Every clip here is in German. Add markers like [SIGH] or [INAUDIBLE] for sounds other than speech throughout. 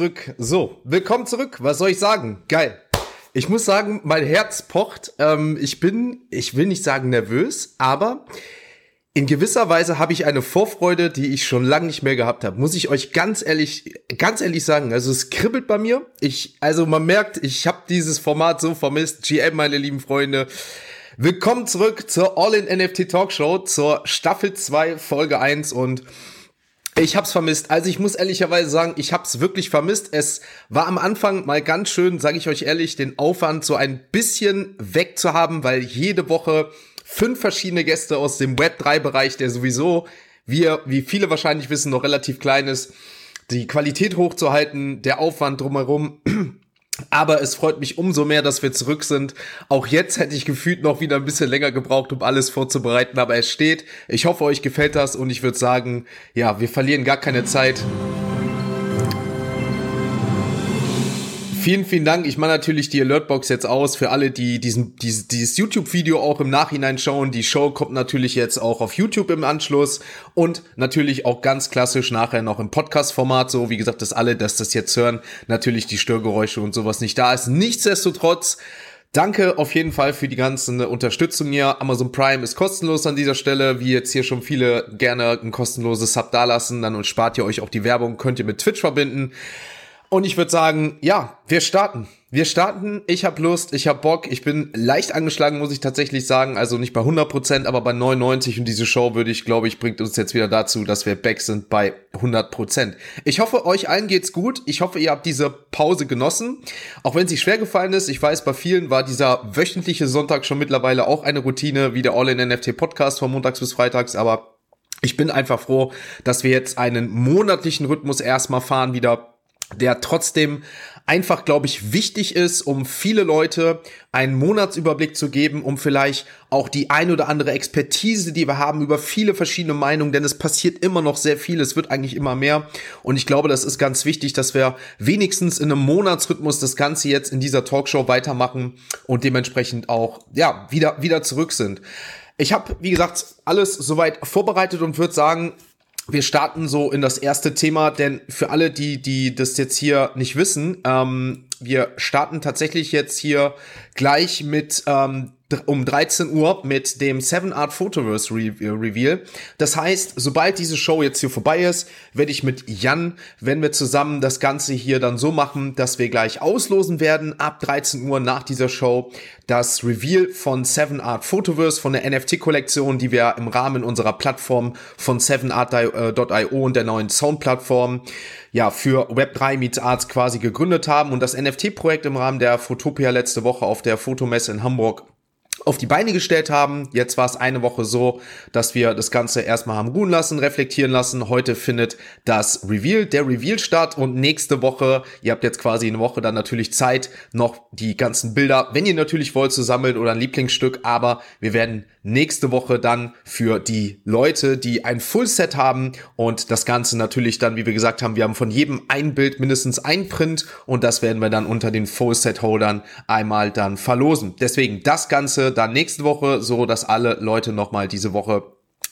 zurück. So, willkommen zurück. Was soll ich sagen? Geil. Ich muss sagen, mein Herz pocht. Ähm, ich bin, ich will nicht sagen nervös, aber in gewisser Weise habe ich eine Vorfreude, die ich schon lange nicht mehr gehabt habe. Muss ich euch ganz ehrlich, ganz ehrlich sagen. Also es kribbelt bei mir. Ich, also man merkt, ich habe dieses Format so vermisst. GM, meine lieben Freunde. Willkommen zurück zur All-in-NFT Talkshow, zur Staffel 2, Folge 1 und ich hab's vermisst. Also ich muss ehrlicherweise sagen, ich hab's wirklich vermisst. Es war am Anfang mal ganz schön, sage ich euch ehrlich, den Aufwand so ein bisschen wegzuhaben, weil jede Woche fünf verschiedene Gäste aus dem Web3-Bereich, der sowieso, wir, wie viele wahrscheinlich wissen, noch relativ klein ist, die Qualität hochzuhalten, der Aufwand drumherum aber es freut mich umso mehr, dass wir zurück sind. Auch jetzt hätte ich gefühlt noch wieder ein bisschen länger gebraucht, um alles vorzubereiten, aber es steht. Ich hoffe, euch gefällt das und ich würde sagen, ja, wir verlieren gar keine Zeit. Vielen, vielen Dank. Ich mache natürlich die Alertbox jetzt aus für alle, die diesen, dieses, dieses YouTube-Video auch im Nachhinein schauen. Die Show kommt natürlich jetzt auch auf YouTube im Anschluss und natürlich auch ganz klassisch nachher noch im Podcast-Format. So, wie gesagt, dass alle, dass das jetzt hören, natürlich die Störgeräusche und sowas nicht da ist. Nichtsdestotrotz, Danke auf jeden Fall für die ganze Unterstützung hier. Amazon Prime ist kostenlos an dieser Stelle, wie jetzt hier schon viele gerne ein kostenloses Sub dalassen, dann spart ihr euch auch die Werbung, könnt ihr mit Twitch verbinden. Und ich würde sagen, ja, wir starten. Wir starten. Ich habe Lust, ich habe Bock. Ich bin leicht angeschlagen, muss ich tatsächlich sagen. Also nicht bei 100 Prozent, aber bei 99. Und diese Show würde ich, glaube ich, bringt uns jetzt wieder dazu, dass wir back sind bei 100 Prozent. Ich hoffe, euch allen geht's gut. Ich hoffe, ihr habt diese Pause genossen. Auch wenn sie schwer gefallen ist. Ich weiß, bei vielen war dieser wöchentliche Sonntag schon mittlerweile auch eine Routine, wie der All-in-NFT-Podcast von montags bis freitags. Aber ich bin einfach froh, dass wir jetzt einen monatlichen Rhythmus erstmal fahren, wieder der trotzdem einfach, glaube ich, wichtig ist, um viele Leute einen Monatsüberblick zu geben, um vielleicht auch die ein oder andere Expertise, die wir haben, über viele verschiedene Meinungen, denn es passiert immer noch sehr viel, es wird eigentlich immer mehr. Und ich glaube, das ist ganz wichtig, dass wir wenigstens in einem Monatsrhythmus das Ganze jetzt in dieser Talkshow weitermachen und dementsprechend auch, ja, wieder, wieder zurück sind. Ich habe, wie gesagt, alles soweit vorbereitet und würde sagen, wir starten so in das erste Thema, denn für alle, die, die das jetzt hier nicht wissen, ähm, wir starten tatsächlich jetzt hier gleich mit ähm, um 13 Uhr mit dem Seven Art Photoverse Re äh, Reveal. Das heißt, sobald diese Show jetzt hier vorbei ist, werde ich mit Jan, wenn wir zusammen das Ganze hier dann so machen, dass wir gleich auslosen werden ab 13 Uhr nach dieser Show das Reveal von Seven Art Photoverse von der NFT-Kollektion, die wir im Rahmen unserer Plattform von 7art.io und der neuen Sound-Plattform ja für Web3 Meets Arts quasi gegründet haben und das NFT-Projekt im Rahmen der Photopia letzte Woche auf der Fotomesse in Hamburg auf die Beine gestellt haben. Jetzt war es eine Woche so, dass wir das Ganze erstmal haben ruhen lassen, reflektieren lassen. Heute findet das Reveal, der Reveal statt und nächste Woche, ihr habt jetzt quasi eine Woche dann natürlich Zeit, noch die ganzen Bilder, wenn ihr natürlich wollt, zu sammeln oder ein Lieblingsstück, aber wir werden nächste Woche dann für die Leute, die ein Fullset haben und das Ganze natürlich dann, wie wir gesagt haben, wir haben von jedem ein Bild mindestens ein Print und das werden wir dann unter den Fullset-Holdern einmal dann verlosen. Deswegen das Ganze dann nächste Woche, so dass alle Leute nochmal diese Woche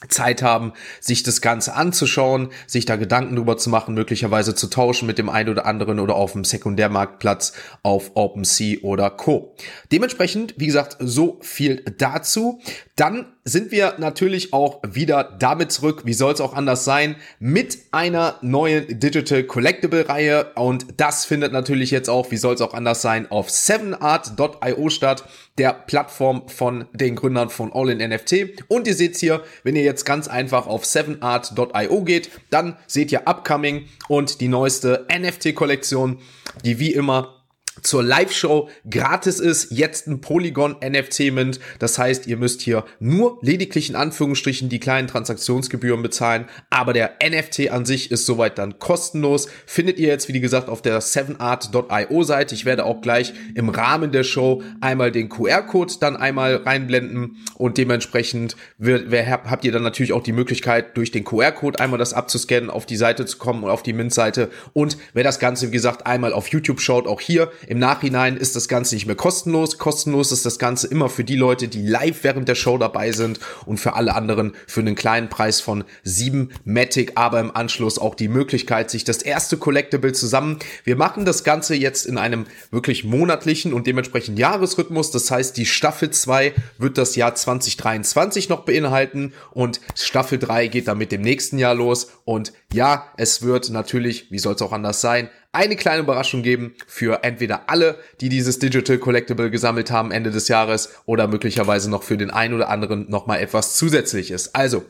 Zeit haben, sich das Ganze anzuschauen, sich da Gedanken drüber zu machen, möglicherweise zu tauschen mit dem einen oder anderen oder auf dem Sekundärmarktplatz auf OpenSea oder Co. Dementsprechend, wie gesagt, so viel dazu. Dann sind wir natürlich auch wieder damit zurück, wie soll es auch anders sein, mit einer neuen Digital Collectible Reihe und das findet natürlich jetzt auch, wie soll es auch anders sein, auf 7art.io statt, der Plattform von den Gründern von All in NFT und ihr seht hier, wenn ihr jetzt ganz einfach auf 7art.io geht, dann seht ihr Upcoming und die neueste NFT Kollektion, die wie immer zur Live-Show gratis ist, jetzt ein Polygon NFT-Mint. Das heißt, ihr müsst hier nur lediglich in Anführungsstrichen die kleinen Transaktionsgebühren bezahlen, aber der NFT an sich ist soweit dann kostenlos. Findet ihr jetzt, wie gesagt, auf der 7art.io Seite. Ich werde auch gleich im Rahmen der Show einmal den QR-Code dann einmal reinblenden und dementsprechend habt ihr dann natürlich auch die Möglichkeit, durch den QR-Code einmal das abzuscannen, auf die Seite zu kommen und auf die Mint-Seite. Und wer das Ganze, wie gesagt, einmal auf YouTube schaut, auch hier Im Nachhinein ist das Ganze nicht mehr kostenlos. Kostenlos ist das Ganze immer für die Leute, die live während der Show dabei sind und für alle anderen für einen kleinen Preis von 7 Matic, aber im Anschluss auch die Möglichkeit, sich das erste Collectible zusammen. Wir machen das Ganze jetzt in einem wirklich monatlichen und dementsprechend Jahresrhythmus. Das heißt, die Staffel 2 wird das Jahr 2023 noch beinhalten und Staffel 3 geht dann mit dem nächsten Jahr los. Und ja, es wird natürlich, wie soll es auch anders sein, eine kleine Überraschung geben für entweder alle, die dieses Digital Collectible gesammelt haben Ende des Jahres oder möglicherweise noch für den einen oder anderen nochmal etwas zusätzliches. Also,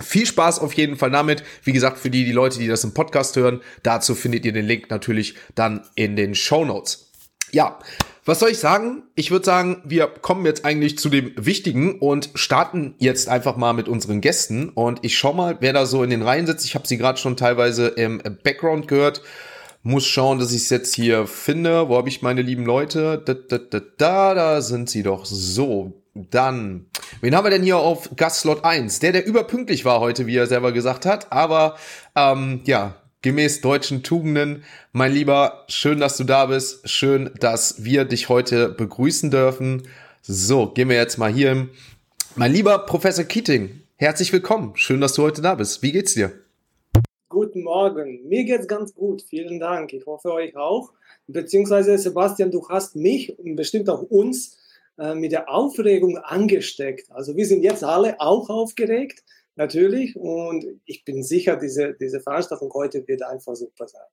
viel Spaß auf jeden Fall damit. Wie gesagt, für die, die Leute, die das im Podcast hören, dazu findet ihr den Link natürlich dann in den Show Notes. Ja, was soll ich sagen? Ich würde sagen, wir kommen jetzt eigentlich zu dem Wichtigen und starten jetzt einfach mal mit unseren Gästen. Und ich schau mal, wer da so in den Reihen sitzt. Ich habe sie gerade schon teilweise im Background gehört. Muss schauen, dass ich es jetzt hier finde. Wo habe ich meine lieben Leute? Da, da, da, da, da sind sie doch. So, dann, wen haben wir denn hier auf Gastslot 1? Der, der überpünktlich war heute, wie er selber gesagt hat. Aber ähm, ja, gemäß deutschen Tugenden. Mein Lieber, schön, dass du da bist. Schön, dass wir dich heute begrüßen dürfen. So, gehen wir jetzt mal hier hin. Mein lieber Professor Keating, herzlich willkommen. Schön, dass du heute da bist. Wie geht's dir? Guten Morgen. Mir geht's ganz gut. Vielen Dank. Ich hoffe euch auch. Beziehungsweise, Sebastian, du hast mich und bestimmt auch uns äh, mit der Aufregung angesteckt. Also wir sind jetzt alle auch aufgeregt natürlich. Und ich bin sicher, diese, diese Veranstaltung heute wird einfach super sein.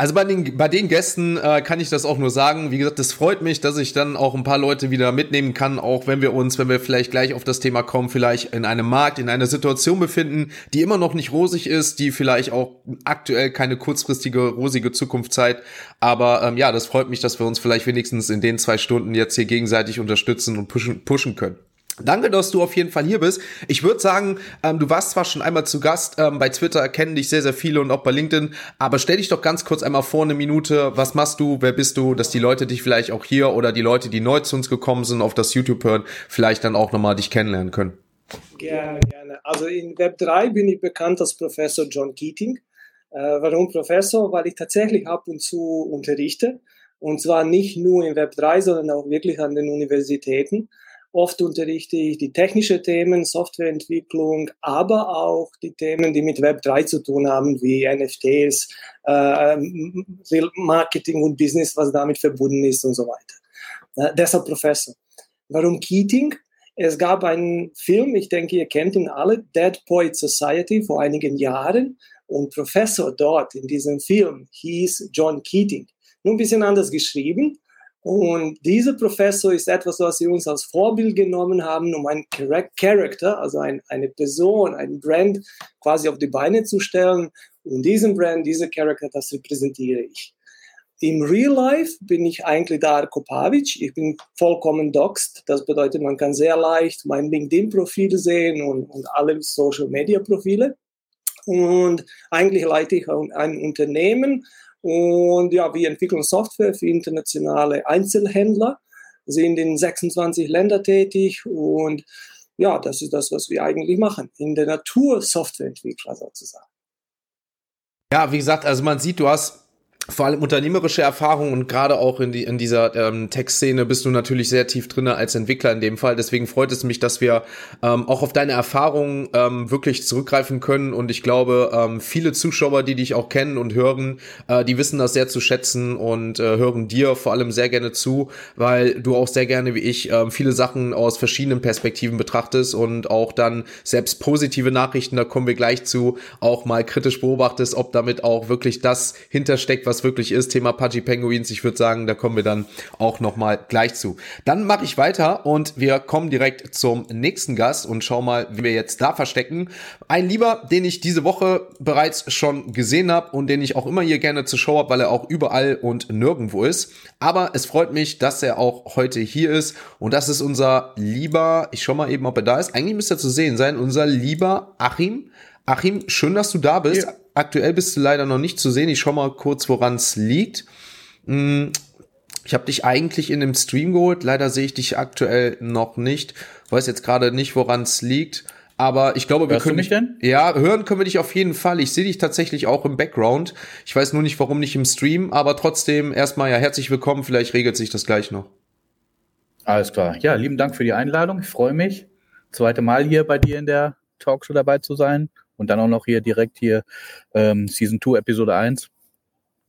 Also bei den, bei den Gästen äh, kann ich das auch nur sagen. Wie gesagt, es freut mich, dass ich dann auch ein paar Leute wieder mitnehmen kann, auch wenn wir uns, wenn wir vielleicht gleich auf das Thema kommen, vielleicht in einem Markt, in einer Situation befinden, die immer noch nicht rosig ist, die vielleicht auch aktuell keine kurzfristige rosige Zukunft zeigt. Aber ähm, ja, das freut mich, dass wir uns vielleicht wenigstens in den zwei Stunden jetzt hier gegenseitig unterstützen und pushen, pushen können. Danke, dass du auf jeden Fall hier bist. Ich würde sagen, ähm, du warst zwar schon einmal zu Gast, ähm, bei Twitter kennen dich sehr, sehr viele und auch bei LinkedIn, aber stell dich doch ganz kurz einmal vor, eine Minute, was machst du, wer bist du, dass die Leute dich vielleicht auch hier oder die Leute, die neu zu uns gekommen sind, auf das YouTube hören, vielleicht dann auch nochmal dich kennenlernen können. Gerne, gerne. Also in Web 3 bin ich bekannt als Professor John Keating. Äh, warum Professor? Weil ich tatsächlich ab und zu unterrichte. Und zwar nicht nur in Web 3, sondern auch wirklich an den Universitäten. Oft unterrichte ich die technische Themen, Softwareentwicklung, aber auch die Themen, die mit Web 3 zu tun haben, wie NFTs, äh, Marketing und Business, was damit verbunden ist und so weiter. Äh, deshalb Professor. Warum Keating? Es gab einen Film, ich denke, ihr kennt ihn alle, Dead Poet Society vor einigen Jahren. Und Professor dort in diesem Film hieß John Keating. Nur ein bisschen anders geschrieben, und dieser Professor ist etwas, was wir uns als Vorbild genommen haben, um einen Character, also ein, eine Person, ein Brand quasi auf die Beine zu stellen. Und diesen Brand, dieser Character, das repräsentiere ich. Im Real Life bin ich eigentlich Darko Pavic. Ich bin vollkommen doxed. Das bedeutet, man kann sehr leicht mein LinkedIn-Profil sehen und, und alle Social-Media-Profile. Und eigentlich leite ich ein Unternehmen und ja, wir entwickeln Software für internationale Einzelhändler, sind in 26 Ländern tätig und ja, das ist das, was wir eigentlich machen, in der Natur Softwareentwickler sozusagen. Ja, wie gesagt, also man sieht, du hast vor allem unternehmerische Erfahrung und gerade auch in, die, in dieser ähm, Tech-Szene bist du natürlich sehr tief drinne als Entwickler in dem Fall. Deswegen freut es mich, dass wir ähm, auch auf deine Erfahrungen ähm, wirklich zurückgreifen können. Und ich glaube, ähm, viele Zuschauer, die dich auch kennen und hören, äh, die wissen das sehr zu schätzen und äh, hören dir vor allem sehr gerne zu, weil du auch sehr gerne wie ich äh, viele Sachen aus verschiedenen Perspektiven betrachtest und auch dann selbst positive Nachrichten, da kommen wir gleich zu, auch mal kritisch beobachtest, ob damit auch wirklich das hintersteckt, was das wirklich ist, Thema Pudgy Penguins, ich würde sagen, da kommen wir dann auch nochmal gleich zu. Dann mache ich weiter und wir kommen direkt zum nächsten Gast und schau mal, wie wir jetzt da verstecken. Ein Lieber, den ich diese Woche bereits schon gesehen habe und den ich auch immer hier gerne zur Show habe, weil er auch überall und nirgendwo ist. Aber es freut mich, dass er auch heute hier ist und das ist unser lieber, ich schau mal eben, ob er da ist. Eigentlich müsste er zu sehen sein, unser lieber Achim. Achim, schön, dass du da bist. Ja. Aktuell bist du leider noch nicht zu sehen. Ich schau mal kurz, woran es liegt. Hm, ich habe dich eigentlich in dem Stream geholt. Leider sehe ich dich aktuell noch nicht. Weiß jetzt gerade nicht, woran es liegt. Aber ich glaube, wir Hörst können du mich denn? Ja, hören können wir dich auf jeden Fall. Ich sehe dich tatsächlich auch im Background. Ich weiß nur nicht, warum nicht im Stream, aber trotzdem erstmal ja herzlich willkommen. Vielleicht regelt sich das gleich noch. Alles klar. Ja, lieben Dank für die Einladung. Ich freue mich, zweite Mal hier bei dir in der Talkshow dabei zu sein und dann auch noch hier direkt hier ähm, Season 2, Episode 1.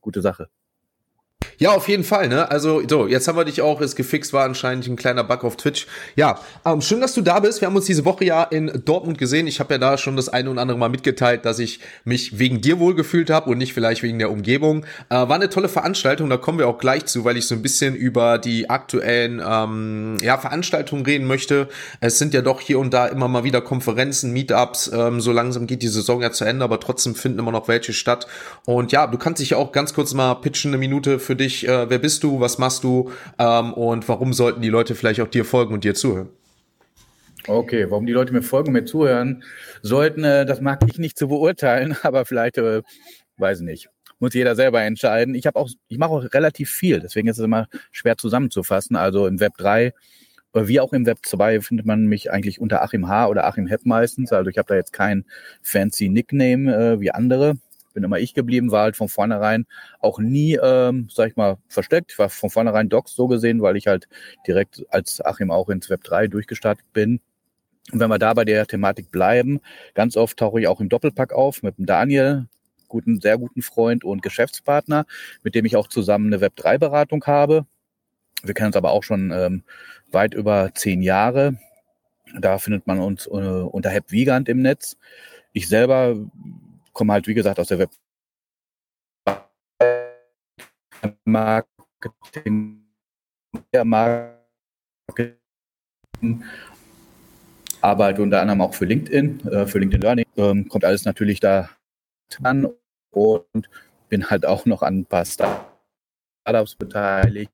Gute Sache. Ja, auf jeden Fall, ne? Also, so, jetzt haben wir dich auch, ist gefixt, war anscheinend ein kleiner Bug auf Twitch. Ja, ähm, schön, dass du da bist. Wir haben uns diese Woche ja in Dortmund gesehen. Ich habe ja da schon das eine und andere Mal mitgeteilt, dass ich mich wegen dir wohlgefühlt habe und nicht vielleicht wegen der Umgebung. Äh, war eine tolle Veranstaltung, da kommen wir auch gleich zu, weil ich so ein bisschen über die aktuellen ähm, ja, Veranstaltungen reden möchte. Es sind ja doch hier und da immer mal wieder Konferenzen, Meetups. Ähm, so langsam geht die Saison ja zu Ende, aber trotzdem finden immer noch welche statt. Und ja, du kannst dich ja auch ganz kurz mal pitchen, eine Minute für dich. Äh, wer bist du? Was machst du? Ähm, und warum sollten die Leute vielleicht auch dir folgen und dir zuhören? Okay, warum die Leute mir folgen und mir zuhören sollten, äh, das mag ich nicht zu beurteilen, [LAUGHS] aber vielleicht, äh, weiß nicht, muss jeder selber entscheiden. Ich habe auch, ich mache auch relativ viel, deswegen ist es immer schwer zusammenzufassen. Also im Web 3 äh, wie auch im Web 2 findet man mich eigentlich unter Achim H. oder Achim Hepp meistens. Also ich habe da jetzt kein fancy Nickname äh, wie andere bin immer ich geblieben, war halt von vornherein auch nie, ähm, sag ich mal, versteckt. Ich war von vornherein Docs so gesehen, weil ich halt direkt als Achim auch ins Web 3 durchgestartet bin. Und wenn wir da bei der Thematik bleiben, ganz oft tauche ich auch im Doppelpack auf mit dem Daniel, guten, sehr guten Freund und Geschäftspartner, mit dem ich auch zusammen eine Web3-Beratung habe. Wir kennen uns aber auch schon ähm, weit über zehn Jahre. Da findet man uns äh, unter Hep Wiegand im Netz. Ich selber komme halt, wie gesagt, aus der Web Marketing, Marketing, arbeite unter anderem auch für LinkedIn, äh, für LinkedIn Learning, ähm, kommt alles natürlich da an und bin halt auch noch an ein paar Startups beteiligt.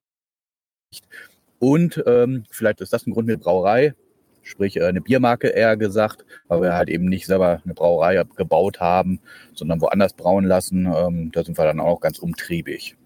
Und ähm, vielleicht ist das ein Grund mit Brauerei sprich äh, eine Biermarke eher gesagt, weil wir halt eben nicht selber eine Brauerei gebaut haben, sondern woanders brauen lassen. Ähm, da sind wir dann auch ganz umtriebig.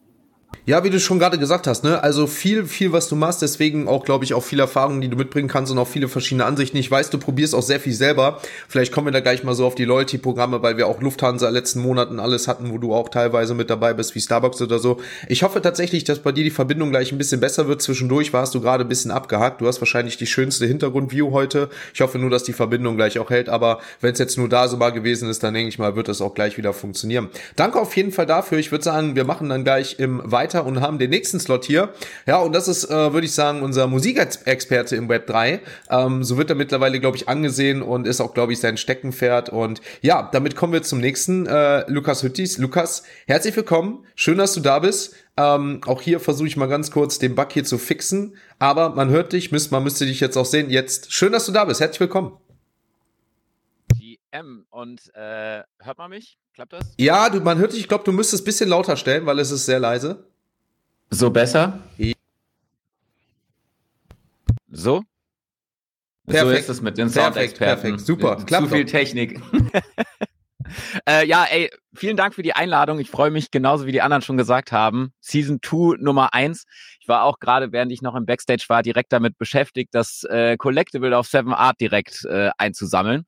Ja, wie du schon gerade gesagt hast, ne? Also viel, viel, was du machst, deswegen auch, glaube ich, auch viel Erfahrung, die du mitbringen kannst und auch viele verschiedene Ansichten. Ich weiß, du probierst auch sehr viel selber. Vielleicht kommen wir da gleich mal so auf die Loyalty-Programme, weil wir auch Lufthansa letzten Monaten alles hatten, wo du auch teilweise mit dabei bist, wie Starbucks oder so. Ich hoffe tatsächlich, dass bei dir die Verbindung gleich ein bisschen besser wird. Zwischendurch warst du gerade ein bisschen abgehakt. Du hast wahrscheinlich die schönste Hintergrundview heute. Ich hoffe nur, dass die Verbindung gleich auch hält. Aber wenn es jetzt nur da so mal gewesen ist, dann denke ich mal, wird das auch gleich wieder funktionieren. Danke auf jeden Fall dafür. Ich würde sagen, wir machen dann gleich im Weiter und haben den nächsten Slot hier. Ja, und das ist, äh, würde ich sagen, unser Musikexperte im Web 3. Ähm, so wird er mittlerweile, glaube ich, angesehen und ist auch, glaube ich, sein Steckenpferd. Und ja, damit kommen wir zum nächsten, äh, Lukas Hüttis. Lukas, herzlich willkommen. Schön, dass du da bist. Ähm, auch hier versuche ich mal ganz kurz den Bug hier zu fixen. Aber man hört dich, müsst, man müsste dich jetzt auch sehen. Jetzt schön, dass du da bist. Herzlich willkommen. M und äh, hört man mich? Klappt das? Ja, du, man hört dich. Ich glaube, du müsstest ein bisschen lauter stellen, weil es ist sehr leise. So besser? So? Perfekt. So ist es mit den Soundexperten. Perfekt, super. Klappt Zu viel doch. Technik. [LAUGHS] äh, ja, ey, vielen Dank für die Einladung. Ich freue mich genauso wie die anderen schon gesagt haben. Season 2 Nummer 1. Ich war auch gerade, während ich noch im Backstage war, direkt damit beschäftigt, das äh, Collectible auf Seven Art direkt äh, einzusammeln.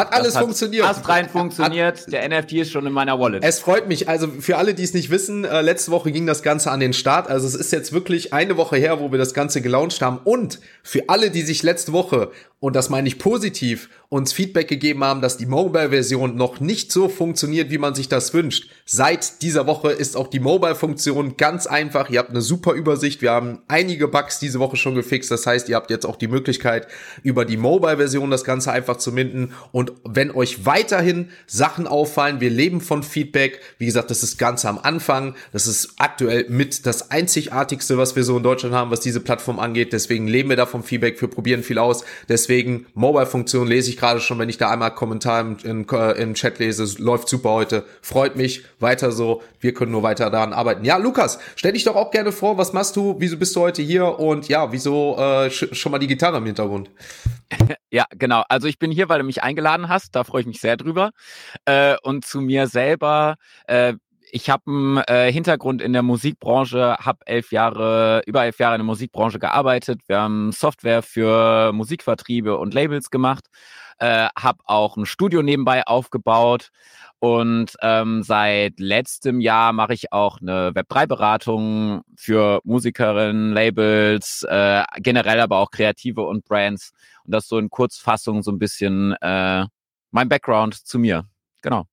Hat alles hat funktioniert. Fast rein funktioniert. Hat, der NFT ist schon in meiner Wallet. Es freut mich. Also für alle, die es nicht wissen, äh, letzte Woche ging das Ganze an den Start. Also es ist jetzt wirklich eine Woche her, wo wir das Ganze gelauncht haben. Und für alle, die sich letzte Woche und das meine ich positiv, uns Feedback gegeben haben, dass die Mobile-Version noch nicht so funktioniert, wie man sich das wünscht. Seit dieser Woche ist auch die Mobile-Funktion ganz einfach. Ihr habt eine super Übersicht. Wir haben einige Bugs diese Woche schon gefixt. Das heißt, ihr habt jetzt auch die Möglichkeit, über die Mobile-Version das Ganze einfach zu minden. Und wenn euch weiterhin Sachen auffallen, wir leben von Feedback. Wie gesagt, das ist ganz am Anfang. Das ist aktuell mit das einzigartigste, was wir so in Deutschland haben, was diese Plattform angeht. Deswegen leben wir da vom Feedback. Wir probieren viel aus. Deswegen Deswegen, Mobile-Funktion lese ich gerade schon, wenn ich da einmal Kommentar im, im, im Chat lese. Läuft super heute. Freut mich. Weiter so. Wir können nur weiter daran arbeiten. Ja, Lukas, stell dich doch auch gerne vor. Was machst du? Wieso bist du heute hier? Und ja, wieso äh, schon mal die Gitarre im Hintergrund? [LAUGHS] Ja, genau. Also ich bin hier, weil du mich eingeladen hast. Da freue ich mich sehr drüber. Äh, und zu mir selber. Äh, ich habe einen äh, Hintergrund in der Musikbranche, habe elf Jahre, über elf Jahre in der Musikbranche gearbeitet. Wir haben Software für Musikvertriebe und Labels gemacht. äh, habe auch ein Studio nebenbei aufgebaut und ähm, seit letztem Jahr mache ich auch eine Web3-Beratung für Musikerinnen, Labels, äh, generell aber auch Kreative und Brands. Und das so in Kurzfassung so ein bisschen äh, mein Background zu mir. Genau.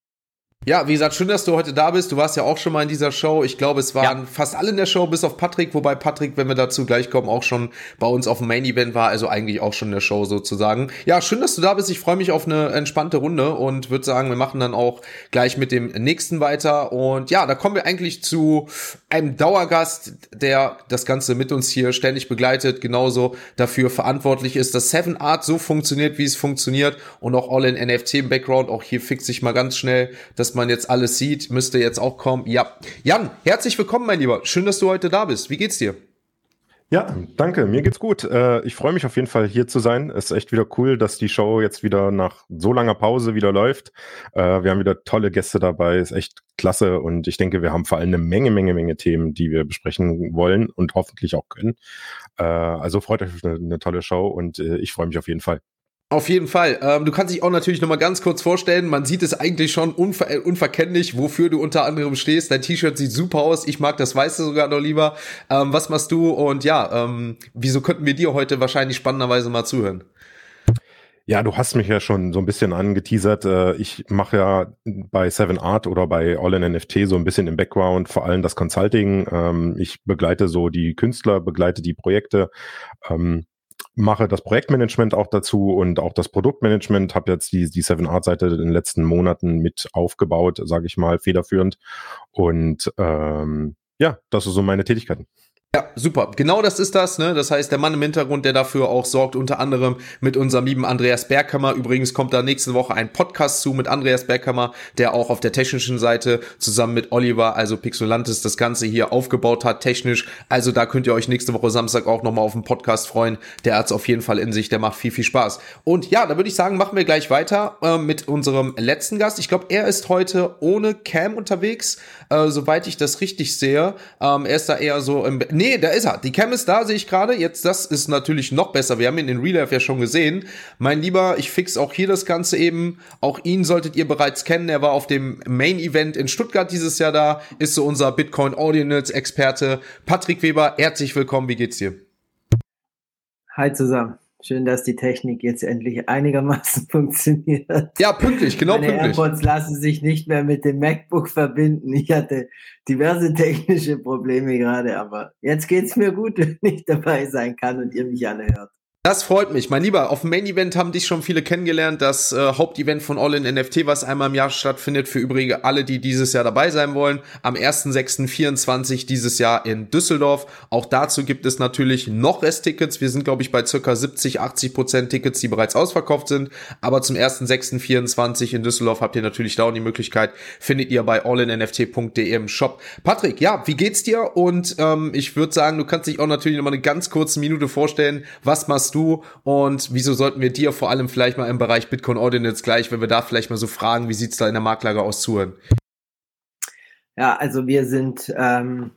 Ja, wie gesagt, schön, dass du heute da bist. Du warst ja auch schon mal in dieser Show. Ich glaube, es waren ja. fast alle in der Show, bis auf Patrick, wobei Patrick, wenn wir dazu gleich kommen, auch schon bei uns auf dem Main Event war, also eigentlich auch schon in der Show sozusagen. Ja, schön, dass du da bist. Ich freue mich auf eine entspannte Runde und würde sagen, wir machen dann auch gleich mit dem nächsten weiter. Und ja, da kommen wir eigentlich zu einem Dauergast, der das Ganze mit uns hier ständig begleitet, genauso dafür verantwortlich ist, dass Seven Art so funktioniert, wie es funktioniert und auch all in NFT im Background. Auch hier fixt sich mal ganz schnell, dass dass man jetzt alles sieht, müsste jetzt auch kommen. Ja, Jan, herzlich willkommen, mein Lieber. Schön, dass du heute da bist. Wie geht's dir? Ja, danke. Mir geht's gut. Äh, ich freue mich auf jeden Fall hier zu sein. Es ist echt wieder cool, dass die Show jetzt wieder nach so langer Pause wieder läuft. Äh, wir haben wieder tolle Gäste dabei. Ist echt klasse. Und ich denke, wir haben vor allem eine Menge, Menge, Menge Themen, die wir besprechen wollen und hoffentlich auch können. Äh, also freut euch auf eine, eine tolle Show und ich freue mich auf jeden Fall. Auf jeden Fall. Ähm, du kannst dich auch natürlich noch mal ganz kurz vorstellen. Man sieht es eigentlich schon unver äh, unverkennlich, wofür du unter anderem stehst. Dein T-Shirt sieht super aus. Ich mag das Weiße sogar noch lieber. Ähm, was machst du? Und ja, ähm, wieso könnten wir dir heute wahrscheinlich spannenderweise mal zuhören? Ja, du hast mich ja schon so ein bisschen angeteasert. Äh, ich mache ja bei Seven Art oder bei All in NFT so ein bisschen im Background, vor allem das Consulting. Ähm, ich begleite so die Künstler, begleite die Projekte. Mache das Projektmanagement auch dazu und auch das Produktmanagement, habe jetzt die, die Seven Art Seite in den letzten Monaten mit aufgebaut, sage ich mal, federführend. Und ähm, ja, das ist so meine Tätigkeiten. Ja, super. Genau das ist das. Ne? Das heißt, der Mann im Hintergrund, der dafür auch sorgt, unter anderem mit unserem lieben Andreas Bergkammer. Übrigens kommt da nächste Woche ein Podcast zu mit Andreas Bergkammer, der auch auf der technischen Seite zusammen mit Oliver, also Pixelantis, das Ganze hier aufgebaut hat, technisch. Also da könnt ihr euch nächste Woche Samstag auch nochmal auf den Podcast freuen. Der hat's auf jeden Fall in sich, der macht viel, viel Spaß. Und ja, da würde ich sagen, machen wir gleich weiter äh, mit unserem letzten Gast. Ich glaube, er ist heute ohne Cam unterwegs, äh, soweit ich das richtig sehe. Ähm, er ist da eher so im Nee, da ist er. Die Cam ist da, sehe ich gerade. Jetzt, das ist natürlich noch besser. Wir haben ihn in Real Life ja schon gesehen. Mein Lieber, ich fix auch hier das Ganze eben. Auch ihn solltet ihr bereits kennen. Er war auf dem Main Event in Stuttgart dieses Jahr da. Ist so unser Bitcoin Ordinals Experte. Patrick Weber, herzlich willkommen. Wie geht's dir? Hi zusammen. Schön, dass die Technik jetzt endlich einigermaßen [LAUGHS] funktioniert. Ja, pünktlich, genau Meine pünktlich. AirPods lassen sich nicht mehr mit dem MacBook verbinden. Ich hatte diverse [LAUGHS] technische Probleme gerade, aber jetzt geht's mir gut, [LAUGHS] wenn ich dabei sein kann und ihr mich alle hört. Das freut mich. Mein Lieber, auf dem Main Event haben dich schon viele kennengelernt. Das äh, Hauptevent von All in NFT, was einmal im Jahr stattfindet, für übrige alle, die dieses Jahr dabei sein wollen. Am 1.6.24 dieses Jahr in Düsseldorf. Auch dazu gibt es natürlich noch Resttickets. Wir sind, glaube ich, bei circa 70, 80 Prozent Tickets, die bereits ausverkauft sind. Aber zum 1.6.24 in Düsseldorf habt ihr natürlich da auch die Möglichkeit. Findet ihr bei allinnft.de im Shop. Patrick, ja, wie geht's dir? Und ähm, ich würde sagen, du kannst dich auch natürlich noch mal eine ganz kurze Minute vorstellen. Was machst du? Du und wieso sollten wir dir vor allem vielleicht mal im Bereich Bitcoin Ordinance gleich, wenn wir da vielleicht mal so fragen, wie sieht es da in der Marktlage aus, zuhören? Ja, also wir sind ähm,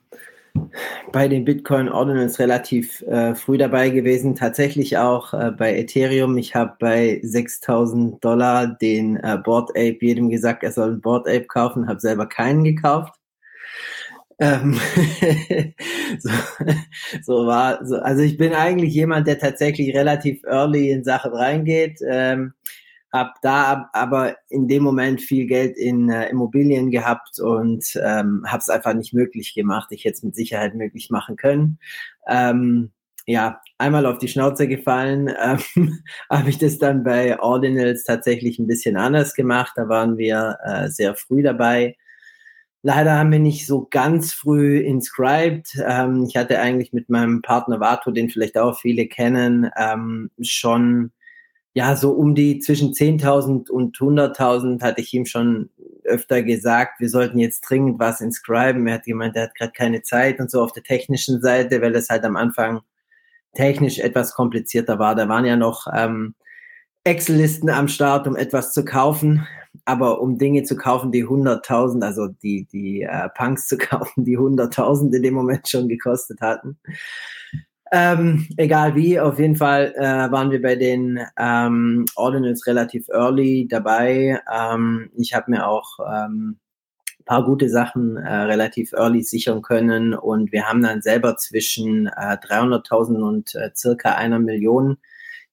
bei den Bitcoin Ordinance relativ äh, früh dabei gewesen, tatsächlich auch äh, bei Ethereum. Ich habe bei 6000 Dollar den äh, Board Ape jedem gesagt, er soll ein Board Ape kaufen, habe selber keinen gekauft. Ähm, [LAUGHS] so, so, war, so, also ich bin eigentlich jemand, der tatsächlich relativ early in Sachen reingeht. Ähm, hab da aber in dem Moment viel Geld in äh, Immobilien gehabt und ähm, habe es einfach nicht möglich gemacht. Ich hätte es mit Sicherheit möglich machen können. Ähm, ja, einmal auf die Schnauze gefallen, [LAUGHS] ähm, habe ich das dann bei Ordinals tatsächlich ein bisschen anders gemacht. Da waren wir äh, sehr früh dabei. Leider haben wir nicht so ganz früh inscribed. Ähm, ich hatte eigentlich mit meinem Partner Vato, den vielleicht auch viele kennen, ähm, schon ja so um die zwischen 10.000 und 100.000 hatte ich ihm schon öfter gesagt, wir sollten jetzt dringend was inscriben. Er hat gemeint, er hat gerade keine Zeit und so auf der technischen Seite, weil es halt am Anfang technisch etwas komplizierter war. Da waren ja noch ähm, Excel-Listen am Start, um etwas zu kaufen aber um Dinge zu kaufen, die 100.000, also die, die äh, Punks zu [LAUGHS] kaufen, die 100.000 in dem Moment schon gekostet hatten, Ähm, egal wie, auf jeden Fall äh, waren wir bei den ähm, Ordinals relativ early dabei. Ähm, ich habe mir auch ähm, paar gute Sachen äh, relativ early sichern können und wir haben dann selber zwischen äh, 300.000 und äh, circa einer Million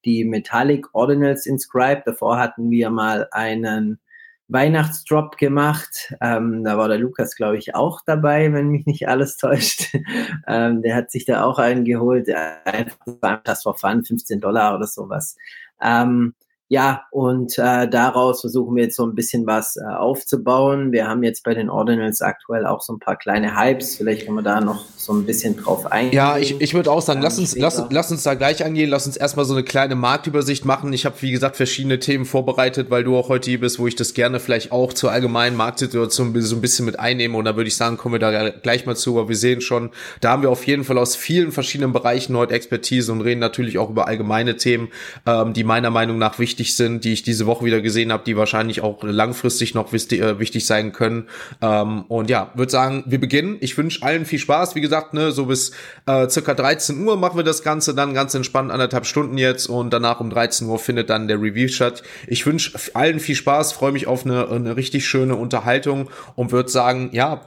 die Metallic Ordinals inscribed. Davor hatten wir mal einen Weihnachtsdrop gemacht. Ähm, da war der Lukas, glaube ich, auch dabei, wenn mich nicht alles täuscht. [LAUGHS] ähm, der hat sich da auch einen geholt. Einfach das for fun, 15 Dollar oder sowas. Ähm, ja, und äh, daraus versuchen wir jetzt so ein bisschen was äh, aufzubauen. Wir haben jetzt bei den Ordinals aktuell auch so ein paar kleine Hypes. Vielleicht können wir da noch so ein bisschen drauf eingehen. Ja, ich, ich würde auch sagen, lass uns, lass, lass uns da gleich angehen. Lass uns erstmal so eine kleine Marktübersicht machen. Ich habe, wie gesagt, verschiedene Themen vorbereitet, weil du auch heute hier bist, wo ich das gerne vielleicht auch zur allgemeinen Marktsituation so ein bisschen mit einnehme. Und da würde ich sagen, kommen wir da gleich mal zu. Aber wir sehen schon, da haben wir auf jeden Fall aus vielen verschiedenen Bereichen heute Expertise und reden natürlich auch über allgemeine Themen, ähm, die meiner Meinung nach wichtig wichtig sind, die ich diese Woche wieder gesehen habe, die wahrscheinlich auch langfristig noch äh, wichtig sein können. Ähm, und ja, würde sagen, wir beginnen. Ich wünsche allen viel Spaß. Wie gesagt, ne, so bis äh, circa 13 Uhr machen wir das Ganze dann ganz entspannt, anderthalb Stunden jetzt und danach um 13 Uhr findet dann der Review statt. Ich wünsche allen viel Spaß, freue mich auf eine, eine richtig schöne Unterhaltung und würde sagen, ja,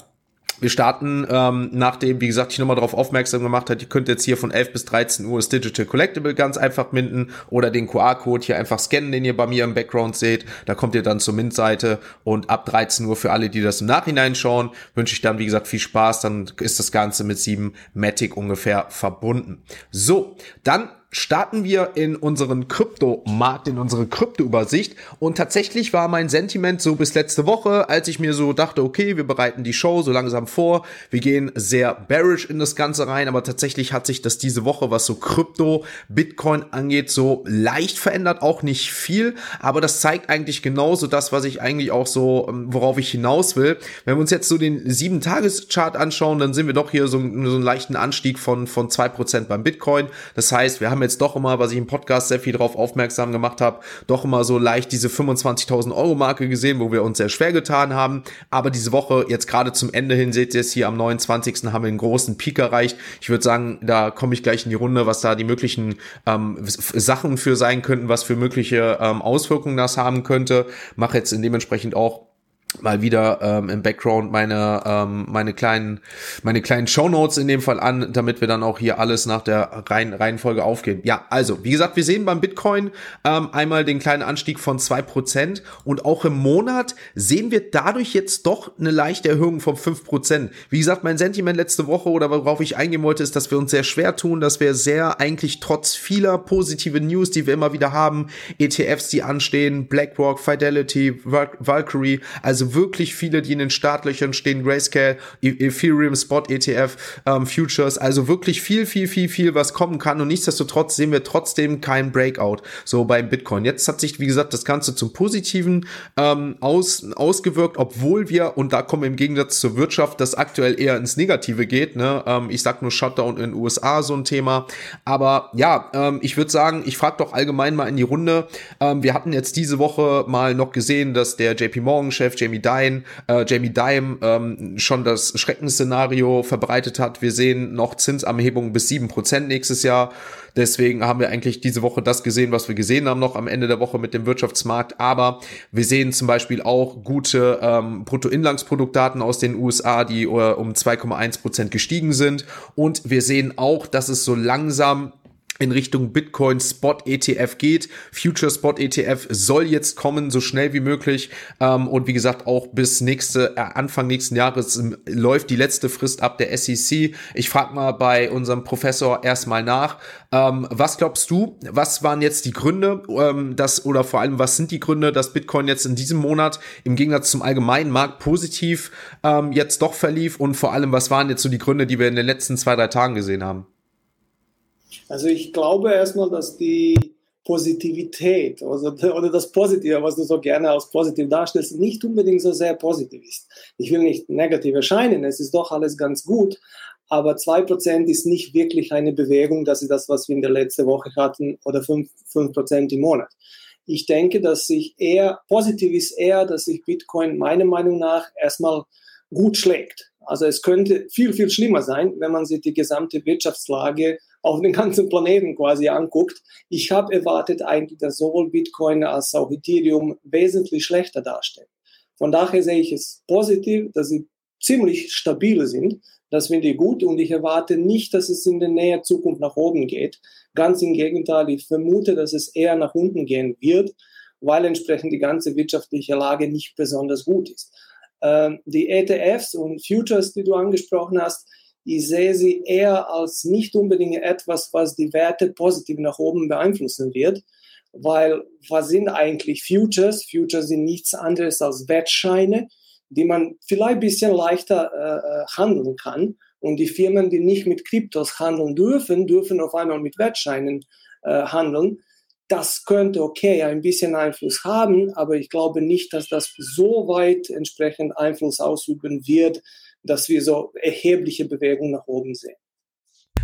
wir starten, ähm, nachdem, wie gesagt, ich nochmal darauf aufmerksam gemacht hat, ihr könnt jetzt hier von 11 bis 13 Uhr das Digital Collectible ganz einfach minden oder den QR-Code hier einfach scannen, den ihr bei mir im Background seht. Da kommt ihr dann zur Mint-Seite und ab 13 Uhr für alle, die das im Nachhinein schauen, wünsche ich dann, wie gesagt, viel Spaß. Dann ist das Ganze mit 7 Matic ungefähr verbunden. So, dann starten wir in unseren Kryptomarkt, in unsere Kryptoübersicht. Und tatsächlich war mein Sentiment so bis letzte Woche, als ich mir so dachte, okay, wir bereiten die Show so langsam vor. Wir gehen sehr bearish in das Ganze rein, aber tatsächlich hat sich das diese Woche, was so Krypto, Bitcoin angeht, so leicht verändert. Auch nicht viel, aber das zeigt eigentlich genauso das, was ich eigentlich auch so, ähm, worauf ich hinaus will. Wenn wir uns jetzt so den 7-Tages-Chart anschauen, dann sehen wir doch hier so, so einen leichten Anstieg von, von 2% beim Bitcoin. Das heißt, wir haben haben jetzt doch immer, was ich im Podcast sehr viel darauf aufmerksam gemacht habe, doch immer so leicht diese 25.000 Euro Marke gesehen, wo wir uns sehr schwer getan haben. Aber diese Woche, jetzt gerade zum Ende hin, seht ihr es hier am 29. haben wir einen großen Peak erreicht. Ich würde sagen, da komme ich gleich in die Runde, was da die möglichen ähm, Sachen für sein könnten, was für mögliche ähm, Auswirkungen das haben könnte. Mache jetzt dementsprechend auch mal wieder ähm, im Background meine ähm, meine kleinen meine kleinen Shownotes in dem Fall an, damit wir dann auch hier alles nach der Reihen, Reihenfolge aufgehen. Ja, also wie gesagt, wir sehen beim Bitcoin ähm, einmal den kleinen Anstieg von zwei Prozent und auch im Monat sehen wir dadurch jetzt doch eine leichte Erhöhung von fünf Prozent. Wie gesagt, mein Sentiment letzte Woche oder worauf ich eingehen wollte, ist, dass wir uns sehr schwer tun, dass wir sehr eigentlich trotz vieler positive News, die wir immer wieder haben, ETFs, die anstehen, BlackRock, Fidelity, Valkyrie, also also wirklich viele, die in den Startlöchern stehen, Grayscale, e- Ethereum, Spot ETF, ähm, Futures, also wirklich viel, viel, viel, viel, was kommen kann und nichtsdestotrotz sehen wir trotzdem kein Breakout, so beim Bitcoin. Jetzt hat sich, wie gesagt, das Ganze zum Positiven ähm, aus, ausgewirkt, obwohl wir, und da kommen wir im Gegensatz zur Wirtschaft, das aktuell eher ins Negative geht, ne? Ähm, ich sag nur Shutdown in den USA, so ein Thema, aber ja, ähm, ich würde sagen, ich frage doch allgemein mal in die Runde, ähm, wir hatten jetzt diese Woche mal noch gesehen, dass der JP Morgan Chef Jamie Dine, äh, Jamie Dime ähm, schon das Schreckensszenario verbreitet hat. Wir sehen noch Zinsanhebungen bis sieben Prozent nächstes Jahr. Deswegen haben wir eigentlich diese Woche das gesehen, was wir gesehen haben noch am Ende der Woche mit dem Wirtschaftsmarkt. Aber wir sehen zum Beispiel auch gute ähm, Bruttoinlandsproduktdaten aus den USA, die uh, um 2,1 Prozent gestiegen sind. Und wir sehen auch, dass es so langsam in Richtung Bitcoin Spot ETF geht. Future Spot ETF soll jetzt kommen, so schnell wie möglich. Ähm, und wie gesagt, auch bis nächste, äh, Anfang nächsten Jahres ähm, läuft die letzte Frist ab der SEC. Ich frage mal bei unserem Professor erstmal nach. Ähm, was glaubst du, was waren jetzt die Gründe, dass, oder vor allem, was sind die Gründe, dass Bitcoin jetzt in diesem Monat im Gegensatz zum allgemeinen Markt positiv jetzt doch verlief? Und vor allem, was waren jetzt so die Gründe, die wir in den letzten zwei, drei Tagen gesehen haben? Also ich glaube erstmal, dass die Positivität also, oder das Positive, was du so gerne als positiv darstellst, nicht unbedingt so sehr positiv ist. Ich will nicht negativ erscheinen, es ist doch alles ganz gut, aber 2% ist nicht wirklich eine Bewegung, das ist das, was wir in der letzten Woche hatten, oder 5%, 5 im Monat. Ich denke, dass sich eher, positiv ist eher, dass sich Bitcoin meiner Meinung nach erstmal gut schlägt. Also es könnte viel, viel schlimmer sein, wenn man sich die gesamte Wirtschaftslage auf den ganzen Planeten quasi anguckt. Ich habe erwartet eigentlich, dass sowohl Bitcoin als auch Ethereum wesentlich schlechter darstellen. Von daher sehe ich es positiv, dass sie ziemlich stabil sind. Das finde ich gut und ich erwarte nicht, dass es in der näher Zukunft nach oben geht. Ganz im Gegenteil, ich vermute, dass es eher nach unten gehen wird, weil entsprechend die ganze wirtschaftliche Lage nicht besonders gut ist. Ähm, die ETFs und Futures, die du angesprochen hast, ich sehe sie eher als nicht unbedingt etwas, was die Werte positiv nach oben beeinflussen wird, weil was sind eigentlich Futures? Futures sind nichts anderes als Wettscheine, die man vielleicht ein bisschen leichter äh, äh, handeln kann. Und die Firmen, die nicht mit Kryptos handeln dürfen, dürfen auf einmal mit Wertscheinen äh, handeln. Das könnte okay ein bisschen Einfluss haben, aber ich glaube nicht, dass das so weit entsprechend Einfluss ausüben wird, dass wir so erhebliche Bewegungen nach oben sehen.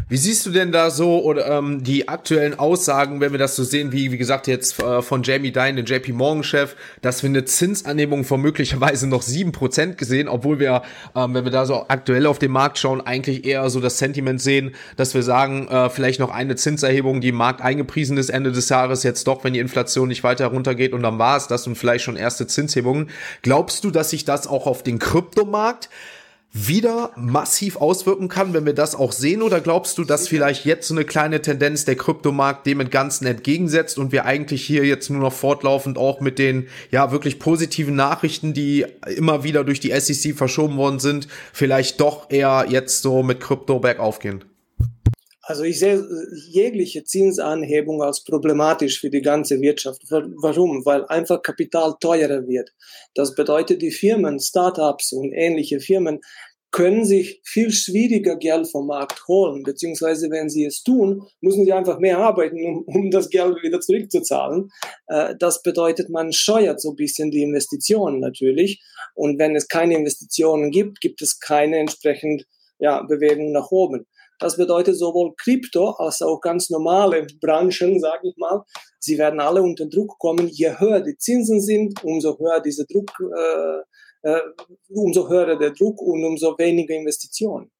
Wie siehst du denn da so oder ähm, die aktuellen Aussagen, wenn wir das so sehen, wie wie gesagt jetzt äh, von Jamie Dine, den JP Morgan Chef, dass wir eine Zinsanhebung von möglicherweise noch sieben Prozent gesehen, obwohl wir, ähm, wenn wir da so aktuell auf den Markt schauen, eigentlich eher so das Sentiment sehen, dass wir sagen, äh, vielleicht noch eine Zinserhebung, die im Markt eingepriesen ist Ende des Jahres, jetzt doch, wenn die Inflation nicht weiter runtergeht und dann war es das und vielleicht schon erste Zinshebungen. Glaubst du, dass sich das auch auf den Kryptomarkt wieder massiv auswirken kann, wenn wir das auch sehen? Oder glaubst du, dass vielleicht jetzt so eine kleine Tendenz der Kryptomarkt dem im Ganzen entgegensetzt und wir eigentlich hier jetzt nur noch fortlaufend auch mit den ja wirklich positiven Nachrichten, die immer wieder durch die SEC verschoben worden sind, vielleicht doch eher jetzt so mit Krypto bergauf gehen? Also ich sehe jegliche Zinsanhebung als problematisch für die ganze Wirtschaft. Warum? Weil einfach Kapital teurer wird. Das bedeutet, die Firmen, Startups und ähnliche Firmen können sich viel schwieriger Geld vom Markt holen, beziehungsweise wenn sie es tun, müssen sie einfach mehr arbeiten, um, um das Geld wieder zurückzuzahlen. Äh, das bedeutet, man scheuert so ein bisschen die Investitionen natürlich. Und wenn es keine Investitionen gibt, gibt es keine entsprechend ja, Bewegung nach oben. Das bedeutet sowohl Krypto als auch ganz normale Branchen, sage ich mal, sie werden alle unter Druck kommen. Je höher die Zinsen sind, umso höher dieser Druck, äh, umso höher der Druck und umso weniger Investitionen.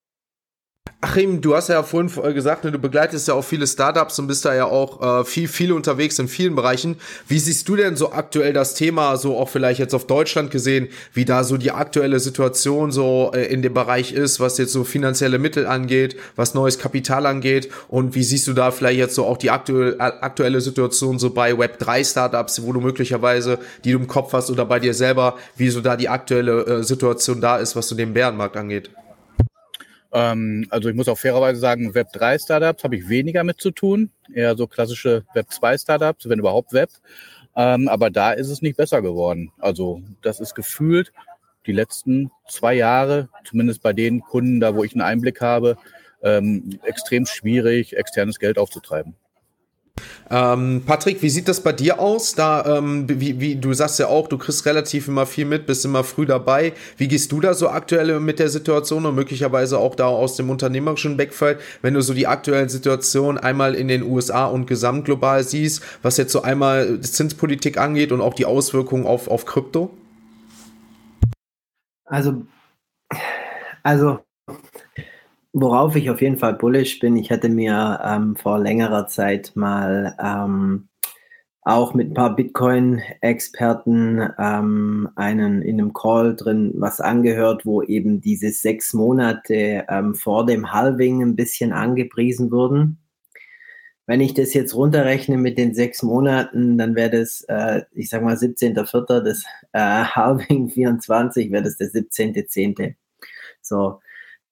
Achim, du hast ja vorhin äh, gesagt, ne, du begleitest ja auch viele Startups und bist da ja auch äh, viel, viel unterwegs in vielen Bereichen. Wie siehst du denn so aktuell das Thema, so auch vielleicht jetzt auf Deutschland gesehen, wie da so die aktuelle Situation so äh, in dem Bereich ist, was jetzt so finanzielle Mittel angeht, was neues Kapital angeht und wie siehst du da vielleicht jetzt so auch die aktuelle, Situation so bei Web3 Startups, wo du möglicherweise, die du im Kopf hast oder bei dir selber, wie so da die aktuelle Situation da ist, was so den Bärenmarkt angeht? Ähm, also ich muss auch fairerweise sagen, Web3-Startups habe ich weniger mit zu tun. Eher so klassische Web2-Startups, wenn überhaupt Web. Ähm, aber da ist es nicht besser geworden. Also das ist gefühlt die letzten zwei Jahre, zumindest bei den Kunden, da wo ich einen Einblick habe, ähm, extrem schwierig, externes Geld aufzutreiben. Ähm, Patrick, wie sieht das bei dir aus? Da, ähm, wie, wie, du sagst ja auch, du kriegst relativ immer viel mit, bist immer früh dabei. Wie gehst du da so aktuell mit der Situation und möglicherweise auch da aus dem unternehmerischen Backfeld, wenn du so die aktuellen Situationen einmal in den USA und gesamtglobal siehst, was jetzt so einmal Zinspolitik angeht und auch die Auswirkungen auf, auf Krypto? Also, also Worauf ich auf jeden Fall bullish bin, ich hatte mir ähm, vor längerer Zeit mal ähm, auch mit ein paar Bitcoin-Experten ähm, einen in einem Call drin was angehört, wo eben diese sechs Monate ähm, vor dem Halving ein bisschen angepriesen wurden. Wenn ich das jetzt runterrechne mit den sechs Monaten, dann wäre das, äh, ich sag mal, 17.04. das äh, Halving 24, wäre das der 17.10. So,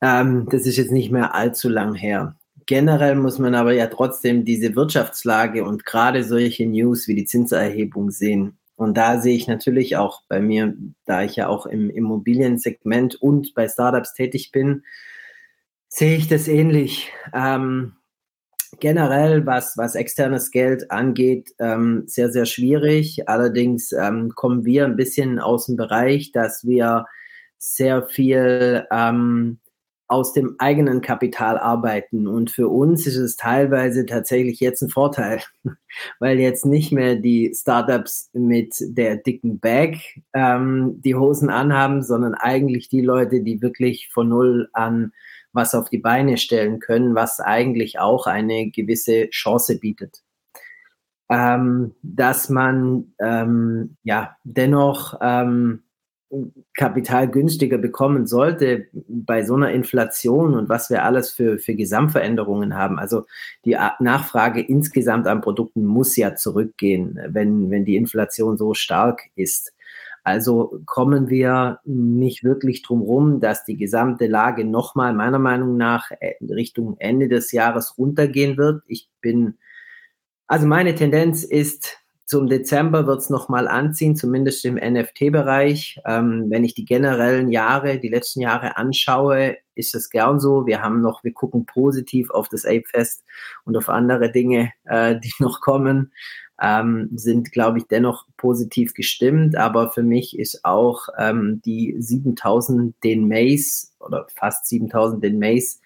ähm, das ist jetzt nicht mehr allzu lang her. Generell muss man aber ja trotzdem diese Wirtschaftslage und gerade solche News wie die Zinserhebung sehen. Und da sehe ich natürlich auch bei mir, da ich ja auch im Immobiliensegment und bei Startups tätig bin, sehe ich das ähnlich. Ähm, generell, was, was externes Geld angeht, ähm, sehr, sehr schwierig. Allerdings ähm, kommen wir ein bisschen aus dem Bereich, dass wir sehr viel ähm, aus dem eigenen Kapital arbeiten. Und für uns ist es teilweise tatsächlich jetzt ein Vorteil, [LAUGHS] weil jetzt nicht mehr die Startups mit der dicken Bag ähm, die Hosen anhaben, sondern eigentlich die Leute, die wirklich von null an was auf die Beine stellen können, was eigentlich auch eine gewisse Chance bietet. Ähm, dass man ähm, ja dennoch ähm, Kapital günstiger bekommen sollte bei so einer Inflation und was wir alles für, für Gesamtveränderungen haben. Also die Nachfrage insgesamt an Produkten muss ja zurückgehen, wenn, wenn die Inflation so stark ist. Also kommen wir nicht wirklich drum rum, dass die gesamte Lage nochmal meiner Meinung nach äh, Richtung Ende des Jahres runtergehen wird. Ich bin, also meine Tendenz ist, zum Dezember wird es nochmal anziehen, zumindest im NFT-Bereich. Ähm, wenn ich die generellen Jahre, die letzten Jahre anschaue, ist es gern so. Wir haben noch, wir gucken positiv auf das Ape-Fest und auf andere Dinge, äh, die [LAUGHS] noch kommen ähm, sind, glaube ich, dennoch positiv gestimmt. Aber für mich ist auch ähm, die 7000 den Maze oder fast 7000 den Maze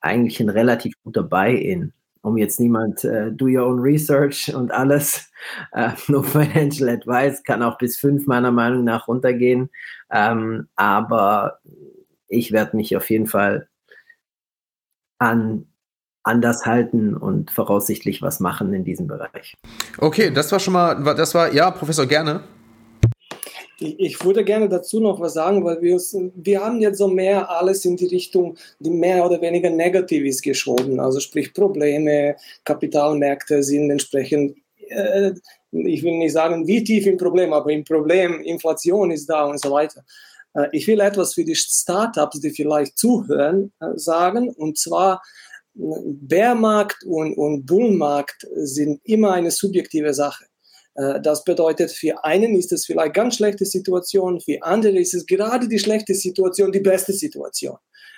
eigentlich ein relativ guter Buy-in. Um jetzt niemand äh, do your own research und alles, [LAUGHS] äh, no financial advice, kann auch bis fünf meiner Meinung nach runtergehen. Ähm, aber ich werde mich auf jeden Fall an anders halten und voraussichtlich was machen in diesem Bereich. Okay, das war schon mal, das war, ja, Professor, gerne. Ich würde gerne dazu noch was sagen, weil wir, wir haben jetzt so mehr alles in die Richtung, die mehr oder weniger negativ ist geschoben. Also sprich Probleme, Kapitalmärkte sind entsprechend, äh, ich will nicht sagen, wie tief im Problem, aber im Problem, Inflation ist da und so weiter. Äh, ich will etwas für die Startups, die vielleicht zuhören, äh, sagen. Und zwar, Bärmarkt und, und Bullmarkt sind immer eine subjektive Sache. Äh, das bedeutet, für einen ist es vielleicht ganz schlechte Situation, für andere ist es gerade die schlechte Situation die beste Situation.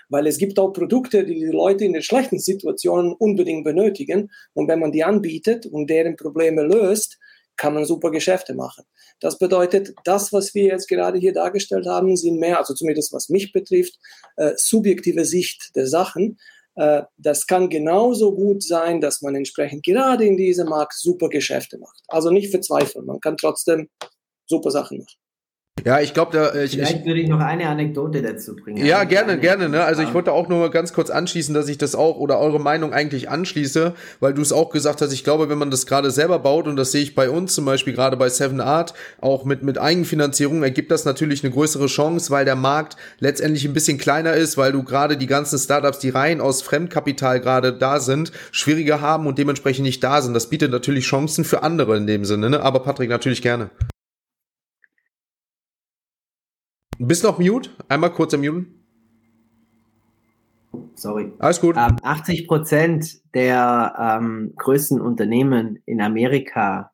Weil es gibt auch Produkte, die die Leute in den schlechten Situationen unbedingt benötigen. Und wenn man die anbietet und deren Probleme löst, kann man super Geschäfte machen. Das bedeutet, das, was wir jetzt gerade hier dargestellt haben, sind mehr, also zumindest was mich betrifft, äh, subjektive Sicht der Sachen. Äh, das kann genauso gut sein, dass man entsprechend gerade in diesem Markt super Geschäfte macht. Also nicht verzweifeln, man kann trotzdem super Sachen machen. Ja, ich glaube, da ich, vielleicht ich, würde ich noch eine Anekdote dazu bringen. Ja, gerne, gerne. Ne? Also ich wollte auch nur ganz kurz anschließen, dass ich das auch oder eure Meinung eigentlich anschließe, weil du es auch gesagt hast. Ich glaube, wenn man das gerade selber baut und das sehe ich bei uns zum Beispiel gerade bei Seven Art auch mit mit Eigenfinanzierung ergibt das natürlich eine größere Chance, weil der Markt letztendlich ein bisschen kleiner ist, weil du gerade die ganzen Startups, die rein aus Fremdkapital gerade da sind, schwieriger haben und dementsprechend nicht da sind. Das bietet natürlich Chancen für andere in dem Sinne. Ne? Aber Patrick natürlich gerne. Bist noch mute? Einmal kurz im Mute. Sorry. Alles gut. Ähm, 80 Prozent der ähm, größten Unternehmen in Amerika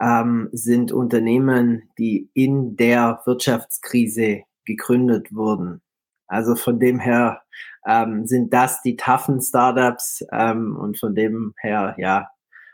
ähm, sind Unternehmen, die in der Wirtschaftskrise gegründet wurden. Also von dem her ähm, sind das die toughen Startups ähm, und von dem her, ja,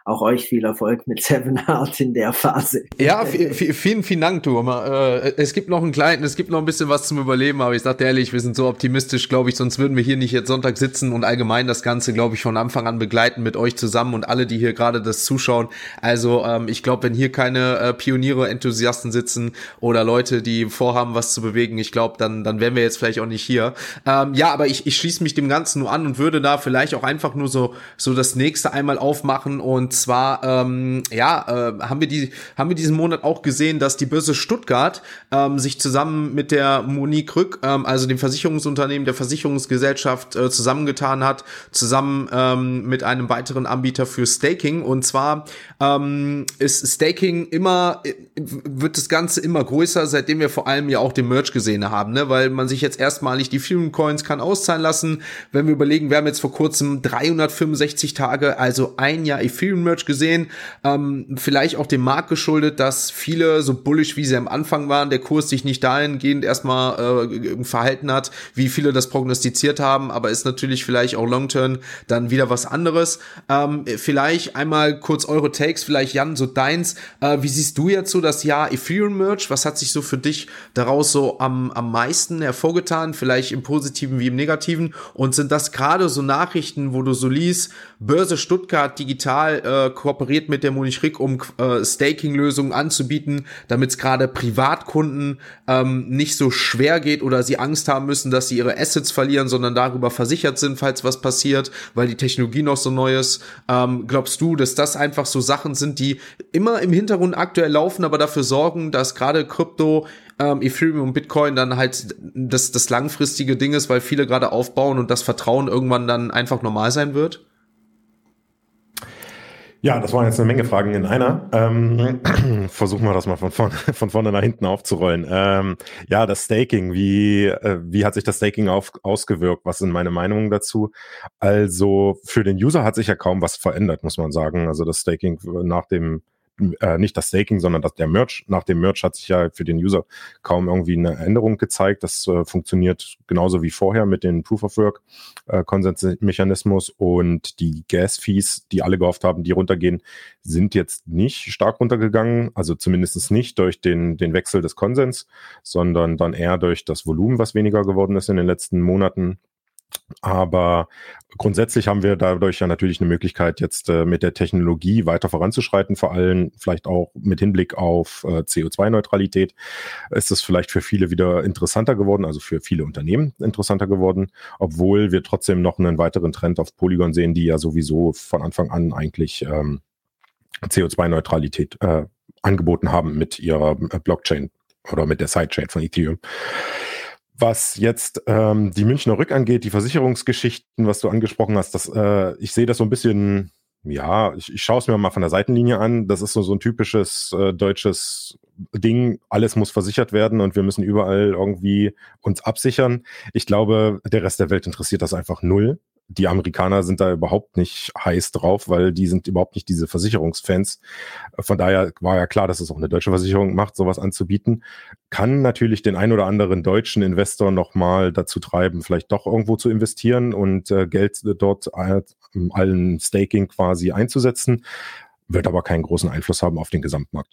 auch euch viel Erfolg mit Seven Art in der Phase. Ja, vielen, vielen Dank, du. Äh, es gibt noch einen kleinen, es gibt noch ein bisschen was zum Überleben, aber ich sag dir ehrlich, wir sind so optimistisch, glaube ich, sonst würden wir hier nicht jetzt Sonntag sitzen und allgemein das Ganze, glaube ich, von Anfang an begleiten mit euch zusammen und alle, die hier gerade das zuschauen. Also ähm, ich glaube, wenn hier keine äh, Pioniere, Enthusiasten sitzen oder Leute, die vorhaben, was zu bewegen, ich glaube, dann, dann wären wir jetzt vielleicht auch nicht hier. Ähm, ja, aber ich, ich schließe mich dem Ganzen nur an und würde da vielleicht auch einfach nur so, so das nächste einmal aufmachen und zwar, ähm, ja, äh, haben wir die, haben wir diesen Monat auch gesehen, dass die Börse Stuttgart ähm, sich zusammen mit der Monique Rück, ähm, also dem Versicherungsunternehmen der Versicherungsgesellschaft, äh, zusammengetan hat, zusammen ähm, mit einem weiteren Anbieter für Staking. Und zwar ähm, ist Staking immer, wird das Ganze immer größer, seitdem wir vor allem ja auch den Merch gesehen haben, ne? weil man sich jetzt erstmalig die Ethereum Coins kann auszahlen lassen. Wenn wir überlegen, wir haben jetzt vor kurzem 365 Tage, also ein Jahr Ethereum Merch gesehen. Ähm, vielleicht auch dem Markt geschuldet, dass viele, so bullish wie sie am Anfang waren, der Kurs sich nicht dahingehend erstmal äh, verhalten hat, wie viele das prognostiziert haben, aber ist natürlich vielleicht auch Long-Term dann wieder was anderes. Ähm, vielleicht einmal kurz eure Takes, vielleicht Jan, so deins. Äh, wie siehst du jetzt so das Jahr Ethereum Merch? Was hat sich so für dich daraus so am, am meisten hervorgetan? Vielleicht im Positiven wie im Negativen? Und sind das gerade so Nachrichten, wo du so liest, Börse Stuttgart digital, äh, äh, kooperiert mit der Munich Rick, um äh, Staking-Lösungen anzubieten, damit es gerade Privatkunden ähm, nicht so schwer geht oder sie Angst haben müssen, dass sie ihre Assets verlieren, sondern darüber versichert sind, falls was passiert, weil die Technologie noch so neu ist. Ähm, glaubst du, dass das einfach so Sachen sind, die immer im Hintergrund aktuell laufen, aber dafür sorgen, dass gerade Krypto ähm, Ethereum und Bitcoin dann halt das, das langfristige Ding ist, weil viele gerade aufbauen und das Vertrauen irgendwann dann einfach normal sein wird? Ja, das waren jetzt eine Menge Fragen in einer. Ähm, [CLEARS THROAT] versuchen wir das mal von vorne, [LAUGHS] von vorne nach hinten aufzurollen. Ähm, ja, das Staking, wie, äh, wie hat sich das Staking auf, ausgewirkt? Was sind meine Meinungen dazu? Also für den User hat sich ja kaum was verändert, muss man sagen. Also das Staking nach dem äh, nicht das Staking, sondern das, der Merch. Nach dem Merch hat sich ja für den User kaum irgendwie eine Änderung gezeigt. Das äh, funktioniert genauso wie vorher mit den Proof of Work äh, Konsensmechanismus und die Gas Fees, die alle gehofft haben, die runtergehen, sind jetzt nicht stark runtergegangen. Also zumindest nicht durch den, den Wechsel des Konsens, sondern dann eher durch das Volumen, was weniger geworden ist in den letzten Monaten. Aber grundsätzlich haben wir dadurch ja natürlich eine Möglichkeit, jetzt äh, mit der Technologie weiter voranzuschreiten, vor allem vielleicht auch mit Hinblick auf äh, CO2-Neutralität ist es vielleicht für viele wieder interessanter geworden, also für viele Unternehmen interessanter geworden, obwohl wir trotzdem noch einen weiteren Trend auf Polygon sehen, die ja sowieso von Anfang an eigentlich ähm, CO2-Neutralität äh, angeboten haben mit ihrer äh, Blockchain oder mit der Sidechain von Ethereum. Was jetzt ähm, die Münchner Rück angeht, die Versicherungsgeschichten, was du angesprochen hast, das, äh, ich sehe das so ein bisschen, ja, ich, ich schaue es mir mal von der Seitenlinie an. Das ist so, so ein typisches äh, deutsches Ding, alles muss versichert werden und wir müssen überall irgendwie uns absichern. Ich glaube, der Rest der Welt interessiert das einfach null die Amerikaner sind da überhaupt nicht heiß drauf, weil die sind überhaupt nicht diese Versicherungsfans. Von daher war ja klar, dass es auch eine deutsche Versicherung macht, sowas anzubieten. Kann natürlich den ein oder anderen deutschen Investor nochmal dazu treiben, vielleicht doch irgendwo zu investieren und äh, Geld dort allen Staking quasi einzusetzen, wird aber keinen großen Einfluss haben auf den Gesamtmarkt.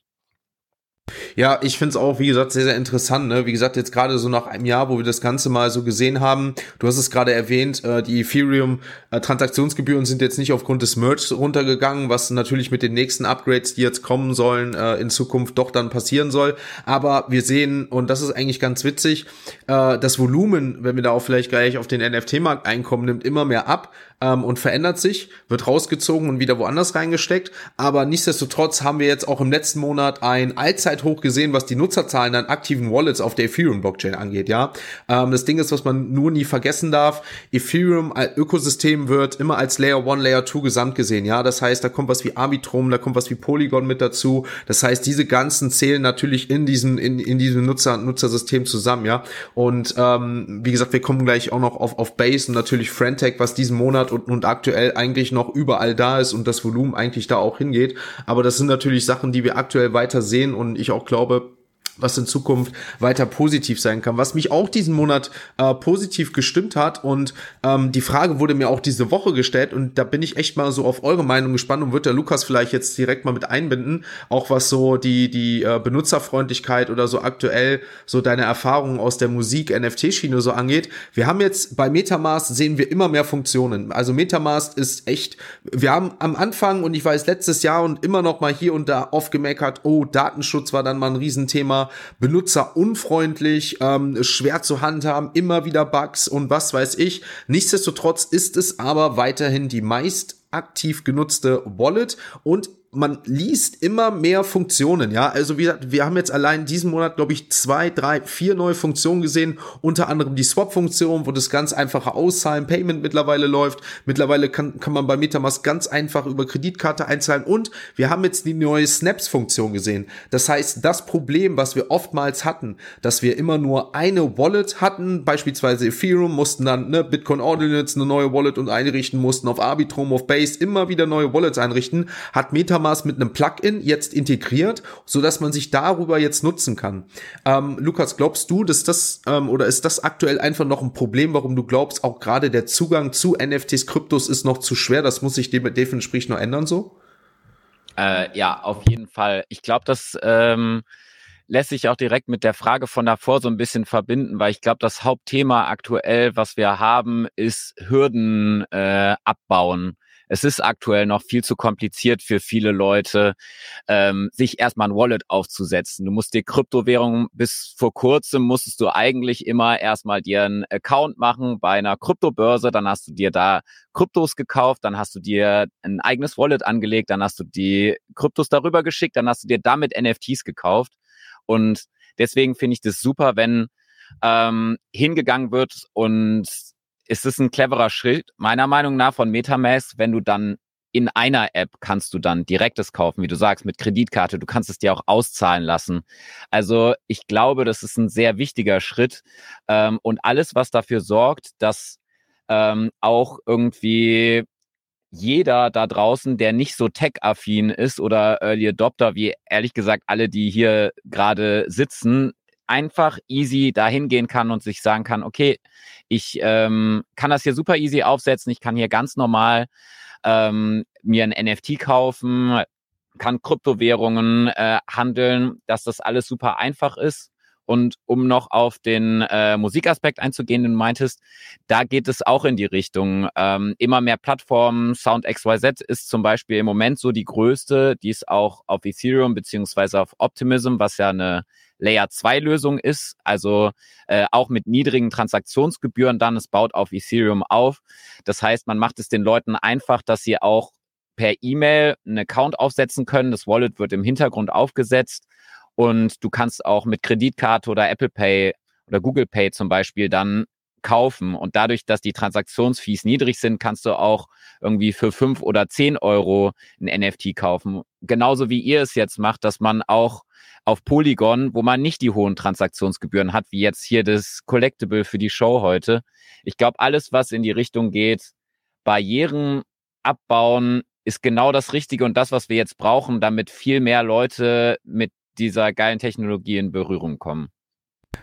Ja, ich finde es auch, wie gesagt, sehr, sehr interessant. Ne? Wie gesagt, jetzt gerade so nach einem Jahr, wo wir das Ganze mal so gesehen haben, du hast es gerade erwähnt, äh, die Ethereum-Transaktionsgebühren sind jetzt nicht aufgrund des Merch runtergegangen, was natürlich mit den nächsten Upgrades, die jetzt kommen sollen, äh, in Zukunft doch dann passieren soll. Aber wir sehen, und das ist eigentlich ganz witzig, äh, das Volumen, wenn wir da auch vielleicht gleich auf den NFT-Markt einkommen, nimmt immer mehr ab ähm, und verändert sich, wird rausgezogen und wieder woanders reingesteckt. Aber nichtsdestotrotz haben wir jetzt auch im letzten Monat ein Allzeithoch gesehen, was die Nutzerzahlen an aktiven Wallets auf der Ethereum-Blockchain angeht. Ja, ähm, das Ding ist, was man nur nie vergessen darf: Ethereum Ökosystem wird immer als Layer 1, Layer 2 gesamt gesehen. Ja, das heißt, da kommt was wie Arbitrum, da kommt was wie Polygon mit dazu. Das heißt, diese ganzen zählen natürlich in diesem in, in diesem Nutzer Nutzersystem zusammen. Ja, und ähm, wie gesagt, wir kommen gleich auch noch auf auf Base und natürlich Frentech, was diesen Monat und, und aktuell eigentlich noch überall da ist und das Volumen eigentlich da auch hingeht. Aber das sind natürlich Sachen, die wir aktuell weiter sehen und ich auch glaube, was in Zukunft weiter positiv sein kann. Was mich auch diesen Monat äh, positiv gestimmt hat und ähm, die Frage wurde mir auch diese Woche gestellt und da bin ich echt mal so auf eure Meinung gespannt und wird der Lukas vielleicht jetzt direkt mal mit einbinden, auch was so die die äh, Benutzerfreundlichkeit oder so aktuell so deine Erfahrungen aus der Musik NFT Schiene so angeht. Wir haben jetzt bei MetaMask sehen wir immer mehr Funktionen. Also MetaMask ist echt wir haben am Anfang und ich weiß letztes Jahr und immer noch mal hier und da oft gemeckert, oh Datenschutz war dann mal ein Riesenthema benutzerunfreundlich, ähm, schwer zu handhaben, immer wieder Bugs und was weiß ich. Nichtsdestotrotz ist es aber weiterhin die meist aktiv genutzte Wallet und man liest immer mehr Funktionen, ja. Also gesagt, wir haben jetzt allein diesen Monat, glaube ich, zwei, drei, vier neue Funktionen gesehen. Unter anderem die Swap-Funktion, wo das ganz einfache Auszahlen, Payment mittlerweile läuft. Mittlerweile kann, kann man bei Metamask ganz einfach über Kreditkarte einzahlen. Und wir haben jetzt die neue Snaps-Funktion gesehen. Das heißt, das Problem, was wir oftmals hatten, dass wir immer nur eine Wallet hatten, beispielsweise Ethereum, mussten dann ne, Bitcoin Ordinance eine neue Wallet und einrichten, mussten auf Arbitrum, auf Base immer wieder neue Wallets einrichten, hat Metamask Metamask mit einem Plugin jetzt integriert, so dass man sich darüber jetzt nutzen kann. Ähm, Lukas, glaubst du, dass das ähm, oder ist das aktuell einfach noch ein Problem, warum du glaubst, auch gerade der Zugang zu NFTs, Kryptos ist noch zu schwer? Das muss sich definitiv noch ändern so? Äh, ja, auf jeden Fall. Ich glaube, das ähm, lässt sich auch direkt mit der Frage von davor so ein bisschen verbinden, weil ich glaube, das Hauptthema aktuell, was wir haben, ist Hürden äh, abbauen es ist aktuell noch viel zu kompliziert für viele Leute, ähm, sich erstmal ein Wallet aufzusetzen. Du musst dir Kryptowährungen, bis vor kurzem musstest du eigentlich immer erstmal dir einen Account machen bei einer Kryptobörse, dann hast du dir da Kryptos gekauft, dann hast du dir ein eigenes Wallet angelegt, dann hast du die Kryptos darüber geschickt, dann hast du dir damit NFTs gekauft. Und deswegen finde ich das super, wenn ähm, hingegangen wird und ist es ein cleverer Schritt, meiner Meinung nach, von Metamask, wenn du dann in einer App kannst du dann direktes kaufen, wie du sagst, mit Kreditkarte. Du kannst es dir auch auszahlen lassen. Also ich glaube, das ist ein sehr wichtiger Schritt. Ähm, und alles, was dafür sorgt, dass ähm, auch irgendwie jeder da draußen, der nicht so tech-affin ist oder Early Adopter, wie ehrlich gesagt alle, die hier gerade sitzen, einfach easy dahin gehen kann und sich sagen kann, okay, ich ähm, kann das hier super easy aufsetzen, ich kann hier ganz normal ähm, mir ein NFT kaufen, kann Kryptowährungen äh, handeln, dass das alles super einfach ist. Und um noch auf den äh, Musikaspekt einzugehen, den du meintest, da geht es auch in die Richtung. Ähm, immer mehr Plattformen, Sound XYZ ist zum Beispiel im Moment so die größte, die ist auch auf Ethereum beziehungsweise auf Optimism, was ja eine Layer 2 Lösung ist, also äh, auch mit niedrigen Transaktionsgebühren dann, es baut auf Ethereum auf. Das heißt, man macht es den Leuten einfach, dass sie auch per E-Mail einen Account aufsetzen können. Das Wallet wird im Hintergrund aufgesetzt und du kannst auch mit Kreditkarte oder Apple Pay oder Google Pay zum Beispiel dann kaufen. Und dadurch, dass die Transaktionsfees niedrig sind, kannst du auch irgendwie für fünf oder zehn Euro ein NFT kaufen. Genauso wie ihr es jetzt macht, dass man auch auf Polygon, wo man nicht die hohen Transaktionsgebühren hat, wie jetzt hier das Collectible für die Show heute. Ich glaube, alles, was in die Richtung geht, Barrieren abbauen, ist genau das Richtige und das, was wir jetzt brauchen, damit viel mehr Leute mit dieser geilen Technologie in Berührung kommen.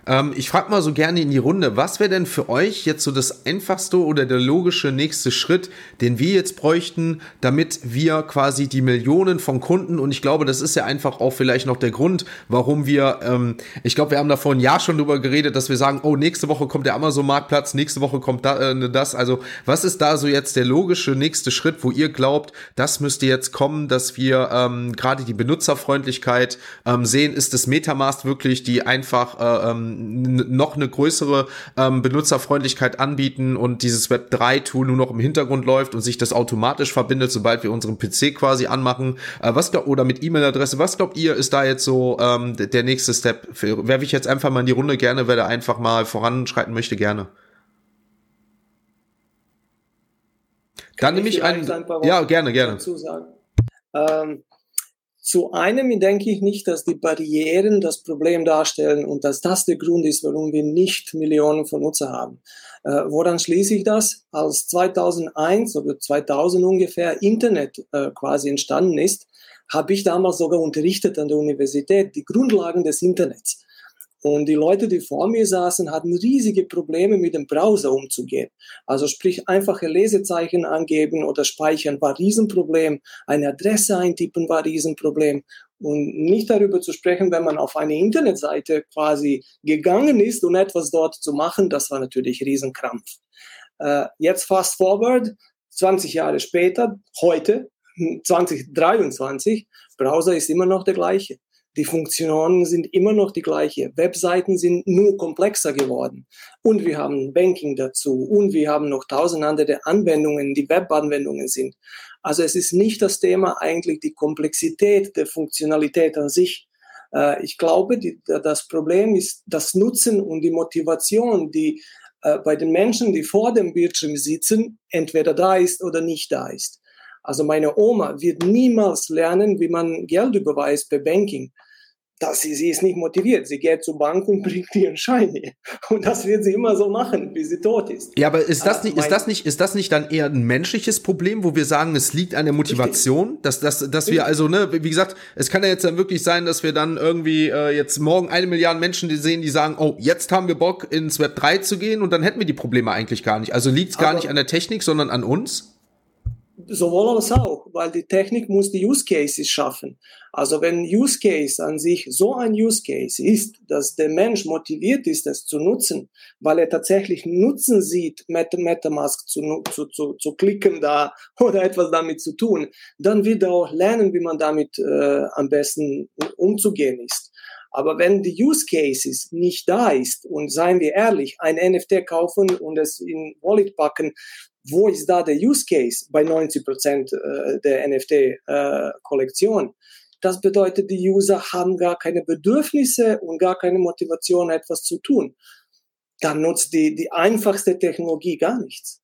Ähm, ich frage mal so gerne in die Runde, was wäre denn für euch jetzt so das einfachste oder der logische nächste Schritt, den wir jetzt bräuchten, damit wir quasi die Millionen von Kunden und ich glaube, das ist ja einfach auch vielleicht noch der Grund, warum wir, ähm, ich glaube, wir haben da vor ein Jahr schon drüber geredet, dass wir sagen, oh, nächste Woche kommt der Amazon-Marktplatz, nächste Woche kommt da, äh, das. Also, was ist da so jetzt der logische nächste Schritt, wo ihr glaubt, das müsste jetzt kommen, dass wir ähm, gerade die Benutzerfreundlichkeit ähm, sehen? Ist das Metamask wirklich die einfach äh, ähm, noch eine größere ähm, Benutzerfreundlichkeit anbieten und dieses Web 3 Tool nur noch im Hintergrund läuft und sich das automatisch verbindet, sobald wir unseren PC quasi anmachen. Äh, was glaub, oder mit E-Mail-Adresse. Was glaubt ihr, ist da jetzt so ähm, der nächste Step? Werfe ich jetzt einfach mal in die Runde gerne, wer da einfach mal voranschreiten möchte, gerne. Dann nehme ich einen. Ein ja, gerne, gerne. Ähm, zu einem denke ich nicht, dass die Barrieren das Problem darstellen und dass das der Grund ist, warum wir nicht Millionen von Nutzer haben. Äh, woran schließe ich das? Als 2001 oder 2000 ungefähr Internet äh, quasi entstanden ist, habe ich damals sogar unterrichtet an der Universität die Grundlagen des Internets. Und die Leute, die vor mir saßen, hatten riesige Probleme mit dem Browser umzugehen. Also sprich, einfache Lesezeichen angeben oder speichern war Riesenproblem. Eine Adresse eintippen war Riesenproblem. Und nicht darüber zu sprechen, wenn man auf eine Internetseite quasi gegangen ist, um etwas dort zu machen, das war natürlich Riesenkrampf. Äh, jetzt fast forward, 20 Jahre später, heute, 2023, Browser ist immer noch der gleiche. Die Funktionen sind immer noch die gleiche. Webseiten sind nur komplexer geworden. Und wir haben Banking dazu. Und wir haben noch tausend andere Anwendungen, die Webanwendungen sind. Also es ist nicht das Thema eigentlich die Komplexität der Funktionalität an sich. Äh, ich glaube, das Problem ist das Nutzen und die Motivation, die äh, bei den Menschen, die vor dem Bildschirm sitzen, entweder da ist oder nicht da ist. Also meine Oma wird niemals lernen, wie man Geld überweist per Banking dass sie, sie ist nicht motiviert. Sie geht zur Bank und [LAUGHS] bringt ihren Schein hier. Und das wird sie immer so machen, bis sie tot ist. Ja, aber ist das nicht, ist das nicht, ist das nicht dann eher ein menschliches Problem, wo wir sagen, es liegt an der Motivation, Richtig. dass, dass, dass wir also, ne, wie gesagt, es kann ja jetzt dann wirklich sein, dass wir dann irgendwie äh, jetzt morgen eine Milliarde Menschen sehen, die sagen, oh, jetzt haben wir Bock ins Web 3 zu gehen und dann hätten wir die Probleme eigentlich gar nicht. Also liegt es gar nicht an der Technik, sondern an uns? Sowohl als auch, weil die Technik muss die Use Cases schaffen. Also wenn Use Case an sich so ein Use Case ist, dass der Mensch motiviert ist, es zu nutzen, weil er tatsächlich Nutzen sieht, Meta MetaMask zu, zu, zu, zu klicken da [LAUGHS] oder etwas damit zu tun, dann wird er auch lernen, wie man damit äh, am besten umzugehen ist. Aber wenn die Use Cases nicht da ist und seien wir ehrlich, ein NFT kaufen und es in Wallet packen, wo ist da der Use Case bei 90 Prozent äh, der NFT-Kollektion? Äh, das bedeutet, die User haben gar keine Bedürfnisse und gar keine Motivation, etwas zu tun. Dann nutzt die, die einfachste Technologie gar nichts.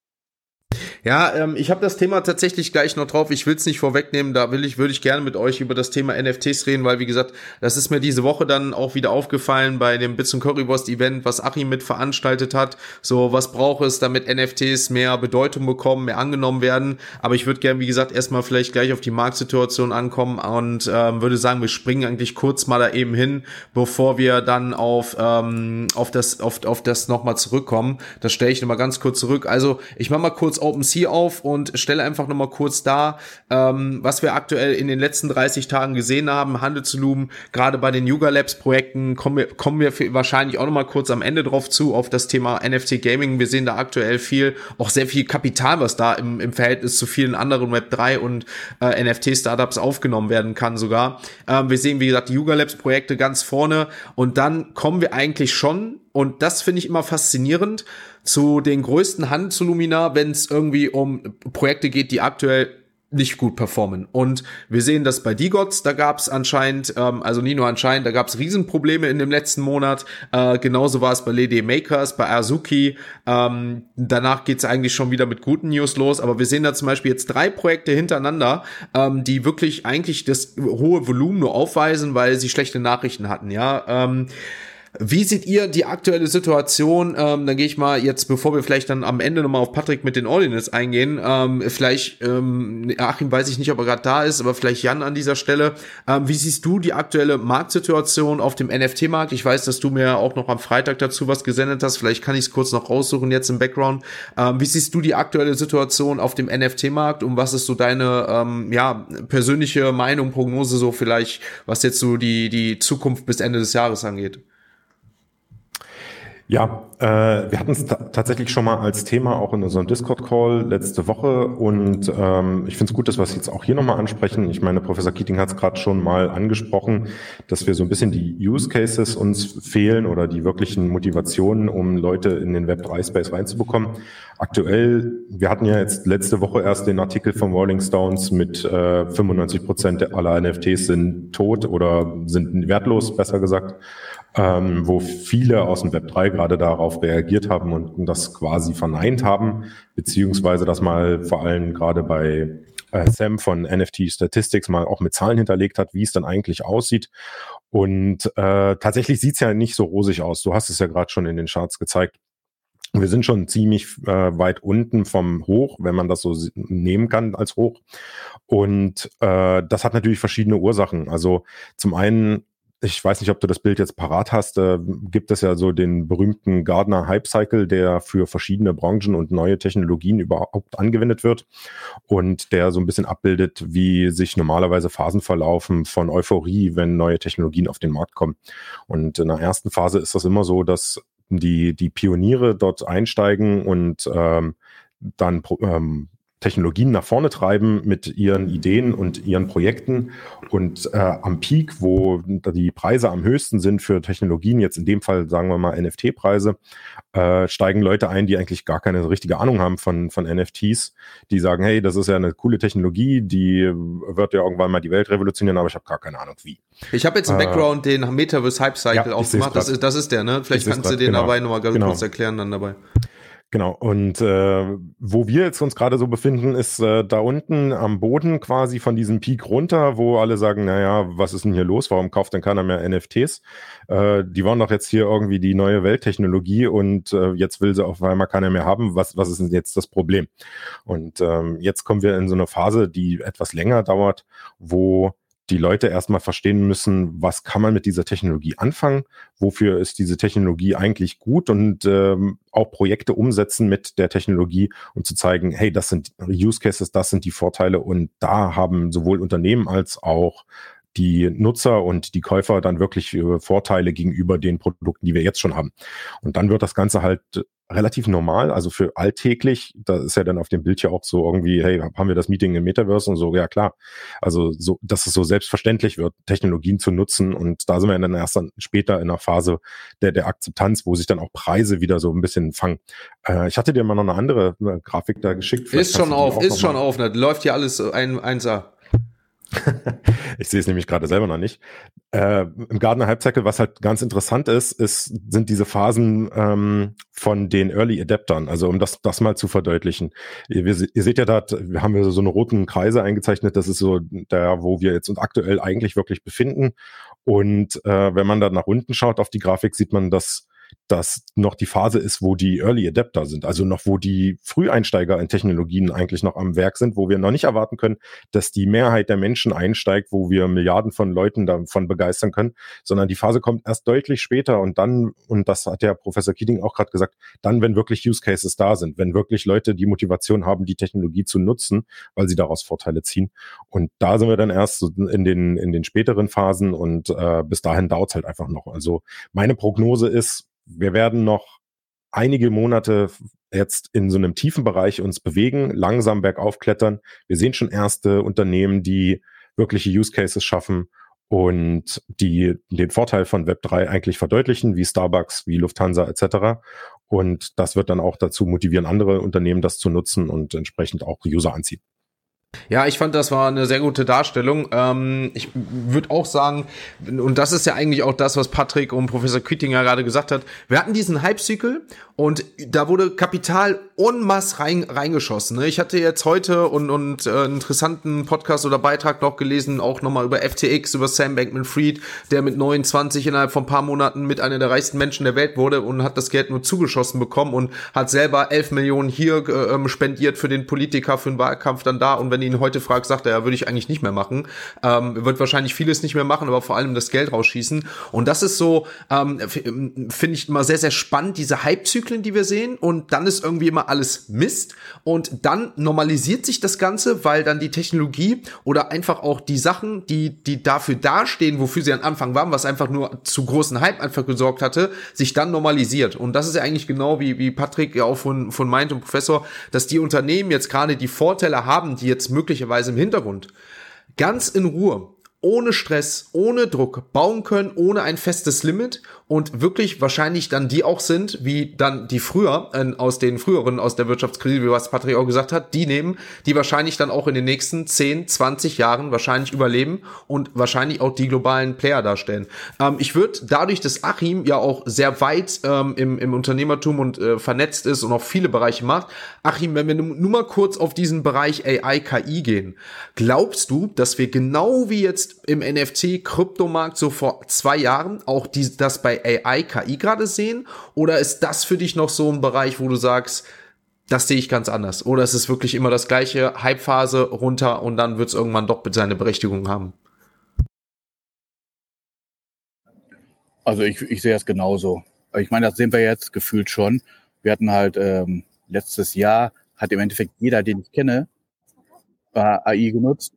Ja, ähm, ich habe das Thema tatsächlich gleich noch drauf. Ich will es nicht vorwegnehmen. Da will ich, würde ich gerne mit euch über das Thema NFTs reden, weil wie gesagt, das ist mir diese Woche dann auch wieder aufgefallen bei dem Bits und Currywurst Event, was Achim mit veranstaltet hat. So, was braucht es, damit NFTs mehr Bedeutung bekommen, mehr angenommen werden. Aber ich würde gerne, wie gesagt, erstmal vielleicht gleich auf die Marktsituation ankommen und ähm, würde sagen, wir springen eigentlich kurz mal da eben hin, bevor wir dann auf ähm, auf das auf auf das nochmal zurückkommen. Das stelle ich nochmal ganz kurz zurück. Also ich mache mal kurz OpenSea auf und stelle einfach nochmal kurz dar, ähm, was wir aktuell in den letzten 30 Tagen gesehen haben. Handelsvolumen, gerade bei den Yuga Labs Projekten, kommen wir, kommen wir wahrscheinlich auch nochmal kurz am Ende drauf zu, auf das Thema NFT Gaming. Wir sehen da aktuell viel, auch sehr viel Kapital, was da im, im Verhältnis zu vielen anderen Web 3 und äh, NFT Startups aufgenommen werden kann sogar. Ähm, wir sehen, wie gesagt, die Yuga Labs Projekte ganz vorne und dann kommen wir eigentlich schon und das finde ich immer faszinierend zu den größten Handelsvolumina, wenn es irgendwie um Projekte geht, die aktuell nicht gut performen. Und wir sehen das bei Digots, da gab es anscheinend, ähm, also nicht nur anscheinend, da gab es Riesenprobleme in dem letzten Monat. Äh, genauso war es bei Lady Makers, bei Azuki. Ähm, danach geht es eigentlich schon wieder mit guten News los. Aber wir sehen da zum Beispiel jetzt drei Projekte hintereinander, ähm, die wirklich eigentlich das hohe Volumen nur aufweisen, weil sie schlechte Nachrichten hatten. Ja. Ähm, wie seht ihr die aktuelle Situation? Ähm, dann gehe ich mal jetzt, bevor wir vielleicht dann am Ende nochmal auf Patrick mit den Ordinals eingehen, ähm, vielleicht, ähm, Achim weiß ich nicht, ob er gerade da ist, aber vielleicht Jan an dieser Stelle. Ähm, wie siehst du die aktuelle Marktsituation auf dem NFT-Markt? Ich weiß, dass du mir auch noch am Freitag dazu was gesendet hast. Vielleicht kann ich es kurz noch raussuchen jetzt im Background. Ähm, wie siehst du die aktuelle Situation auf dem NFT-Markt und was ist so deine ähm, ja, persönliche Meinung, Prognose so vielleicht, was jetzt so die, die Zukunft bis Ende des Jahres angeht? Ja, äh, wir hatten es tatsächlich schon mal als Thema auch in unserem Discord-Call letzte Woche und ähm, ich finde es gut, dass wir es jetzt auch hier nochmal ansprechen. Ich meine, Professor Keating hat es gerade schon mal angesprochen, dass wir so ein bisschen die Use Cases uns fehlen oder die wirklichen Motivationen, um Leute in den Web3-Space reinzubekommen. Aktuell, wir hatten ja jetzt letzte Woche erst den Artikel von Rolling Stones mit äh, 95 Prozent aller NFTs sind tot oder sind wertlos, besser gesagt ähm, wo viele aus dem Web 3 gerade darauf reagiert haben und, das quasi verneint haben, beziehungsweise das mal vor allem gerade bei äh, Sam von NFT Statistics mal auch mit Zahlen hinterlegt hat, wie es dann eigentlich aussieht. Und äh, tatsächlich sieht's ja nicht so rosig aus. Du hast es ja gerade schon in den Charts gezeigt. Wir sind schon ziemlich äh, weit unten vom Hoch, wenn man das so nehmen kann als Hoch. Und äh, das hat natürlich verschiedene Ursachen. Also zum einen ich weiß nicht, ob du das Bild jetzt parat hast, äh, gibt es ja so den berühmten Gardner Hype Cycle, der für verschiedene Branchen und neue Technologien überhaupt angewendet wird und der so ein bisschen abbildet, wie sich normalerweise Phasen verlaufen von Euphorie, wenn neue Technologien auf den Markt kommen. Und in der ersten Phase ist das immer so, dass die, die Pioniere dort einsteigen und ähm, dann ähm, Technologien nach vorne treiben mit ihren Ideen und ihren Projekten. Und äh, am Peak, wo die Preise am höchsten sind für Technologien, jetzt in dem Fall sagen wir mal NFT-Preise, äh, steigen Leute ein, die eigentlich gar keine richtige Ahnung haben von, von NFTs, die sagen, hey, das ist ja eine coole Technologie, die wird ja irgendwann mal die Welt revolutionieren, aber ich habe gar keine Ahnung wie. Ich habe jetzt im äh, Background den Metaverse Hype Cycle ja, aufgemacht. Das ist, das ist der, ne? Vielleicht kannst du den genau. dabei nochmal ganz genau. kurz erklären dann dabei. Genau, und äh, wo wir jetzt uns gerade so befinden, ist äh, da unten am Boden quasi von diesem Peak runter, wo alle sagen, naja, was ist denn hier los? Warum kauft denn keiner mehr NFTs? Äh, die waren doch jetzt hier irgendwie die neue Welttechnologie und äh, jetzt will sie auf einmal keiner mehr haben. Was, was ist denn jetzt das Problem? Und ähm, jetzt kommen wir in so eine Phase, die etwas länger dauert, wo die Leute erstmal verstehen müssen, was kann man mit dieser Technologie anfangen, wofür ist diese Technologie eigentlich gut? Und ähm, auch Projekte umsetzen mit der Technologie, um zu zeigen, hey, das sind Use Cases, das sind die Vorteile. Und da haben sowohl Unternehmen als auch die Nutzer und die Käufer dann wirklich äh, Vorteile gegenüber den Produkten, die wir jetzt schon haben. Und dann wird das Ganze halt relativ normal, also für alltäglich, da ist ja dann auf dem Bild ja auch so irgendwie, hey, haben wir das Meeting im Metaverse und so, ja klar. Also so, dass es so selbstverständlich wird, Technologien zu nutzen und da sind wir dann erst dann später in der Phase der, der Akzeptanz, wo sich dann auch Preise wieder so ein bisschen fangen. Äh, ich hatte dir mal noch eine andere eine Grafik da geschickt. Vielleicht ist schon auf, ist schon auf, ne? läuft hier alles ein, 1A. [LAUGHS] ich sehe es nämlich gerade selber noch nicht. Äh, Im Gardner Hype was halt ganz interessant ist, ist sind diese Phasen ähm, von den Early Adaptern. Also um das, das mal zu verdeutlichen. Ihr, ihr seht ja da, wir haben so eine roten Kreise eingezeichnet. Das ist so der, wo wir jetzt uns aktuell eigentlich wirklich befinden. Und äh, wenn man da nach unten schaut auf die Grafik, sieht man, dass das noch die Phase ist, wo die Early Adapter sind, also noch wo die Früheinsteiger in Technologien eigentlich noch am Werk sind, wo wir noch nicht erwarten können, dass die Mehrheit der Menschen einsteigt, wo wir Milliarden von Leuten davon begeistern können, sondern die Phase kommt erst deutlich später und dann, und das hat der Professor Keating auch gerade gesagt, dann, wenn wirklich Use Cases da sind, wenn wirklich Leute die Motivation haben, die Technologie zu nutzen, weil sie daraus Vorteile ziehen. Und da sind wir dann erst in den, in den späteren Phasen und äh, bis dahin dauert es halt einfach noch. Also meine Prognose ist, wir werden noch einige Monate jetzt in so einem tiefen Bereich uns bewegen, langsam bergauf klettern. Wir sehen schon erste Unternehmen, die wirkliche Use Cases schaffen und die den Vorteil von Web3 eigentlich verdeutlichen, wie Starbucks, wie Lufthansa etc. Und das wird dann auch dazu motivieren, andere Unternehmen das zu nutzen und entsprechend auch User anziehen. Ja, ich fand, das war eine sehr gute Darstellung. Ähm, ich würde auch sagen, und das ist ja eigentlich auch das, was Patrick und Professor Quittinger gerade gesagt hat. Wir hatten diesen Hype-Cycle und da wurde Kapital en masse rein, reingeschossen. Ne? Ich hatte jetzt heute und, und äh, einen interessanten Podcast oder Beitrag noch gelesen, auch nochmal über FTX, über Sam Bankman-Fried, der mit 29 innerhalb von paar Monaten mit einer der reichsten Menschen der Welt wurde und hat das Geld nur zugeschossen bekommen und hat selber 11 Millionen hier äh, ähm, spendiert für den Politiker, für den Wahlkampf dann da. Und wenn ihn heute fragt, sagt er, ja, würde ich eigentlich nicht mehr machen. Ähm, wird wahrscheinlich vieles nicht mehr machen, aber vor allem das Geld rausschießen. Und das ist so, ähm, finde ich immer sehr, sehr spannend, diese Hype-Zyklen Zyklen, die wir sehen und dann ist irgendwie immer alles Mist und dann normalisiert sich das Ganze, weil dann die Technologie oder einfach auch die Sachen, die, die dafür dastehen, wofür sie am Anfang waren, was einfach nur zu großen Hype einfach gesorgt hatte, sich dann normalisiert. Und das ist ja eigentlich genau wie, wie Patrick ja auch von, von meint und Professor, dass die Unternehmen jetzt gerade die Vorteile haben, die jetzt möglicherweise im Hintergrund ganz in Ruhe ohne Stress, ohne Druck bauen können, ohne ein festes Limit und wirklich wahrscheinlich dann die auch sind, wie dann die früher, äh, aus den früheren, aus der Wirtschaftskrise, wie was Patrick auch gesagt hat, die nehmen, die wahrscheinlich dann auch in den nächsten 10, 20 Jahren wahrscheinlich überleben und wahrscheinlich auch die globalen Player darstellen. Ähm, ich würde dadurch, dass Achim ja auch sehr weit ähm, im, im Unternehmertum und äh, vernetzt ist und auch viele Bereiche macht, Achim, wenn wir nur mal kurz auf diesen Bereich AI, KI gehen, glaubst du, dass wir genau wie jetzt im NFT-Kryptomarkt so vor zwei Jahren auch die, das bei bei AI, KI gerade sehen? Oder ist das für dich noch so ein Bereich, wo du sagst, das sehe ich ganz anders? Oder ist es wirklich immer das gleiche, Hypephase runter und dann wird es irgendwann doch seine Berechtigung haben? Also ich, ich sehe es genauso. Ich meine, das sehen wir jetzt gefühlt schon. Wir hatten halt ähm, letztes Jahr, hat im Endeffekt jeder, den ich kenne, äh, AI genutzt.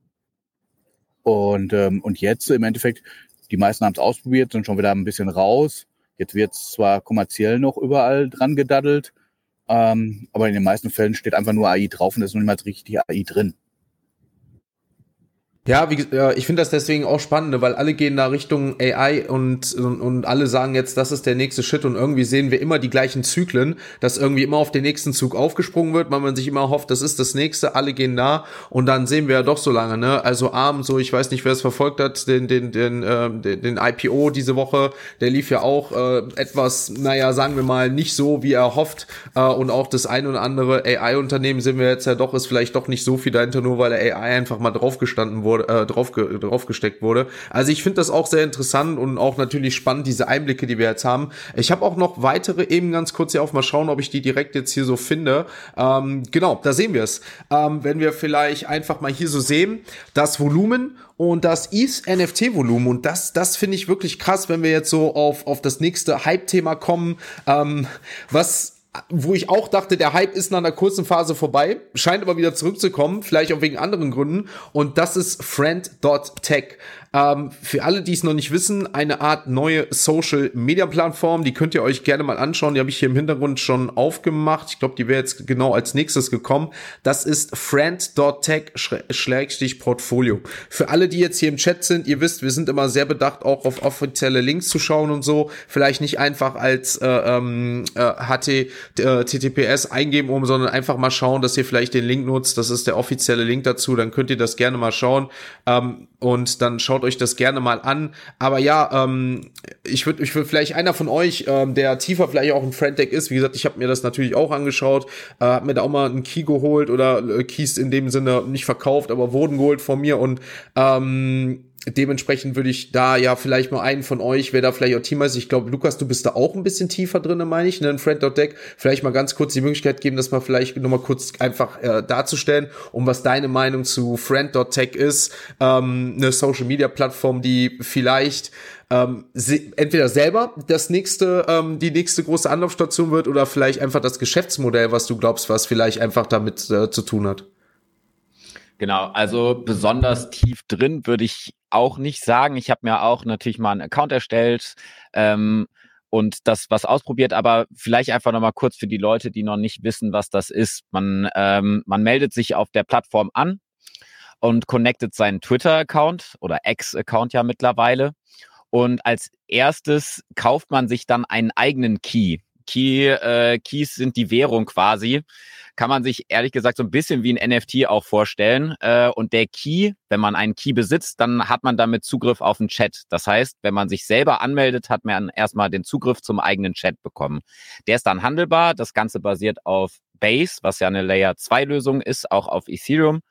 Und, ähm, und jetzt im Endeffekt die meisten haben es ausprobiert, sind schon wieder ein bisschen raus. Jetzt wird es zwar kommerziell noch überall dran gedaddelt, ähm, aber in den meisten Fällen steht einfach nur AI drauf und ist noch niemals richtig AI drin. Ja, wie, äh, ich finde das deswegen auch spannend, ne, weil alle gehen da Richtung AI und, und, und alle sagen jetzt, das ist der nächste Schritt und irgendwie sehen wir immer die gleichen Zyklen, dass irgendwie immer auf den nächsten Zug aufgesprungen wird, weil man sich immer hofft, das ist das nächste, alle gehen da und dann sehen wir ja doch so lange, ne? Also Arm, so ich weiß nicht, wer es verfolgt hat, den, den, den, äh, den, den IPO diese Woche, der lief ja auch äh, etwas, naja, sagen wir mal, nicht so, wie er hofft. Äh, und auch das ein oder andere AI-Unternehmen sehen wir jetzt ja doch, ist vielleicht doch nicht so viel dahinter, nur weil der AI einfach mal draufgestanden wurde wurde, äh, drauf, draufgesteckt wurde. Also ich finde das auch sehr interessant und auch natürlich spannend, diese Einblicke, die wir jetzt haben. Ich habe auch noch weitere eben ganz kurz hier auf, mal schauen, ob ich die direkt jetzt hier so finde. Ähm, genau, da sehen wir es. Ähm, wenn wir vielleicht einfach mal hier so sehen, das Volumen und das ETH NFT Volumen und das das finde ich wirklich krass, wenn wir jetzt so auf auf das nächste Hype Thema kommen, ähm, was wo ich auch dachte, der Hype ist nach einer kurzen Phase vorbei, scheint aber wieder zurückzukommen, vielleicht auch wegen anderen Gründen. Und das ist Friend.tech. Ähm, für alle, die es noch nicht wissen, eine Art neue Social Media Plattform, die könnt ihr euch gerne mal anschauen. Die habe ich hier im Hintergrund schon aufgemacht. Ich glaube, die wäre jetzt genau als nächstes gekommen. Das ist friend.tech-portfolio. Für alle, die jetzt hier im Chat sind, ihr wisst, wir sind immer sehr bedacht, auch auf offizielle Links zu schauen und so. Vielleicht nicht einfach als äh, ähm, äh, HT, äh, eingeben, um, sondern einfach mal schauen, dass ihr vielleicht den Link nutzt. Das ist der offizielle Link dazu. Dann könnt ihr das gerne mal schauen. Ähm, und dann schaut euch das gerne mal an. Aber ja, ähm, ich würde ich würd vielleicht einer von euch, ähm, der tiefer vielleicht auch ein Friend-Deck ist, wie gesagt, ich habe mir das natürlich auch angeschaut, äh, habe mir da auch mal einen Key geholt oder äh, Keys in dem Sinne nicht verkauft, aber wurden geholt von mir und ähm, dementsprechend würde ich da ja vielleicht mal einen von euch, wer da vielleicht auch Team ist. Ich glaube, Lukas, du bist da auch ein bisschen tiefer drin, meine ich, ne, in Friend.deck. Vielleicht mal ganz kurz die Möglichkeit geben, das mal vielleicht nochmal kurz einfach äh, darzustellen, um was deine Meinung zu Friend.tech ist. Ähm, eine Social Media Plattform, die vielleicht ähm, entweder selber das nächste, ähm, die nächste große Anlaufstation wird oder vielleicht einfach das Geschäftsmodell, was du glaubst, was vielleicht einfach damit äh, zu tun hat. Genau, also besonders tief drin würde ich auch nicht sagen. Ich habe mir auch natürlich mal einen Account erstellt ähm, und das was ausprobiert, aber vielleicht einfach nochmal kurz für die Leute, die noch nicht wissen, was das ist. Man, ähm, man meldet sich auf der Plattform an und connectet seinen Twitter-Account oder Ex-Account ja mittlerweile. Und als erstes kauft man sich dann einen eigenen Key. Key, äh, Keys sind die Währung quasi kann man sich ehrlich gesagt so ein bisschen wie ein NFT auch vorstellen. Äh, und der Key, wenn man einen Key besitzt, dann hat man damit Zugriff auf den Chat. Das heißt, wenn man sich selber anmeldet, hat man erstmal den Zugriff zum eigenen Chat bekommen. Der ist dann handelbar. Das Ganze basiert auf Base, was ja eine Layer 2 Lösung ist, auch auf Ethereum.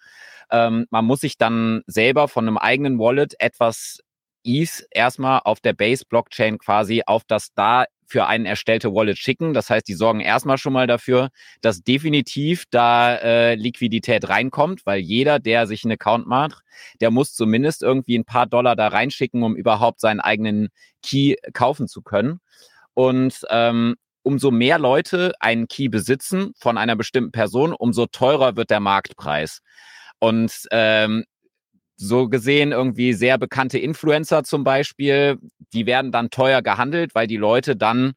Ähm, man muss sich dann selber von einem eigenen Wallet etwas ETH erstmal auf der Base Blockchain quasi auf das da für einen erstellte Wallet schicken. Das heißt, die sorgen erstmal schon mal dafür, dass definitiv da äh, Liquidität reinkommt, weil jeder, der sich einen Account macht, der muss zumindest irgendwie ein paar Dollar da reinschicken, um überhaupt seinen eigenen Key kaufen zu können. Und ähm, umso mehr Leute einen Key besitzen von einer bestimmten Person, umso teurer wird der Marktpreis. Und ähm, so gesehen irgendwie sehr bekannte Influencer zum Beispiel, die werden dann teuer gehandelt, weil die Leute dann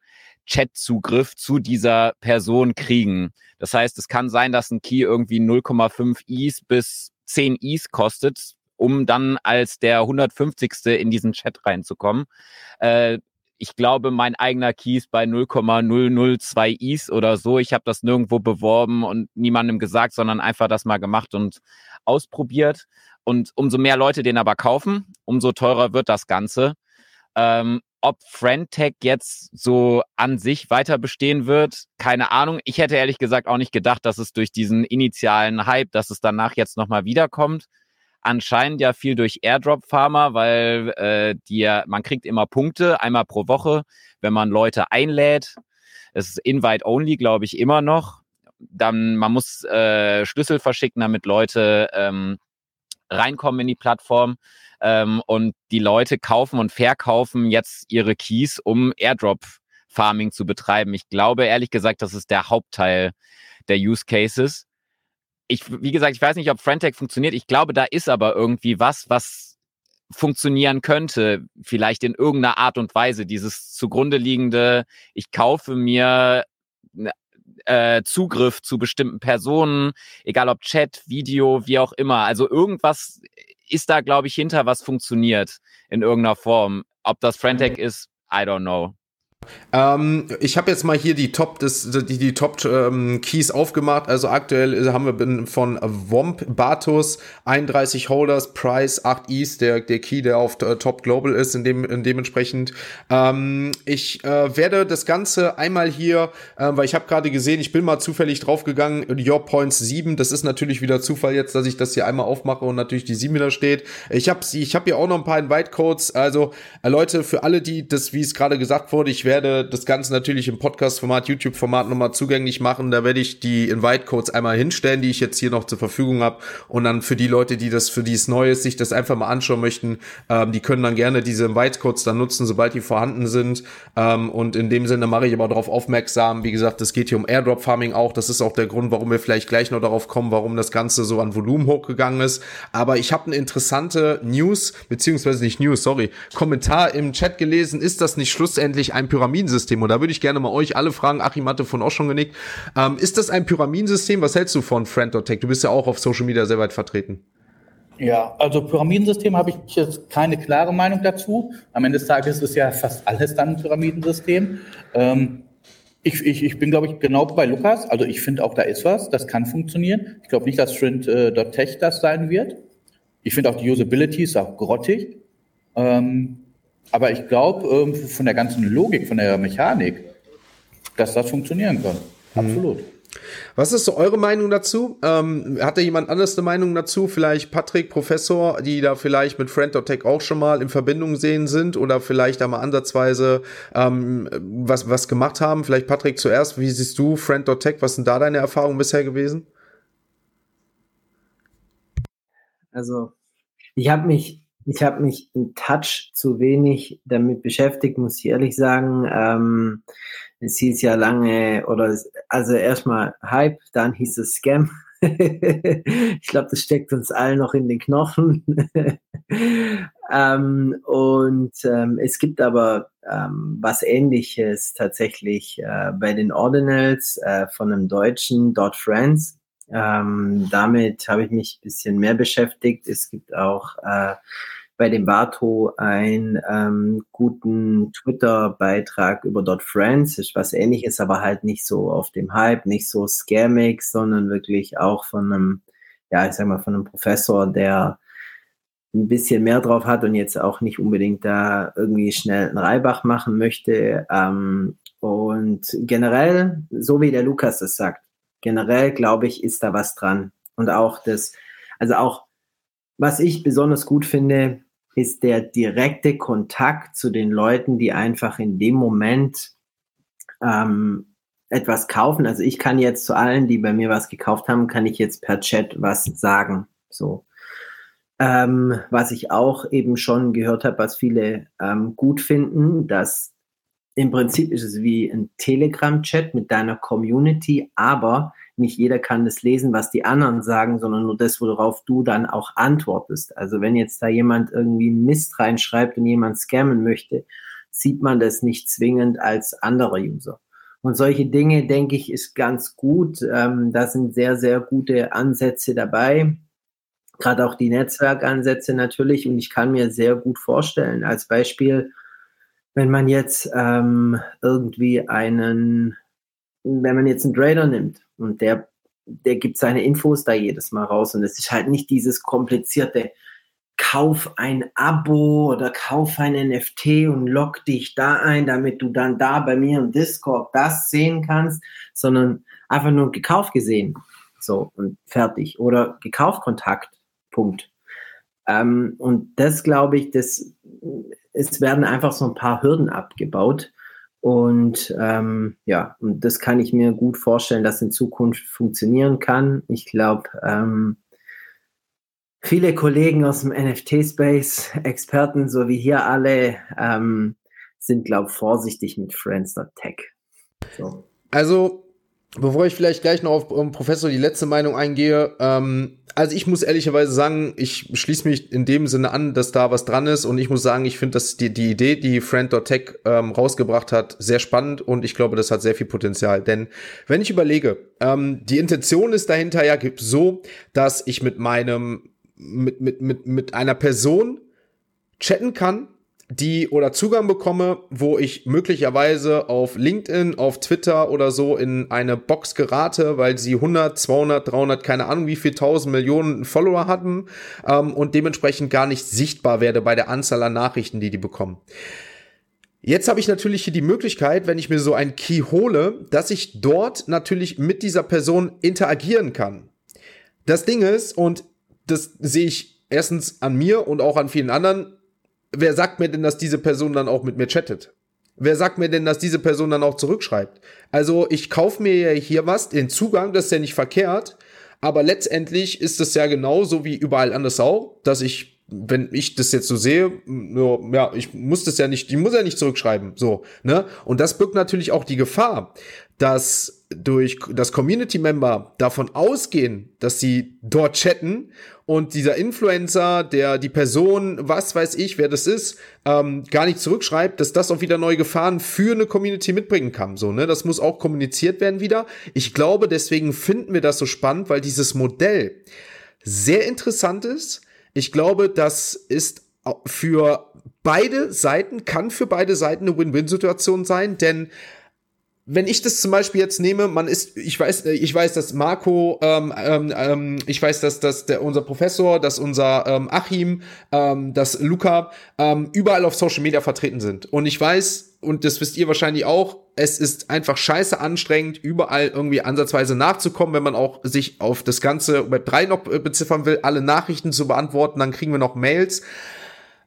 Chatzugriff zu dieser Person kriegen. Das heißt, es kann sein, dass ein Key irgendwie 0,5 Is bis 10 Is kostet, um dann als der 150. in diesen Chat reinzukommen. Äh, ich glaube, mein eigener Key ist bei 0,002 Is oder so. Ich habe das nirgendwo beworben und niemandem gesagt, sondern einfach das mal gemacht und ausprobiert. Und umso mehr Leute den aber kaufen, umso teurer wird das Ganze. Ähm, ob Friendtech jetzt so an sich weiter bestehen wird, keine Ahnung. Ich hätte ehrlich gesagt auch nicht gedacht, dass es durch diesen initialen Hype, dass es danach jetzt nochmal wiederkommt. Anscheinend ja viel durch Airdrop-Farmer, weil äh, die, man kriegt immer Punkte, einmal pro Woche, wenn man Leute einlädt. Es ist Invite-only, glaube ich, immer noch. Dann, man muss äh, Schlüssel verschicken, damit Leute ähm, reinkommen in die Plattform. Ähm, und die Leute kaufen und verkaufen jetzt ihre Keys, um Airdrop Farming zu betreiben. Ich glaube ehrlich gesagt, das ist der Hauptteil der Use Cases. Ich, wie gesagt, ich weiß nicht, ob Frentech funktioniert. Ich glaube, da ist aber irgendwie was, was funktionieren könnte, vielleicht in irgendeiner Art und Weise. Dieses zugrunde liegende, ich kaufe mir äh, Zugriff zu bestimmten Personen, egal ob Chat, Video, wie auch immer. Also irgendwas ist da, glaube ich, hinter, was funktioniert in irgendeiner Form. Ob das Frentech mhm. ist, I don't know. Ähm, ich habe jetzt mal hier die Top des, die, die Top ähm, Keys aufgemacht. Also aktuell haben wir von Womp Batus 31 Holders, Price 8 East, der, der Key, der auf äh, Top Global ist, in dem, in dementsprechend. Ähm, ich äh, werde das Ganze einmal hier, äh, weil ich habe gerade gesehen, ich bin mal zufällig draufgegangen, Your Points 7, das ist natürlich wieder Zufall jetzt, dass ich das hier einmal aufmache und natürlich die 7 wieder steht. Ich habe ich hab hier auch noch ein paar Invite Codes. Also äh, Leute, für alle, die das, wie es gerade gesagt wurde, ich werde das Ganze natürlich im Podcast-Format, YouTube-Format nochmal zugänglich machen. Da werde ich die Invite-Codes einmal hinstellen, die ich jetzt hier noch zur Verfügung habe. Und dann für die Leute, die das, für die es neu ist, sich das einfach mal anschauen möchten, ähm, die können dann gerne diese Invite-Codes dann nutzen, sobald die vorhanden sind. Ähm, und in dem Sinne mache ich aber darauf aufmerksam. Wie gesagt, es geht hier um Airdrop-Farming auch. Das ist auch der Grund, warum wir vielleicht gleich noch darauf kommen, warum das Ganze so an Volumen hochgegangen ist. Aber ich habe eine interessante News, beziehungsweise nicht News, sorry, Kommentar im Chat gelesen. Ist das nicht schlussendlich ein Pyramidensystem? Und da würde ich gerne mal euch alle fragen. Achim hatte von auch schon genickt. Ähm, ist das ein Pyramidensystem? Was hältst du von Friend.tech? Du bist ja auch auf Social Media sehr weit vertreten. Ja, also Pyramidensystem habe ich jetzt keine klare Meinung dazu. Am Ende des Tages ist ja fast alles dann ein Pyramidensystem. Ähm, ich, ich, ich bin, glaube ich, genau bei Lukas. Also ich finde auch, da ist was. Das kann funktionieren. Ich glaube nicht, dass Friend.tech äh, das sein wird. Ich finde auch die Usability ist auch grottig. Ähm, aber ich glaube, ähm, von der ganzen Logik, von der Mechanik, dass das funktionieren kann. Mhm. Absolut. Was ist so eure Meinung dazu? Ähm, hat da jemand anders eine Meinung dazu? Vielleicht Patrick, Professor, die da vielleicht mit Friend.tech auch schon mal in Verbindung sehen sind oder vielleicht da mal ansatzweise ähm, was, was gemacht haben? Vielleicht Patrick zuerst, wie siehst du Friend.tech? Was sind da deine Erfahrungen bisher gewesen? Also, ich habe mich ich habe mich in Touch zu wenig damit beschäftigt, muss ich ehrlich sagen. Ähm, es hieß ja lange, oder also erstmal Hype, dann hieß es Scam. [LAUGHS] ich glaube, das steckt uns allen noch in den Knochen. [LAUGHS] ähm, und ähm, es gibt aber ähm, was Ähnliches tatsächlich äh, bei den Ordinals äh, von einem Deutschen, Dot Friends. Ähm, damit habe ich mich ein bisschen mehr beschäftigt. Es gibt auch äh, bei dem Vato einen ähm, guten Twitter-Beitrag über Dot Friends, ist was ähnliches, aber halt nicht so auf dem Hype, nicht so scammig, sondern wirklich auch von einem, ja, ich sag mal, von einem Professor, der ein bisschen mehr drauf hat und jetzt auch nicht unbedingt da irgendwie schnell einen Reibach machen möchte. Ähm, und generell, so wie der Lukas es sagt, generell glaube ich, ist da was dran. Und auch das, also auch, was ich besonders gut finde, ist der direkte Kontakt zu den Leuten, die einfach in dem Moment ähm, etwas kaufen. Also ich kann jetzt zu allen, die bei mir was gekauft haben, kann ich jetzt per Chat was sagen. So. Ähm, was ich auch eben schon gehört habe, was viele ähm, gut finden, dass im Prinzip ist es wie ein Telegram-Chat mit deiner Community, aber nicht jeder kann das lesen, was die anderen sagen, sondern nur das, worauf du dann auch antwortest. Also wenn jetzt da jemand irgendwie Mist reinschreibt und jemand scammen möchte, sieht man das nicht zwingend als anderer User. Und solche Dinge, denke ich, ist ganz gut. Ähm, da sind sehr, sehr gute Ansätze dabei. Gerade auch die Netzwerkansätze natürlich. Und ich kann mir sehr gut vorstellen, als Beispiel, wenn man jetzt ähm, irgendwie einen, wenn man jetzt einen Trader nimmt und der, der gibt seine Infos da jedes Mal raus und es ist halt nicht dieses komplizierte Kauf ein Abo oder kauf ein NFT und log dich da ein, damit du dann da bei mir im Discord das sehen kannst, sondern einfach nur gekauft gesehen. So und fertig. Oder gekauft Kontakt. Punkt. Ähm, und das glaube ich, das, es werden einfach so ein paar Hürden abgebaut. Und ähm, ja, und das kann ich mir gut vorstellen, dass in Zukunft funktionieren kann. Ich glaube, ähm, viele Kollegen aus dem NFT-Space, Experten, so wie hier alle, ähm, sind, glaube ich, vorsichtig mit Friends.tech. So. Also, bevor ich vielleicht gleich noch auf um Professor die letzte Meinung eingehe, ähm, also ich muss ehrlicherweise sagen, ich schließe mich in dem Sinne an, dass da was dran ist und ich muss sagen, ich finde, dass die, die Idee, die Friend.tech ähm, rausgebracht hat, sehr spannend und ich glaube, das hat sehr viel Potenzial. Denn wenn ich überlege, ähm, die Intention ist dahinter ja so, dass ich mit meinem, mit, mit, mit, mit einer Person chatten kann, die oder Zugang bekomme, wo ich möglicherweise auf LinkedIn, auf Twitter oder so in eine Box gerate, weil sie 100, 200, 300, keine Ahnung wie viel tausend Millionen Follower hatten ähm, und dementsprechend gar nicht sichtbar werde bei der Anzahl an Nachrichten, die die bekommen. Jetzt habe ich natürlich hier die Möglichkeit, wenn ich mir so ein Key hole, dass ich dort natürlich mit dieser Person interagieren kann. Das Ding ist, und das sehe ich erstens an mir und auch an vielen anderen, wer sagt mir denn, dass diese Person dann auch mit mir chattet? Wer sagt mir denn, dass diese Person dann auch zurückschreibt? Also ich kaufe mir ja hier was, den Zugang, das ist ja nicht verkehrt, aber letztendlich ist es ja genauso wie überall anders auch, dass ich wenn ich das jetzt so sehe, ja, ich muss das ja nicht, ich muss ja nicht zurückschreiben, so, ne? Und das birgt natürlich auch die Gefahr, dass durch das Community Member davon ausgehen, dass sie dort chatten und dieser Influencer, der die Person, was weiß ich, wer das ist, ähm, gar nicht zurückschreibt, dass das auch wieder neue Gefahren für eine Community mitbringen kann. So, ne, das muss auch kommuniziert werden wieder. Ich glaube, deswegen finden wir das so spannend, weil dieses Modell sehr interessant ist ich glaube, das ist für beide Seiten, kann für beide Seiten eine Win-Win-Situation sein, denn wenn ich das zum Beispiel jetzt nehme, man ist, ich weiß, ich weiß, dass Marco, ähm, ähm, ähm, ich weiß, dass, dass der, unser Professor, dass unser ähm, Achim, ähm, dass Luca ähm, überall auf Social Media vertreten sind. Und ich weiß, und das wisst ihr wahrscheinlich auch, es ist einfach scheiße anstrengend, überall irgendwie ansatzweise nachzukommen, wenn man auch sich auf das ganze Web 3 noch beziffern will, alle Nachrichten zu beantworten, dann kriegen wir noch Mails.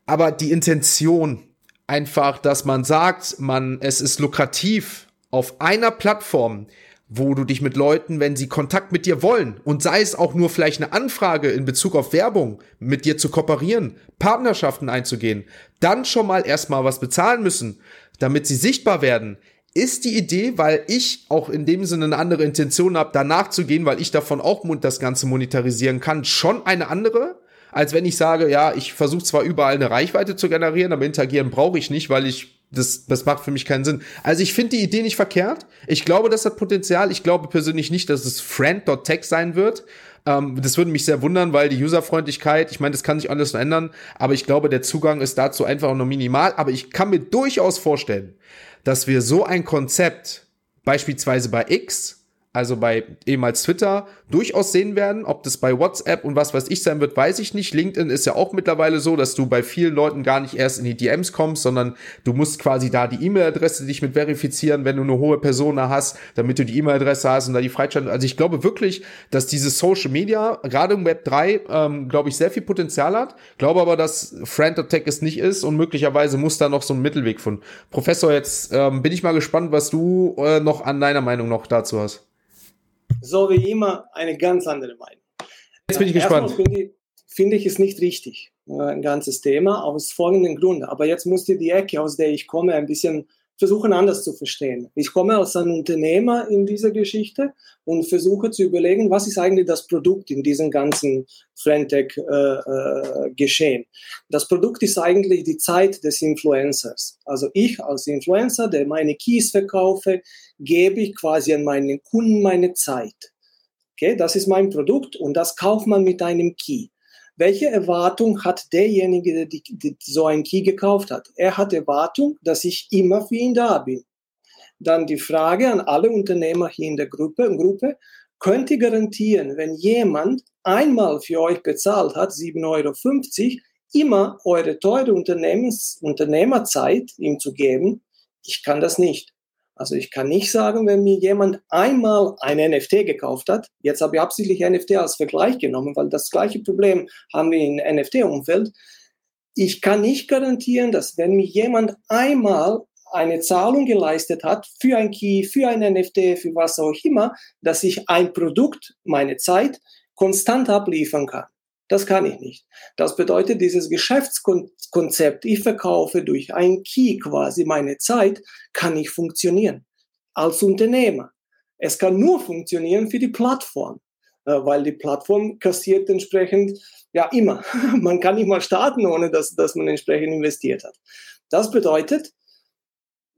Aber die Intention, einfach, dass man sagt, man, es ist lukrativ, auf einer Plattform, wo du dich mit Leuten, wenn sie Kontakt mit dir wollen und sei es auch nur vielleicht eine Anfrage in Bezug auf Werbung, mit dir zu kooperieren, Partnerschaften einzugehen, dann schon mal erstmal was bezahlen müssen, damit sie sichtbar werden, ist die Idee, weil ich auch in dem Sinne eine andere Intention habe, danach zu gehen, weil ich davon auch das Ganze monetarisieren kann, schon eine andere, als wenn ich sage, ja, ich versuche zwar überall eine Reichweite zu generieren, aber interagieren brauche ich nicht, weil ich das, das macht für mich keinen Sinn. Also ich finde die Idee nicht verkehrt. Ich glaube, das hat Potenzial. Ich glaube persönlich nicht, dass es friend.tech sein wird. Ähm, das würde mich sehr wundern, weil die Userfreundlichkeit, ich meine, das kann sich alles noch ändern, aber ich glaube, der Zugang ist dazu einfach nur minimal. Aber ich kann mir durchaus vorstellen, dass wir so ein Konzept beispielsweise bei X also bei ehemals Twitter, durchaus sehen werden. Ob das bei WhatsApp und was weiß ich sein wird, weiß ich nicht. LinkedIn ist ja auch mittlerweile so, dass du bei vielen Leuten gar nicht erst in die DMs kommst, sondern du musst quasi da die E-Mail-Adresse dich mit verifizieren, wenn du eine hohe Persona hast, damit du die E-Mail-Adresse hast und da die Freischaltung. Also ich glaube wirklich, dass dieses Social Media, gerade im Web 3, ähm, glaube ich, sehr viel Potenzial hat. Glaube aber, dass Friend Attack es nicht ist und möglicherweise muss da noch so ein Mittelweg von. Professor, jetzt ähm, bin ich mal gespannt, was du äh, noch an deiner Meinung noch dazu hast so wie immer eine ganz andere Meinung. Jetzt bin ich gespannt. Finde ich, finde ich es nicht richtig, äh, ein ganzes Thema, aus folgenden Gründen. Aber jetzt musst du die Ecke, aus der ich komme, ein bisschen versuchen anders zu verstehen. Ich komme als ein Unternehmer in dieser Geschichte und versuche zu überlegen, was ist eigentlich das Produkt in diesem ganzen Frentech-Geschehen. Äh, äh, das Produkt ist eigentlich die Zeit des Influencers. Also ich als Influencer, der meine Keys verkaufe, gebe ich quasi an meinen Kunden meine Zeit. Okay, das ist mein Produkt und das kauft man mit einem Key. Welche Erwartung hat derjenige, der die, die, so ein Key gekauft hat? Er hat Erwartung, dass ich immer für ihn da bin. Dann die Frage an alle Unternehmer hier in der Gruppe, in Gruppe könnt ihr garantieren, wenn jemand einmal für euch bezahlt hat, 7,50 Euro, immer eure teure Unternehmens Unternehmerzeit ihm zu geben? Ich kann das nicht. Also ich kann nicht sagen, wenn mir jemand einmal ein NFT gekauft hat, jetzt habe ich absichtlich NFT als Vergleich genommen, weil das gleiche Problem haben wir im NFT-Umfeld. Ich kann nicht garantieren, dass wenn mir jemand einmal eine Zahlung geleistet hat für ein Key, für ein NFT, für was auch immer, dass ich ein Produkt, meine Zeit, konstant abliefern kann. Das kann ich nicht. Das bedeutet, dieses Geschäftskonzept, ich verkaufe durch ein Key quasi meine Zeit, kann nicht funktionieren. Als Unternehmer. Es kann nur funktionieren für die Plattform, äh, weil die Plattform kassiert entsprechend ja immer. [LAUGHS] Man kann nicht mal starten, ohne dass, dass man entsprechend investiert hat. Das bedeutet,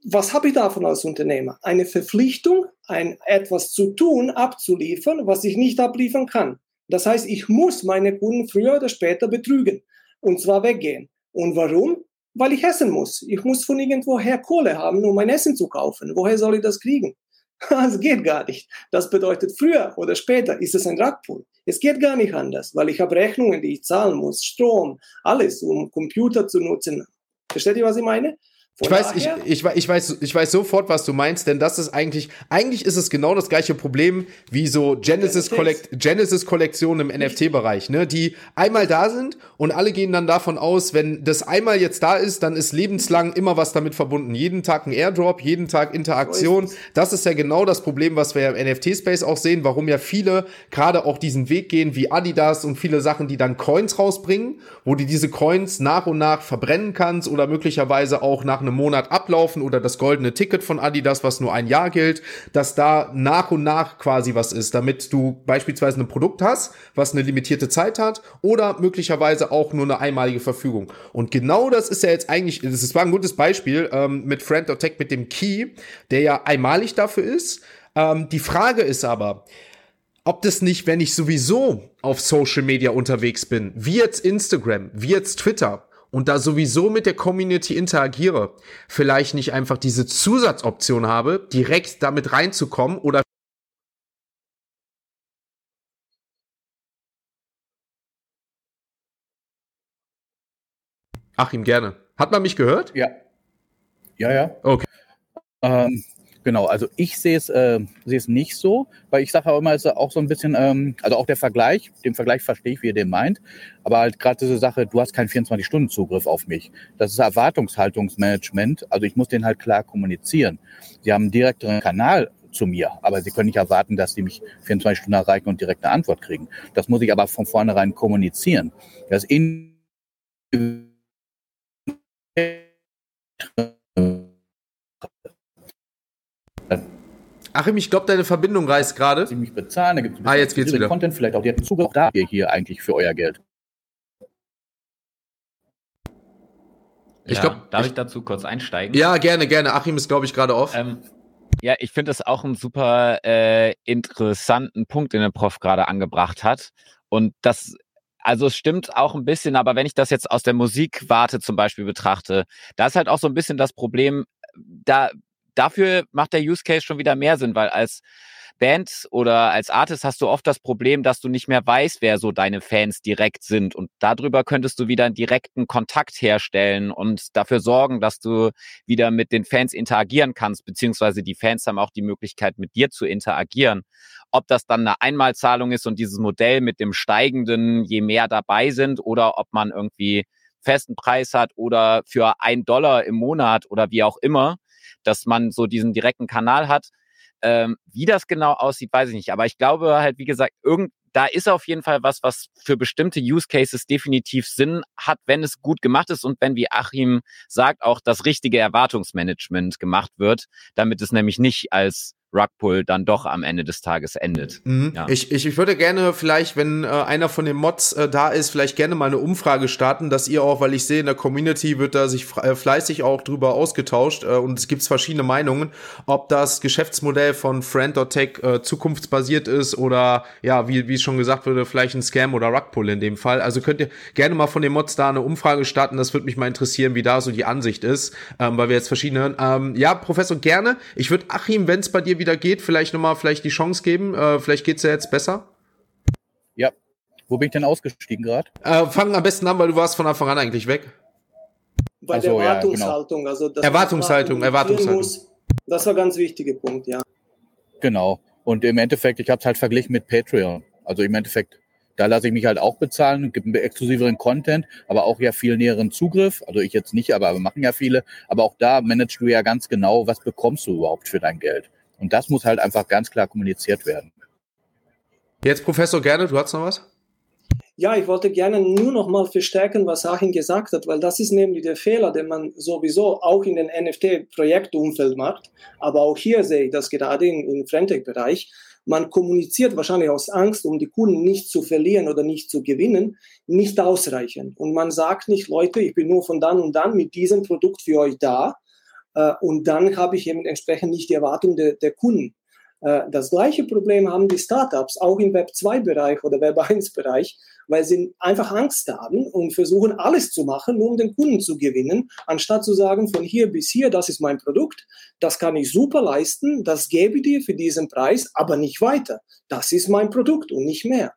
was habe ich davon als Unternehmer? Eine Verpflichtung, ein etwas zu tun, abzuliefern, was ich nicht abliefern kann. Das heißt, ich muss meine Kunden früher oder später betrügen und zwar weggehen. Und warum? weil ich essen muss. Ich muss von irgendwoher Kohle haben, um mein Essen zu kaufen. Woher soll ich das kriegen? [LAUGHS] Das geht gar nicht. Das bedeutet, früher oder später ist es ein Rugpull. Es geht gar nicht anders, weil ich habe Rechnungen, die ich zahlen muss, Strom, alles, um Computer zu nutzen. Versteht ihr, was ich meine? Ich weiß, ich, ich, ich, weiß, ich weiß sofort, was du meinst, denn das ist eigentlich, eigentlich ist es genau das gleiche Problem wie so Genesis, Collect, Genesis im NFT-Bereich, ne, die einmal da sind und alle gehen dann davon aus, wenn das einmal jetzt da ist, dann ist lebenslang immer was damit verbunden. Jeden Tag ein Airdrop, jeden Tag Interaktion. Das ist ja genau das Problem, was wir im NFT-Space auch sehen, warum ja viele gerade auch diesen Weg gehen wie Adidas und viele Sachen, die dann Coins rausbringen, wo du diese Coins nach und nach verbrennen kannst oder möglicherweise auch nach einem Monat ablaufen oder das goldene Ticket von Adidas, was nur ein Jahr gilt, dass da nach und nach quasi was ist, damit du beispielsweise ein Produkt hast, was eine limitierte Zeit hat oder möglicherweise auch nur eine einmalige Verfügung. Und genau das ist ja jetzt eigentlich, das war ein gutes Beispiel ähm, mit Friend.tech mit dem Key, der ja einmalig dafür ist. Ähm, die Frage ist aber, ob das nicht, wenn ich sowieso auf Social Media unterwegs bin, wie jetzt Instagram, wie jetzt Twitter, und da sowieso mit der Community interagiere, vielleicht nicht einfach diese Zusatzoption habe, direkt damit reinzukommen oder Achim, gerne. Hat man mich gehört? Ja. Ja, ja. Okay. Ähm, Genau, also ich sehe es, äh, sehe es nicht so, weil ich sage auch immer, es ist auch so ein bisschen, ähm, also auch der Vergleich, den Vergleich verstehe ich, wie ihr den meint, aber halt gerade diese Sache, du hast keinen 24-Stunden-Zugriff auf mich. Das ist Erwartungshaltungsmanagement, also ich muss den halt klar kommunizieren. Sie haben einen direkteren Kanal zu mir, aber sie können nicht erwarten, dass sie mich 24 Stunden erreichen und direkt eine Antwort kriegen. Das muss ich aber von vornherein kommunizieren. Das in Achim, ich glaube, deine Verbindung reißt gerade. Sie mich bezahlen, da gibt es ah, jetzt geht's wieder. Content vielleicht auch direkt Zugriff da ihr hier eigentlich für euer Geld. Ich glaube, darf ich, ich, dazu kurz einsteigen? Ja, gerne, gerne. Achim ist, glaube ich, gerade off. Ähm, ja, ich finde das auch einen super äh, interessanten Punkt, den der Prof gerade angebracht hat. Und das, also es stimmt auch ein bisschen, aber wenn ich das jetzt aus der Musikwarte zum Beispiel betrachte, da ist halt auch so ein bisschen das Problem, da dafür macht der Use Case schon wieder mehr Sinn, weil als Band oder als Artist hast du oft das Problem, dass du nicht mehr weißt, wer so deine Fans direkt sind. Und darüber könntest du wieder einen direkten Kontakt herstellen und dafür sorgen, dass du wieder mit den Fans interagieren kannst, beziehungsweise die Fans haben auch die Möglichkeit, mit dir zu interagieren. Ob das dann eine Einmalzahlung ist und dieses Modell mit dem steigenden, je mehr dabei sind, oder ob man irgendwie festen Preis hat oder für ein Dollar im Monat oder wie auch immer dass man so diesen direkten Kanal hat. Ähm, wie das genau aussieht, weiß ich nicht. Aber ich glaube halt, wie gesagt, irgend, da ist auf jeden Fall was, was für bestimmte Use Cases definitiv Sinn hat, wenn es gut gemacht ist und wenn, wie Achim sagt, auch das richtige Erwartungsmanagement gemacht wird, damit es nämlich nicht als Rugpull dann doch am Ende des Tages endet. Mhm. Ja. Ich, ich, ich würde gerne vielleicht, wenn äh, einer von den Mods äh, da ist, vielleicht gerne mal eine Umfrage starten, dass ihr auch, weil ich sehe, in der Community wird da sich äh, fleißig auch drüber ausgetauscht äh, und es gibt verschiedene Meinungen, ob das Geschäftsmodell von Friend.tech äh, zukunftsbasiert ist oder ja, wie, wie schon gesagt wurde, vielleicht ein Scam oder Rugpull in dem Fall. Also könnt ihr gerne mal von den Mods da eine Umfrage starten, das würde mich mal interessieren, wie da so die Ansicht ist, ähm, weil wir jetzt verschiedene, ähm, ja, Professor, gerne. Ich würde Achim, wenn es bei dir wieder wieder geht, vielleicht nochmal vielleicht die Chance geben. Äh, vielleicht es ja jetzt besser. Ja. Wo bin ich denn ausgestiegen gerade? Äh, fangen am besten an, weil du warst von Anfang an eigentlich weg. Bei der Erwartungshaltung. Ja, genau. also, Erwartungshaltung, Erwartungshaltung. Muss, das war ein ganz wichtiger Punkt, ja. Genau. Und im Endeffekt, ich habe es halt verglichen mit Patreon. Also im Endeffekt, da lasse ich mich halt auch bezahlen, gibt einen exklusiveren Content, aber auch ja viel näheren Zugriff. Also ich jetzt nicht, aber wir machen ja viele. Aber auch da managst du ja ganz genau, was bekommst du überhaupt für dein Geld. Und das muss halt einfach ganz klar kommuniziert werden. Jetzt Professor Gerne, du hast noch was? Ja, ich wollte gerne nur noch mal verstärken, was Achim gesagt hat, weil das ist nämlich der Fehler, den man sowieso auch in den NFT-Projektumfeld macht. Aber auch hier sehe ich das gerade im, im Frentech-Bereich. Man kommuniziert wahrscheinlich aus Angst, um die Kunden nicht zu verlieren oder nicht zu gewinnen, nicht ausreichend. Und man sagt nicht, Leute, ich bin nur von dann und dann mit diesem Produkt für euch da, und dann habe ich eben entsprechend nicht die Erwartung der, der Kunden. Äh, das gleiche Problem haben die Startups auch im Web 2-Bereich oder Web 1-Bereich, weil sie einfach Angst haben und versuchen alles zu machen, nur um den Kunden zu gewinnen, anstatt zu sagen, von hier bis hier, das ist mein Produkt, das kann ich super leisten, das gebe ich dir für diesen Preis, aber nicht weiter. Das ist mein Produkt und nicht mehr.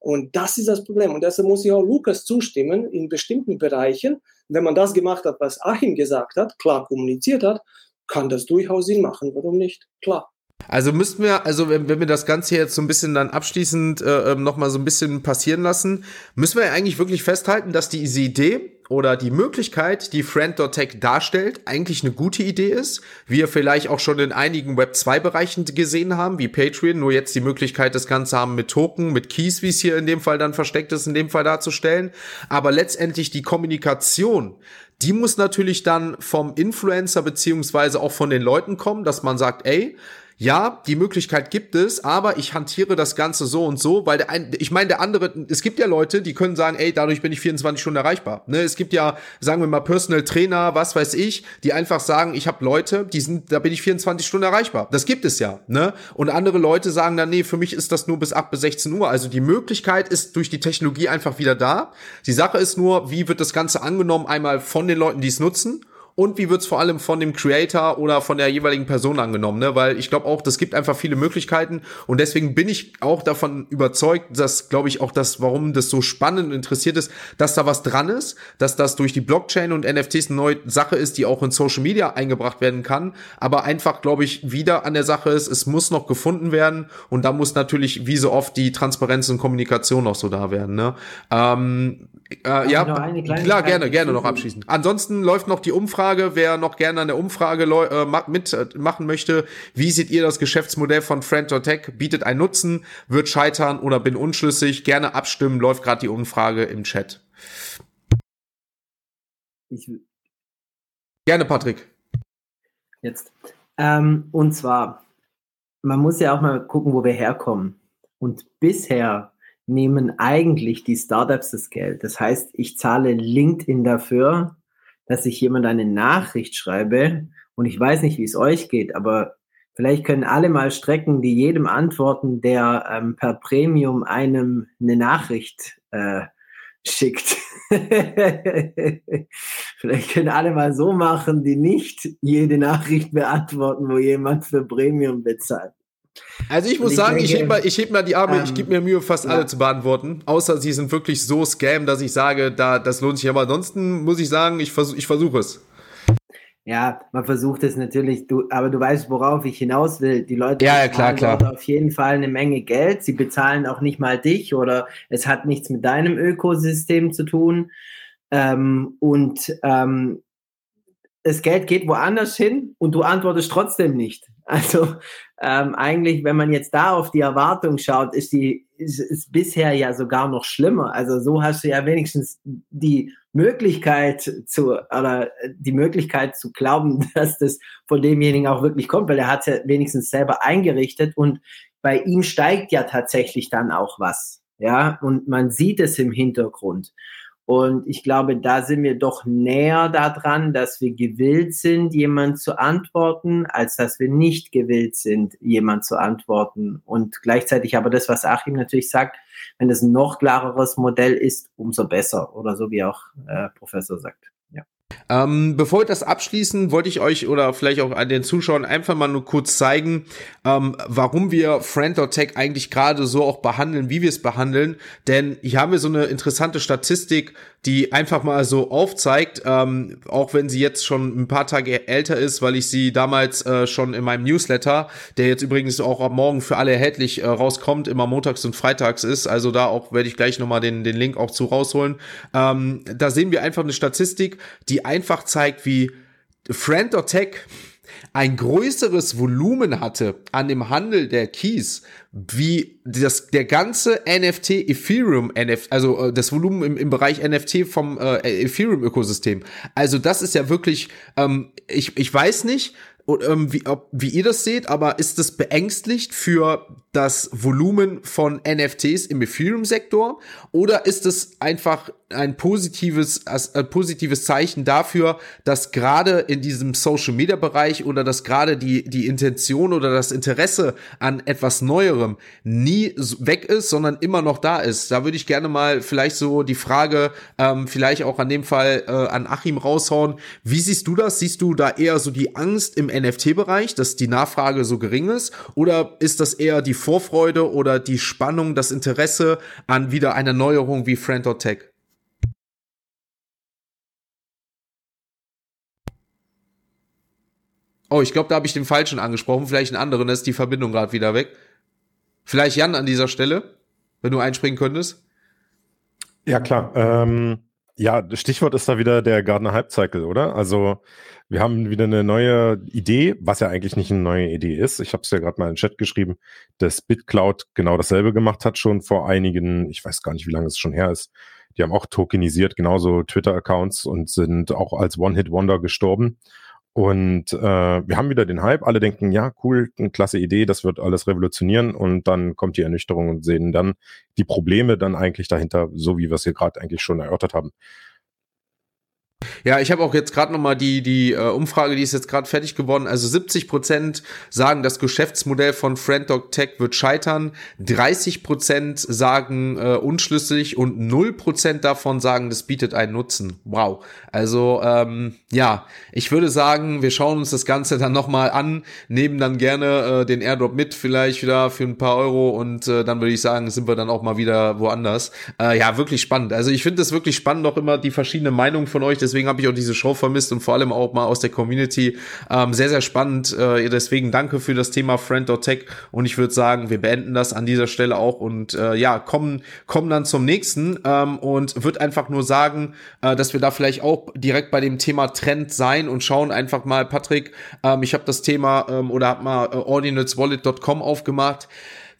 Und das ist das Problem. Und deshalb muss ich auch Lukas zustimmen, in bestimmten Bereichen, wenn man das gemacht hat, was Achim gesagt hat, klar kommuniziert hat, kann das durchaus Sinn machen. Warum nicht? Klar. Also müssten wir, also wenn, wenn wir das Ganze jetzt so ein bisschen dann abschließend äh, ähm, nochmal so ein bisschen passieren lassen, müssen wir ja eigentlich wirklich festhalten, dass diese Idee oder die Möglichkeit, die Friend.tech darstellt, eigentlich eine gute Idee ist. Wir vielleicht auch schon in einigen Web 2 Bereichen gesehen haben, wie Patreon, nur jetzt die Möglichkeit, das Ganze haben mit Token, mit Keys, wie es hier in dem Fall dann versteckt ist, in dem Fall darzustellen. Aber letztendlich die Kommunikation, die muss natürlich dann vom Influencer beziehungsweise auch von den Leuten kommen, dass man sagt, ey, ja, die Möglichkeit gibt es, aber ich hantiere das Ganze so und so, weil der ein, ich meine, der andere, es gibt ja Leute, die können sagen, ey, dadurch bin ich 24 Stunden erreichbar. Ne? Es gibt ja, sagen wir mal, Personal Trainer, was weiß ich, die einfach sagen, ich habe Leute, die sind, da bin ich 24 Stunden erreichbar. Das gibt es ja. Ne? Und andere Leute sagen dann, nee, für mich ist das nur bis 8 bis 16 Uhr. Also die Möglichkeit ist durch die Technologie einfach wieder da. Die Sache ist nur, wie wird das Ganze angenommen, einmal von den Leuten, die es nutzen und wie wird's vor allem von dem Creator oder von der jeweiligen Person angenommen, ne? Weil ich glaube auch, das gibt einfach viele Möglichkeiten und deswegen bin ich auch davon überzeugt, dass, glaube ich, auch das, warum das so spannend und interessiert ist, dass da was dran ist, dass das durch die Blockchain und NFTs eine neue Sache ist, die auch in Social Media eingebracht werden kann, aber einfach, glaube ich, wieder an der Sache ist, es muss noch gefunden werden und da muss natürlich, wie so oft, die Transparenz und Kommunikation noch so da werden, ne? Ähm, äh, ja, klar, gerne, gerne noch abschließend. Ansonsten läuft noch die Umfrage. Wer noch gerne an der Umfrage äh, mitmachen möchte, wie seht ihr das Geschäftsmodell von Friend Tech? Bietet einen Nutzen, wird scheitern oder bin unschlüssig? Gerne abstimmen, läuft gerade die Umfrage im Chat. Ich gerne, Patrick. Jetzt. Ähm, und zwar, man muss ja auch mal gucken, wo wir herkommen. Und bisher nehmen eigentlich die Startups das Geld. Das heißt, ich zahle LinkedIn dafür, dass ich jemand eine Nachricht schreibe und ich weiß nicht, wie es euch geht, aber vielleicht können alle mal strecken, die jedem antworten, der ähm, per Premium einem eine Nachricht äh, schickt. [LAUGHS] vielleicht können alle mal so machen, die nicht jede Nachricht beantworten, wo jemand für Premium bezahlt. Also ich muss ich sagen, denke, ich heb mal, ich heb mal die Arme, ähm, ich gebe mir Mühe, fast ja. alle zu beantworten. Außer sie sind wirklich so scam, dass ich sage, da, das lohnt sich. Aber ansonsten muss ich sagen, ich versuche ich versuch es. Ja, man versucht es natürlich, du, aber du weißt, worauf ich hinaus will. Die Leute ja, ja klar, klar. auf jeden Fall eine Menge Geld. Sie bezahlen auch nicht mal dich oder es hat nichts mit deinem Ökosystem zu tun. Ähm, und ähm, das Geld geht woanders hin und du antwortest trotzdem nicht. Also ähm, eigentlich, wenn man jetzt da auf die Erwartung schaut, ist die ist, ist bisher ja sogar noch schlimmer. Also so hast du ja wenigstens die Möglichkeit zu oder die Möglichkeit zu glauben, [LAUGHS] dass das von demjenigen auch wirklich kommt, weil er hat es ja wenigstens selber eingerichtet und bei ihm steigt ja tatsächlich dann auch was. Ja, und man sieht es im Hintergrund. Und ich glaube, da sind wir doch näher daran, dass wir gewillt sind, jemand zu antworten, als dass wir nicht gewillt sind, jemand zu antworten. Und gleichzeitig aber das, was Achim natürlich sagt, wenn es ein noch klareres Modell ist, umso besser. Oder so wie auch äh, Professor sagt. Ähm, bevor wir das abschließen, wollte ich euch oder vielleicht auch an den Zuschauern einfach mal nur kurz zeigen, ähm, warum wir Friend.tech eigentlich gerade so auch behandeln, wie wir es behandeln. Denn hier haben wir so eine interessante Statistik, die einfach mal so aufzeigt, ähm, auch wenn sie jetzt schon ein paar Tage älter ist, weil ich sie damals äh, schon in meinem Newsletter, der jetzt übrigens auch am Morgen für alle erhältlich äh, rauskommt, immer montags und freitags ist, also da auch werde ich gleich nochmal den, den Link auch zu rausholen. Ähm, da sehen wir einfach eine Statistik, die einfach zeigt, wie Friend.tech ein größeres Volumen hatte an dem Handel der Keys, wie das, der ganze NFT Ethereum, also äh, das Volumen im, im Bereich NFT vom äh, Ethereum Ökosystem. Also das ist ja wirklich, ähm, ich, ich weiß nicht, ähm, wie, ob, wie ihr das seht, aber ist das beängstigt für das Volumen von NFTs im Ethereum-Sektor oder ist es einfach ein positives, ein positives Zeichen dafür, dass gerade in diesem Social-Media-Bereich oder dass gerade die, die Intention oder das Interesse an etwas Neuerem nie weg ist, sondern immer noch da ist? Da würde ich gerne mal vielleicht so die Frage, ähm, vielleicht auch an dem Fall äh, an Achim raushauen. Wie siehst du das? Siehst du da eher so die Angst im NFT-Bereich, dass die Nachfrage so gering ist? Oder ist das eher die Vorfreude oder die Spannung, das Interesse an wieder einer Neuerung wie Friend.tech? Oh, ich glaube, da habe ich den falschen angesprochen. Vielleicht einen anderen, da ist die Verbindung gerade wieder weg. Vielleicht Jan an dieser Stelle, wenn du einspringen könntest. Ja, klar. Ähm, ja, Stichwort ist da wieder der Gardner Hype Cycle, oder? Also wir haben wieder eine neue Idee, was ja eigentlich nicht eine neue Idee ist. Ich habe es ja gerade mal in den Chat geschrieben, dass BitCloud genau dasselbe gemacht hat schon vor einigen, ich weiß gar nicht, wie lange es schon her ist. Die haben auch tokenisiert, genauso Twitter-Accounts und sind auch als One-Hit-Wonder gestorben. Und äh, wir haben wieder den Hype. Alle denken, ja, cool, eine klasse Idee, das wird alles revolutionieren. Und dann kommt die Ernüchterung und sehen dann die Probleme dann eigentlich dahinter, so wie wir es hier gerade eigentlich schon erörtert haben. Ja, ich habe auch jetzt gerade noch mal die die äh, Umfrage, die ist jetzt gerade fertig geworden. Also 70 Prozent sagen, das Geschäftsmodell von Frienddog Tech wird scheitern. 30 Prozent sagen äh, unschlüssig und 0 Prozent davon sagen, das bietet einen Nutzen. Wow. Also ähm, ja, ich würde sagen, wir schauen uns das Ganze dann noch mal an, nehmen dann gerne äh, den Airdrop mit, vielleicht wieder für ein paar Euro und äh, dann würde ich sagen, sind wir dann auch mal wieder woanders. Äh, ja, wirklich spannend. Also ich finde es wirklich spannend, auch immer die verschiedenen Meinungen von euch. Deswegen habe ich auch diese Show vermisst und vor allem auch mal aus der Community. Ähm, sehr, sehr spannend. Äh, deswegen danke für das Thema Friend.tech und ich würde sagen, wir beenden das an dieser Stelle auch und äh, ja, kommen, kommen dann zum nächsten ähm, und würde einfach nur sagen, äh, dass wir da vielleicht auch direkt bei dem Thema Trend sein und schauen einfach mal, Patrick, ähm, ich habe das Thema ähm, oder habe mal äh, ordinatswallet.com aufgemacht.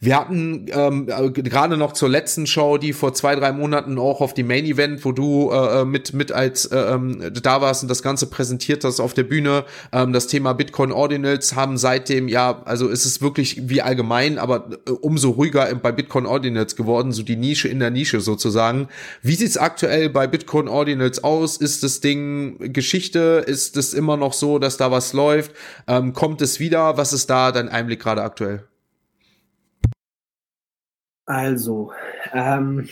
Wir hatten ähm, äh, gerade noch zur letzten Show, die vor zwei, drei Monaten auch auf die Main Event, wo du äh, äh, mit, mit als äh, ähm, da warst und das Ganze präsentiert hast auf der Bühne, ähm, das Thema Bitcoin Ordinals haben seitdem, ja, also ist es wirklich wie allgemein, aber äh, umso ruhiger bei Bitcoin Ordinals geworden, so die Nische in der Nische sozusagen. Wie sieht's aktuell bei Bitcoin Ordinals aus? Ist das Ding Geschichte? Ist es immer noch so, dass da was läuft? Ähm, kommt es wieder? Was ist da dein Einblick gerade aktuell? Also, ähm,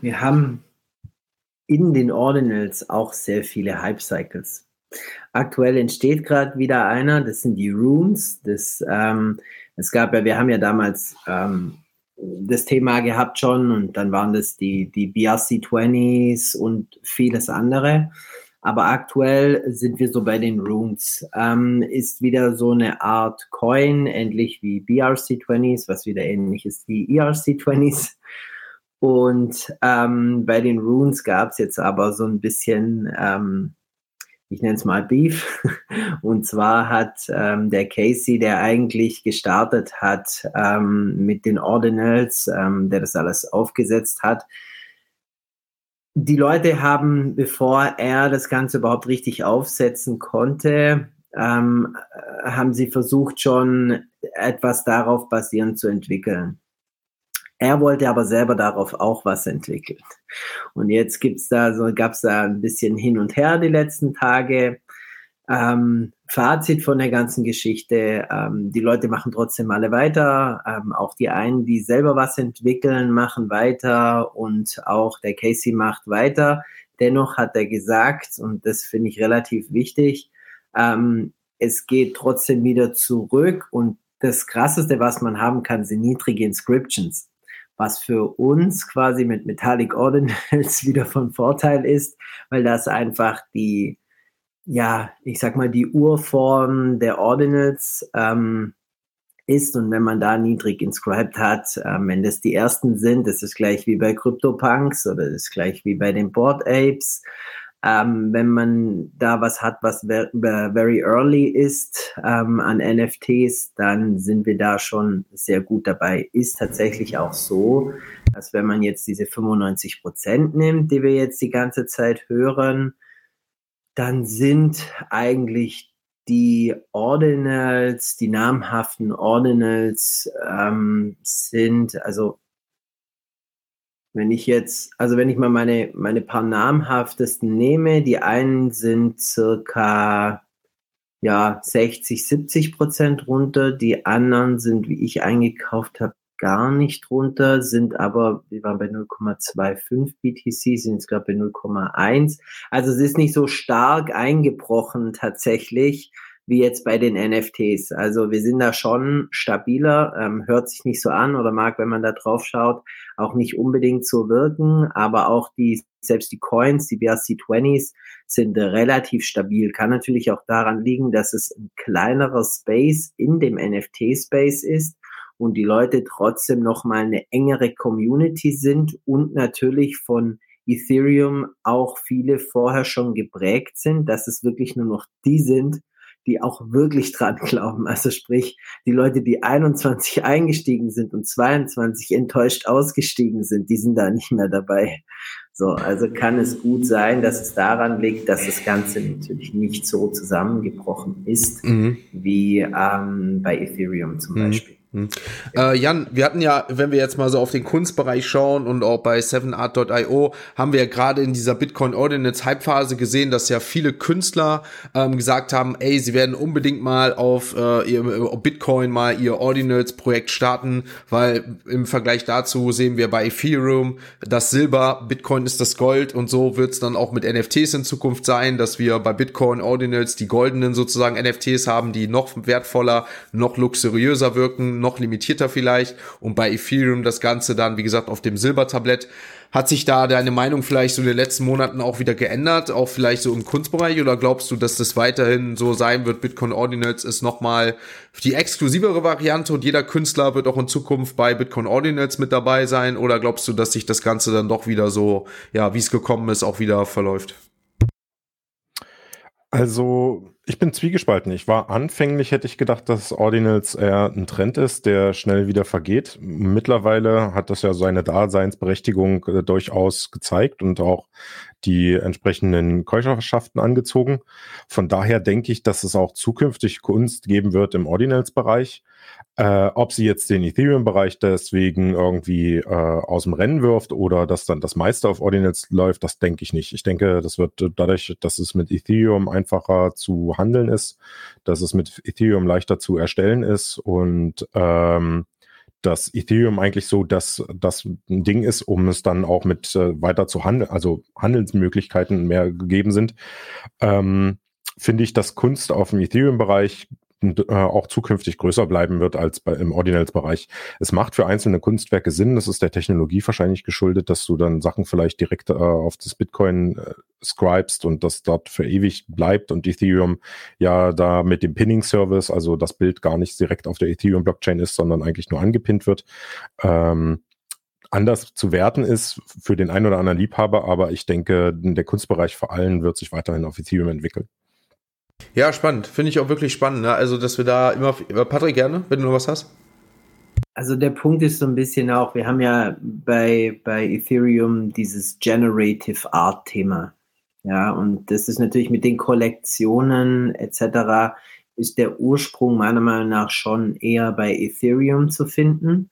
wir haben in den Ordinals auch sehr viele Hype-Cycles. Aktuell entsteht gerade wieder einer, das sind die Runes. Das, ähm, es gab ja, wir haben ja damals ähm, das Thema gehabt schon und dann waren das die, die BRC20s und vieles andere. Aber aktuell sind wir so bei den Runes. Ähm, ist wieder so eine Art Coin, ähnlich wie BRC20s, was wieder ähnlich ist wie ERC20s. Und ähm, bei den Runes gab es jetzt aber so ein bisschen, ähm, ich nenne es mal Beef. [LAUGHS] Und zwar hat ähm, der Casey, der eigentlich gestartet hat ähm, mit den Ordinals, ähm, der das alles aufgesetzt hat, die Leute haben, bevor er das Ganze überhaupt richtig aufsetzen konnte, ähm, haben sie versucht, schon etwas darauf basierend zu entwickeln. Er wollte aber selber darauf auch was entwickeln. Und jetzt gibt's da so, gab's da ein bisschen hin und her die letzten Tage. Ähm, Fazit von der ganzen Geschichte, ähm, die Leute machen trotzdem alle weiter, ähm, auch die einen, die selber was entwickeln, machen weiter und auch der Casey macht weiter. Dennoch hat er gesagt, und das finde ich relativ wichtig, ähm, es geht trotzdem wieder zurück und das Krasseste, was man haben kann, sind niedrige Inscriptions was für uns quasi mit Metallic Ordinals [LAUGHS] wieder von Vorteil ist, weil das einfach die ja, ich sag mal, die Urform der Ordinals ähm, ist und wenn man da niedrig inscribed hat, ähm, wenn das die ersten sind, das ist gleich wie bei CryptoPunks oder das ist gleich wie bei den Board Apes. Ähm, wenn man da was hat, was very early ist ähm, an NFTs, dann sind wir da schon sehr gut dabei. Ist tatsächlich auch so, dass wenn man jetzt diese 95 Prozent nimmt, die wir jetzt die ganze Zeit hören, dann sind eigentlich die Ordinals, die namhaften Ordinals ähm, sind, also wenn ich jetzt, also wenn ich mal meine, meine paar namhaftesten nehme, die einen sind circa ja, 60, 70 Prozent runter, die anderen sind, wie ich eingekauft habe, gar nicht runter, sind aber, wir waren bei 0,25 BTC, sind jetzt glaube bei 0,1. Also es ist nicht so stark eingebrochen tatsächlich wie jetzt bei den NFTs. Also wir sind da schon stabiler, ähm, hört sich nicht so an oder mag, wenn man da drauf schaut, auch nicht unbedingt so wirken, aber auch die, selbst die Coins, die BRC20s sind relativ stabil. Kann natürlich auch daran liegen, dass es ein kleinerer Space in dem NFT-Space ist und die Leute trotzdem nochmal eine engere Community sind und natürlich von Ethereum auch viele vorher schon geprägt sind, dass es wirklich nur noch die sind, die auch wirklich dran glauben. Also sprich, die Leute, die 21 eingestiegen sind und 22 enttäuscht ausgestiegen sind, die sind da nicht mehr dabei. So, also kann es gut sein, dass es daran liegt, dass das Ganze natürlich nicht so zusammengebrochen ist mhm. wie ähm, bei Ethereum zum mhm. Beispiel. Hm. Äh, Jan, wir hatten ja, wenn wir jetzt mal so auf den Kunstbereich schauen und auch bei 7art.io, haben wir ja gerade in dieser Bitcoin Ordinance Hype-Phase gesehen, dass ja viele Künstler ähm, gesagt haben, ey, sie werden unbedingt mal auf äh, ihr äh, Bitcoin mal ihr Ordinals-Projekt starten, weil im Vergleich dazu sehen wir bei Ethereum das Silber, Bitcoin ist das Gold und so wird es dann auch mit NFTs in Zukunft sein, dass wir bei Bitcoin Ordinals die goldenen sozusagen NFTs haben, die noch wertvoller, noch luxuriöser wirken, noch limitierter vielleicht und bei Ethereum das Ganze dann, wie gesagt, auf dem Silbertablett. Hat sich da deine Meinung vielleicht so in den letzten Monaten auch wieder geändert, auch vielleicht so im Kunstbereich oder glaubst du, dass das weiterhin so sein wird? Bitcoin Ordinals ist nochmal die exklusivere Variante und jeder Künstler wird auch in Zukunft bei Bitcoin Ordinals mit dabei sein oder glaubst du, dass sich das Ganze dann doch wieder so, ja, wie es gekommen ist, auch wieder verläuft? Also, ich bin zwiegespalten. Ich war anfänglich, hätte ich gedacht, dass Ordinals eher ein Trend ist, der schnell wieder vergeht. Mittlerweile hat das ja seine Daseinsberechtigung äh, durchaus gezeigt und auch die entsprechenden Käuferschaften angezogen. Von daher denke ich, dass es auch zukünftig Kunst geben wird im Ordinals-Bereich. Äh, ob sie jetzt den Ethereum-Bereich deswegen irgendwie äh, aus dem Rennen wirft oder dass dann das meiste auf Ordinals läuft, das denke ich nicht. Ich denke, das wird dadurch, dass es mit Ethereum einfacher zu handeln ist, dass es mit Ethereum leichter zu erstellen ist und ähm, dass Ethereum eigentlich so das, das Ding ist, um es dann auch mit äh, weiter zu handeln, also Handelsmöglichkeiten mehr gegeben sind, ähm, finde ich, dass Kunst auf dem Ethereum-Bereich äh, auch zukünftig größer bleiben wird als bei, im Ordinals-Bereich. Es macht für einzelne Kunstwerke Sinn, das ist der Technologie wahrscheinlich geschuldet, dass du dann Sachen vielleicht direkt äh, auf das Bitcoin äh, scribest und das dort für ewig bleibt und Ethereum ja da mit dem Pinning-Service, also das Bild gar nicht direkt auf der Ethereum-Blockchain ist, sondern eigentlich nur angepinnt wird. Ähm, anders zu werten ist für den einen oder anderen Liebhaber, aber ich denke, der Kunstbereich vor allem wird sich weiterhin auf Ethereum entwickeln. Ja, spannend. Finde ich auch wirklich spannend. Ne? Also, dass wir da immer. Patrick, gerne, wenn du noch was hast. Also der Punkt ist so ein bisschen auch, wir haben ja bei, bei Ethereum dieses Generative Art Thema. Ja, und das ist natürlich mit den Kollektionen etc. ist der Ursprung meiner Meinung nach schon eher bei Ethereum zu finden.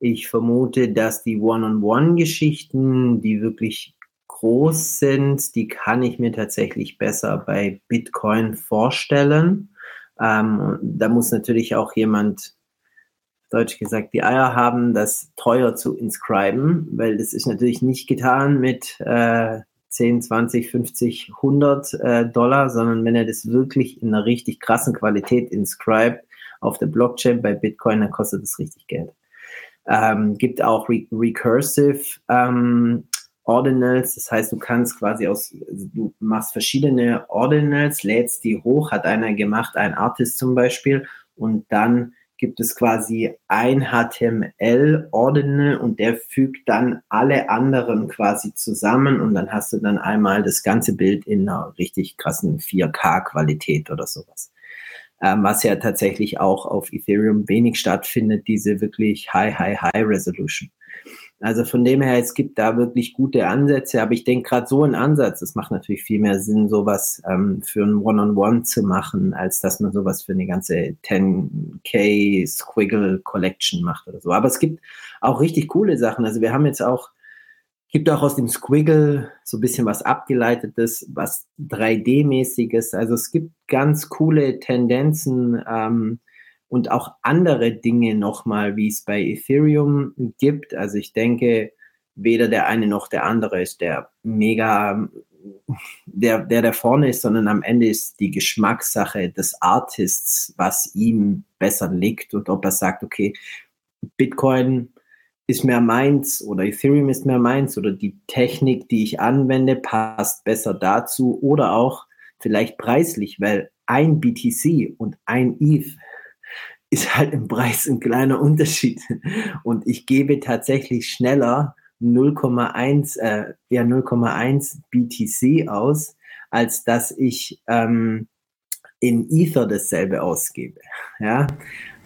Ich vermute, dass die One-on-One-Geschichten, die wirklich groß sind, die kann ich mir tatsächlich besser bei Bitcoin vorstellen. Ähm, da muss natürlich auch jemand, deutsch gesagt, die Eier haben, das teuer zu inscriben, weil das ist natürlich nicht getan mit äh, 10, 20, 50, 100 äh, Dollar, sondern wenn er das wirklich in einer richtig krassen Qualität inscribt auf der Blockchain bei Bitcoin, dann kostet das richtig Geld. Ähm, gibt auch Re Recursive ähm, Ordinals. Das heißt, du kannst quasi aus, also du machst verschiedene Ordinals, lädst die hoch, hat einer gemacht, ein Artist zum Beispiel, und dann gibt es quasi ein HTML-Ordinal und der fügt dann alle anderen quasi zusammen und dann hast du dann einmal das ganze Bild in einer richtig krassen 4K-Qualität oder sowas. Ähm, was ja tatsächlich auch auf Ethereum wenig stattfindet, diese wirklich High, High, High Resolution. Also von dem her, es gibt da wirklich gute Ansätze, aber ich denke gerade so ein Ansatz, das macht natürlich viel mehr Sinn, sowas ähm, für ein One-on-One -on -One zu machen, als dass man sowas für eine ganze 10K Squiggle Collection macht oder so. Aber es gibt auch richtig coole Sachen. Also wir haben jetzt auch, gibt auch aus dem Squiggle so ein bisschen was abgeleitetes, was 3D-mäßiges. Also es gibt ganz coole Tendenzen, ähm, und auch andere Dinge nochmal, wie es bei Ethereum gibt. Also ich denke, weder der eine noch der andere ist der mega, der, der da vorne ist, sondern am Ende ist die Geschmackssache des Artists, was ihm besser liegt und ob er sagt, okay, Bitcoin ist mehr meins oder Ethereum ist mehr meins oder die Technik, die ich anwende, passt besser dazu oder auch vielleicht preislich, weil ein BTC und ein ETH ist halt im Preis ein kleiner Unterschied. Und ich gebe tatsächlich schneller 0,1 äh, ja 0,1 BTC aus, als dass ich ähm, in Ether dasselbe ausgebe. Ja,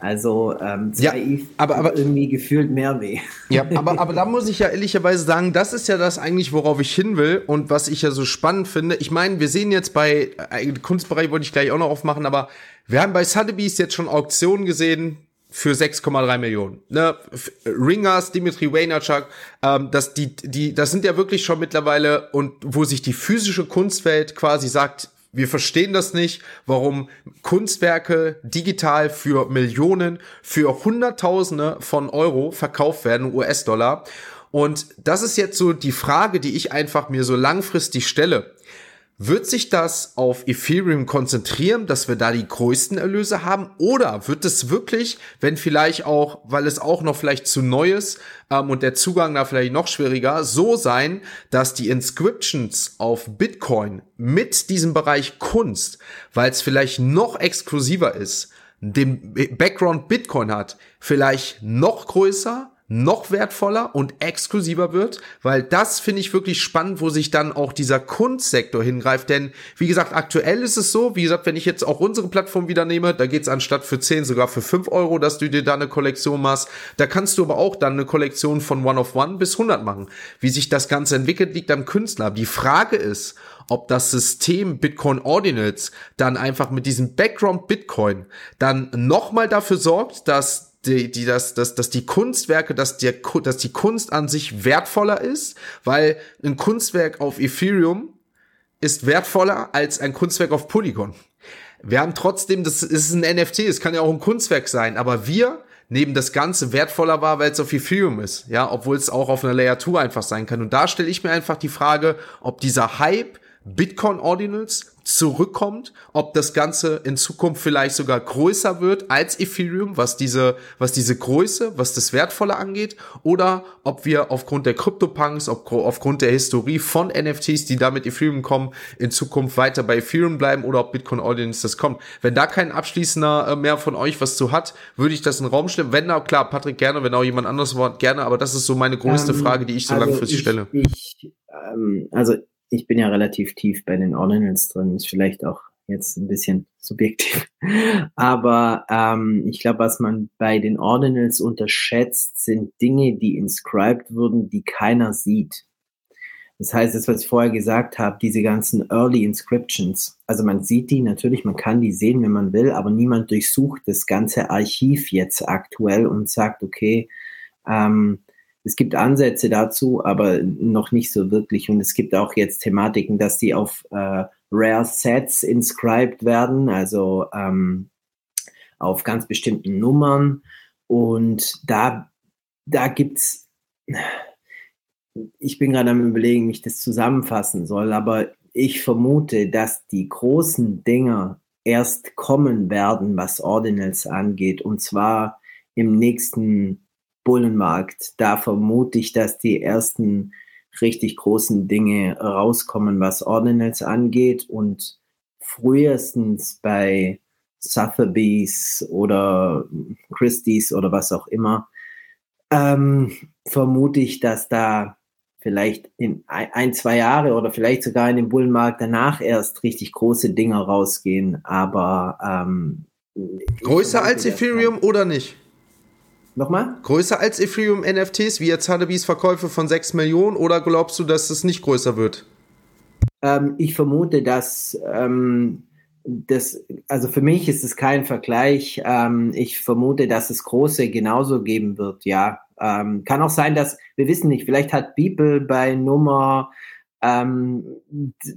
also ähm, zwei ja, aber, aber irgendwie gefühlt mehr weh. Ja, [LAUGHS] aber, aber da muss ich ja ehrlicherweise sagen, das ist ja das eigentlich, worauf ich hin will und was ich ja so spannend finde. Ich meine, wir sehen jetzt bei äh, Kunstbereich wollte ich gleich auch noch aufmachen, aber wir haben bei Sotheby's jetzt schon Auktionen gesehen für 6,3 Millionen. Ne? Ringers, Dimitri Waynerchuk, ähm, das, die, die, das sind ja wirklich schon mittlerweile und wo sich die physische Kunstwelt quasi sagt, wir verstehen das nicht, warum Kunstwerke digital für Millionen, für Hunderttausende von Euro verkauft werden, US-Dollar. Und das ist jetzt so die Frage, die ich einfach mir so langfristig stelle. Wird sich das auf Ethereum konzentrieren, dass wir da die größten Erlöse haben? Oder wird es wirklich, wenn vielleicht auch, weil es auch noch vielleicht zu neu ist ähm, und der Zugang da vielleicht noch schwieriger, so sein, dass die Inscriptions auf Bitcoin mit diesem Bereich Kunst, weil es vielleicht noch exklusiver ist, den Background Bitcoin hat, vielleicht noch größer noch wertvoller und exklusiver wird, weil das finde ich wirklich spannend, wo sich dann auch dieser Kunstsektor hingreift, denn wie gesagt, aktuell ist es so, wie gesagt, wenn ich jetzt auch unsere Plattform wieder nehme, da geht's anstatt für 10 sogar für 5 Euro, dass du dir da eine Kollektion machst, da kannst du aber auch dann eine Kollektion von One of One bis 100 machen. Wie sich das Ganze entwickelt, liegt am Künstler. Die Frage ist, ob das System Bitcoin Ordinals dann einfach mit diesem Background Bitcoin dann nochmal dafür sorgt, dass die, die, dass, dass, dass die Kunstwerke, dass, der, dass die Kunst an sich wertvoller ist, weil ein Kunstwerk auf Ethereum ist wertvoller als ein Kunstwerk auf Polygon. Wir haben trotzdem, das ist ein NFT, es kann ja auch ein Kunstwerk sein, aber wir neben das Ganze wertvoller war, weil es auf Ethereum ist, ja, obwohl es auch auf einer Layer 2 einfach sein kann. Und da stelle ich mir einfach die Frage, ob dieser Hype Bitcoin Ordinals zurückkommt, ob das Ganze in Zukunft vielleicht sogar größer wird als Ethereum, was diese, was diese Größe, was das Wertvolle angeht, oder ob wir aufgrund der CryptoPunks, ob, aufgrund der Historie von NFTs, die da mit Ethereum kommen, in Zukunft weiter bei Ethereum bleiben oder ob Bitcoin Audience das kommt. Wenn da kein abschließender äh, mehr von euch was zu hat, würde ich das in den Raum stellen. Wenn da, klar, Patrick gerne, wenn auch jemand anderes Wort gerne, aber das ist so meine größte ähm, Frage, die ich so also langfristig ich, stelle. Ich, ähm, also ich bin ja relativ tief bei den Ordinals drin, ist vielleicht auch jetzt ein bisschen subjektiv. [LAUGHS] Aber ähm, ich glaube, was man bei den Ordinals unterschätzt, sind Dinge, die inscribed wurden, die keiner sieht. Das heißt, das, was ich vorher gesagt habe, diese ganzen Early Inscriptions. Also man sieht die natürlich, man kann die sehen, wenn man will, aber niemand durchsucht das ganze Archiv jetzt aktuell und sagt, okay, ähm, es gibt Ansätze dazu, aber noch nicht so wirklich. Und es gibt auch jetzt Thematiken, dass die auf äh, Rare Sets inscribed werden, also ähm, auf ganz bestimmten Nummern. Und da, da gibt's, ich bin gerade am überlegen, wie ich das zusammenfassen soll, aber ich vermute, dass die großen Dinger erst kommen werden, was Ordinals angeht, und zwar im nächsten Bullenmarkt. Da vermute ich, dass die ersten richtig großen Dinge rauskommen, was Ordinals angeht und frühestens bei Sotheby's oder Christie's oder was auch immer, ähm, vermute ich, dass da vielleicht in ein, zwei Jahre oder vielleicht sogar in dem Bullenmarkt danach erst richtig große Dinger rausgehen, aber ähm, größer als Ethereum oder nicht? Nochmal? Größer als Ethereum NFTs, wie jetzt Sotheby's Verkäufe von 6 Millionen, oder glaubst du, dass es nicht größer wird? Ähm, ich vermute, dass ähm, das, also für mich ist es kein Vergleich. Ähm, ich vermute, dass es große genauso geben wird, ja. Ähm, kann auch sein, dass, wir wissen nicht, vielleicht hat Beeple bei Nummer ähm,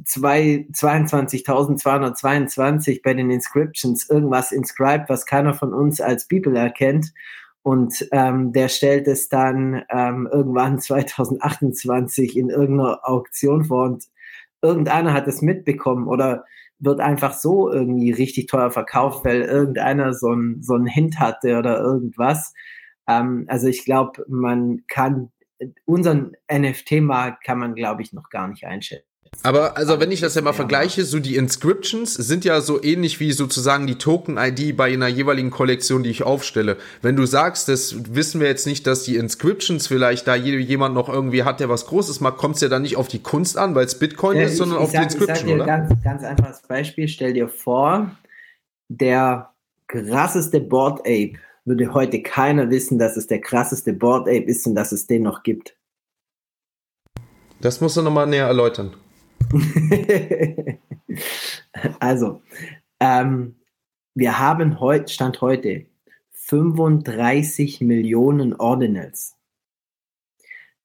22.222 bei den Inscriptions irgendwas inscribed, was keiner von uns als Beeple erkennt. Und ähm, der stellt es dann ähm, irgendwann [LAUGHS] 2028 in irgendeiner Auktion vor und irgendeiner hat es mitbekommen oder wird einfach so irgendwie richtig teuer verkauft, weil irgendeiner so ein, so einen Hint hatte oder irgendwas. Ähm, also ich glaube, man kann unseren NFT-Markt kann man, glaube ich, noch gar nicht einschätzen. Aber also wenn ich das ja mal vergleiche, so die Inscriptions sind ja so ähnlich wie sozusagen die Token-ID bei einer jeweiligen Kollektion, die ich aufstelle. Wenn du sagst, das wissen wir jetzt nicht, dass die Inscriptions vielleicht da jemand noch irgendwie hat, der was Großes macht, kommt es ja dann nicht auf die Kunst an, weil es Bitcoin ja, ist, sondern ich, ich auf sag, die Inscription, ich sag dir oder? Ganz, ganz einfaches Beispiel. Stell dir vor, der krasseste Board Ape würde heute keiner wissen, dass es der krasseste Board Ape ist und dass es den noch gibt. Das musst du nochmal näher erläutern. [LAUGHS] also, ähm, wir haben heute, Stand heute, 35 Millionen Ordinals.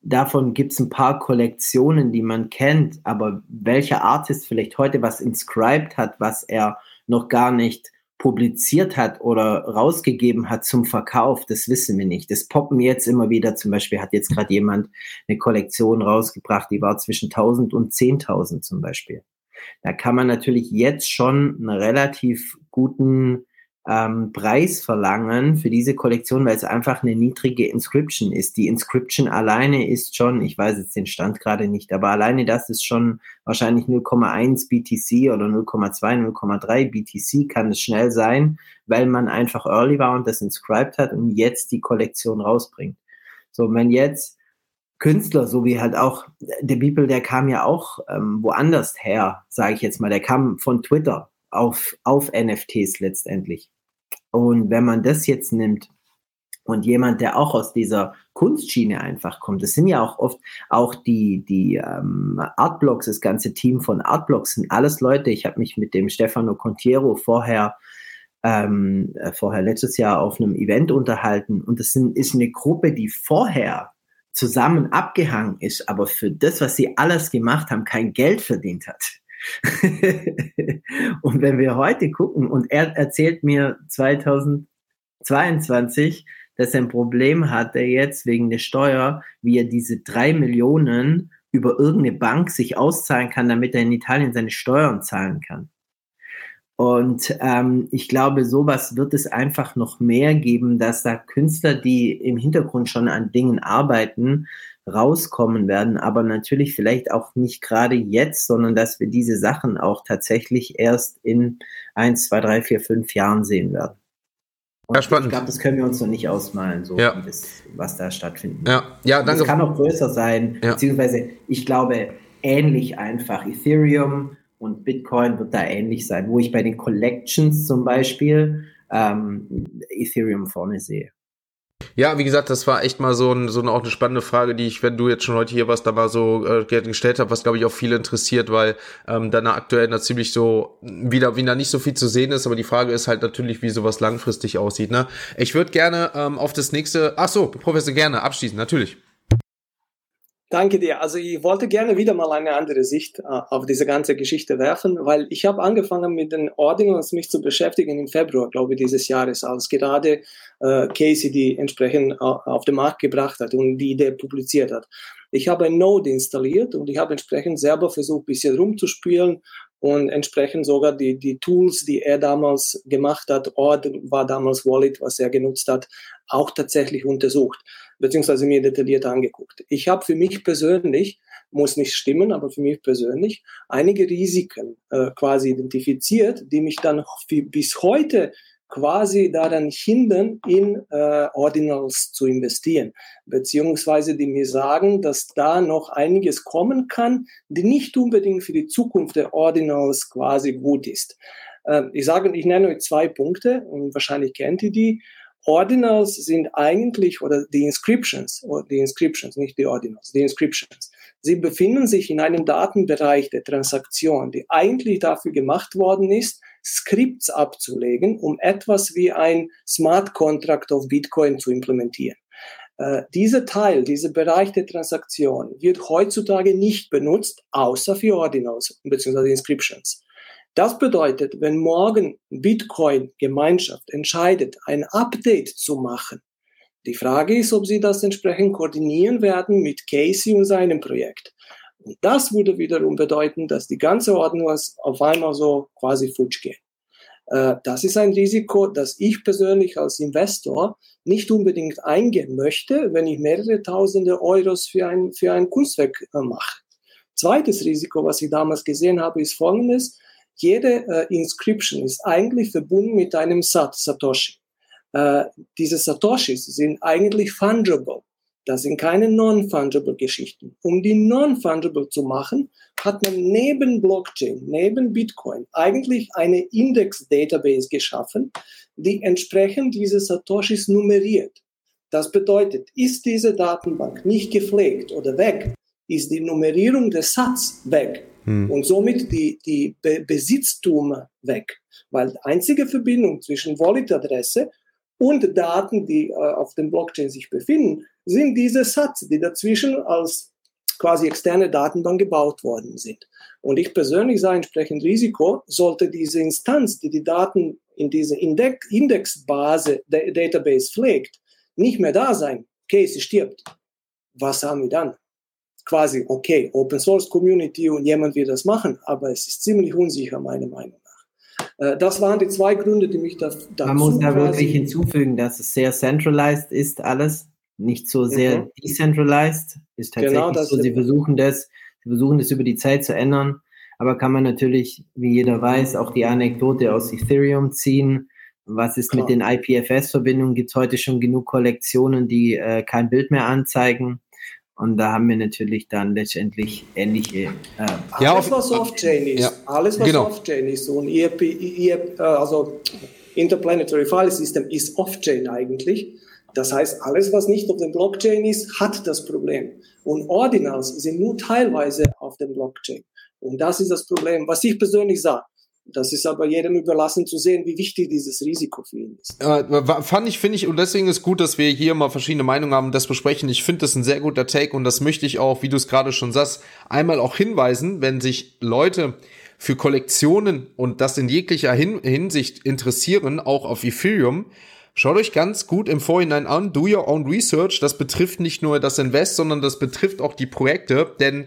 Davon gibt es ein paar Kollektionen, die man kennt, aber welcher Artist vielleicht heute was inscribed hat, was er noch gar nicht publiziert hat oder rausgegeben hat zum Verkauf, das wissen wir nicht. Das poppen jetzt immer wieder. Zum Beispiel hat jetzt gerade jemand eine Kollektion rausgebracht, die war zwischen 1000 und 10.000 zum Beispiel. Da kann man natürlich jetzt schon einen relativ guten ähm, Preis verlangen für diese Kollektion, weil es einfach eine niedrige Inscription ist. Die Inscription alleine ist schon, ich weiß jetzt den Stand gerade nicht, aber alleine das ist schon wahrscheinlich 0,1 BTC oder 0,2, 0,3 BTC kann es schnell sein, weil man einfach early war und das inscribed hat und jetzt die Kollektion rausbringt. So, wenn jetzt Künstler, so wie halt auch der Bibel, der kam ja auch ähm, woanders her, sage ich jetzt mal, der kam von Twitter auf, auf NFTs letztendlich. Und wenn man das jetzt nimmt und jemand, der auch aus dieser Kunstschiene einfach kommt, das sind ja auch oft auch die, die ähm, Artblocks, das ganze Team von Artblocks sind alles Leute. Ich habe mich mit dem Stefano Contiero vorher ähm, äh, vorher letztes Jahr auf einem Event unterhalten und das sind, ist eine Gruppe, die vorher zusammen abgehangen ist, aber für das, was sie alles gemacht haben, kein Geld verdient hat. [LAUGHS] und wenn wir heute gucken, und er erzählt mir 2022, dass er ein Problem hatte jetzt wegen der Steuer, wie er diese drei Millionen über irgendeine Bank sich auszahlen kann, damit er in Italien seine Steuern zahlen kann. Und ähm, ich glaube, sowas wird es einfach noch mehr geben, dass da Künstler, die im Hintergrund schon an Dingen arbeiten, rauskommen werden, aber natürlich vielleicht auch nicht gerade jetzt, sondern dass wir diese Sachen auch tatsächlich erst in eins, zwei, drei, vier, fünf Jahren sehen werden. Und ja, spannend. Ich glaube, das können wir uns noch nicht ausmalen, so ja. das, was da stattfindet. Ja, ja danke. Es kann auch größer sein, ja. beziehungsweise ich glaube, ähnlich einfach. Ethereum und Bitcoin wird da ähnlich sein, wo ich bei den Collections zum Beispiel ähm, Ethereum vorne sehe. Ja, wie gesagt, das war echt mal so, ein, so eine, auch eine spannende Frage, die ich, wenn du jetzt schon heute hier was da mal so äh, gestellt hast, was glaube ich auch viele interessiert, weil ähm, dann aktuell natürlich so wieder wieder nicht so viel zu sehen ist, aber die Frage ist halt natürlich, wie sowas langfristig aussieht. Ne? Ich würde gerne ähm, auf das nächste, ach so, Professor gerne abschließen, natürlich. Danke dir. Also ich wollte gerne wieder mal eine andere Sicht äh, auf diese ganze Geschichte werfen, weil ich habe angefangen mit den Ordinals mich zu beschäftigen im Februar, glaube ich, dieses Jahres, als gerade äh, Casey die entsprechend äh, auf den Markt gebracht hat und die Idee publiziert hat. Ich habe ein Node installiert und ich habe entsprechend selber versucht, ein bisschen rumzuspielen und entsprechend sogar die, die Tools, die er damals gemacht hat, Ord war damals Wallet, was er genutzt hat, auch tatsächlich untersucht beziehungsweise mir detailliert angeguckt. Ich habe für mich persönlich, muss nicht stimmen, aber für mich persönlich einige Risiken äh, quasi identifiziert, die mich dann bis heute quasi daran hindern, in äh, Ordinals zu investieren, beziehungsweise die mir sagen, dass da noch einiges kommen kann, die nicht unbedingt für die Zukunft der Ordinals quasi gut ist. Äh, ich sage, ich nenne euch zwei Punkte und wahrscheinlich kennt ihr die. Ordinals sind eigentlich, oder die Inscriptions, oder die Inscriptions, nicht die Ordinals, die Inscriptions, sie befinden sich in einem Datenbereich der Transaktion, die eigentlich dafür gemacht worden ist, Skripts abzulegen, um etwas wie ein Smart Contract auf Bitcoin zu implementieren. Äh, dieser Teil, dieser Bereich der Transaktion wird heutzutage nicht benutzt, außer für Ordinals bzw. Inscriptions. Das bedeutet, wenn morgen Bitcoin-Gemeinschaft entscheidet, ein Update zu machen, die Frage ist, ob sie das entsprechend koordinieren werden mit Casey und seinem Projekt. Und das würde wiederum bedeuten, dass die ganze Ordnung auf einmal so quasi futsch geht. Äh, das ist ein Risiko, das ich persönlich als Investor nicht unbedingt eingehen möchte, wenn ich mehrere tausende Euros für ein, für ein Kunstwerk äh, mache. Zweites Risiko, was ich damals gesehen habe, ist folgendes. Jede äh, Inscription ist eigentlich verbunden mit einem Sat, Satoshi. Äh, diese Satoshis sind eigentlich fungible. Das sind keine non-fungible Geschichten. Um die non-fungible zu machen, hat man neben Blockchain, neben Bitcoin eigentlich eine Index-Database geschaffen, die entsprechend diese Satoshis nummeriert. Das bedeutet, ist diese Datenbank nicht gepflegt oder weg, ist die Nummerierung des Satz weg hm. und somit die, die Be Besitztum weg. Weil einzige Verbindung zwischen Wallet-Adresse und Daten, die äh, auf dem Blockchain sich befinden, sind diese Satz, die dazwischen als quasi externe Datenbank gebaut worden sind. Und ich persönlich sage entsprechend Risiko, sollte diese Instanz, die die Daten in diese Index Indexbase, Database pflegt, nicht mehr da sein. Sie stirbt. Was haben wir dann? Quasi, okay, Open Source Community und jemand wird das machen, aber es ist ziemlich unsicher, meiner Meinung nach. Äh, das waren die zwei Gründe, die mich da, dazu Man muss da wirklich hinzufügen, dass es sehr centralized ist, alles nicht so sehr mhm. decentralized. Ist tatsächlich genau so, sie versuchen das, sie versuchen das über die Zeit zu ändern. Aber kann man natürlich, wie jeder weiß, auch die Anekdote aus Ethereum ziehen. Was ist Klar. mit den IPFS-Verbindungen? Gibt es heute schon genug Kollektionen, die äh, kein Bild mehr anzeigen? Und da haben wir natürlich dann letztendlich ähnliche. Äh, ja, alles, was Off-Chain ist, ja, alles, was genau. Off-Chain ist, und IRP, IRP, also Interplanetary File System ist Off-Chain eigentlich. Das heißt, alles, was nicht auf dem Blockchain ist, hat das Problem. Und Ordinals sind nur teilweise auf dem Blockchain. Und das ist das Problem, was ich persönlich sage. Das ist aber jedem überlassen zu sehen, wie wichtig dieses Risiko für ihn ist. Äh, fand ich, finde ich, und deswegen ist gut, dass wir hier mal verschiedene Meinungen haben das besprechen. Ich finde das ein sehr guter Take und das möchte ich auch, wie du es gerade schon sagst, einmal auch hinweisen, wenn sich Leute für Kollektionen und das in jeglicher Hin Hinsicht interessieren, auch auf Ethereum, Schaut euch ganz gut im Vorhinein an, do your own research. Das betrifft nicht nur das Invest, sondern das betrifft auch die Projekte. Denn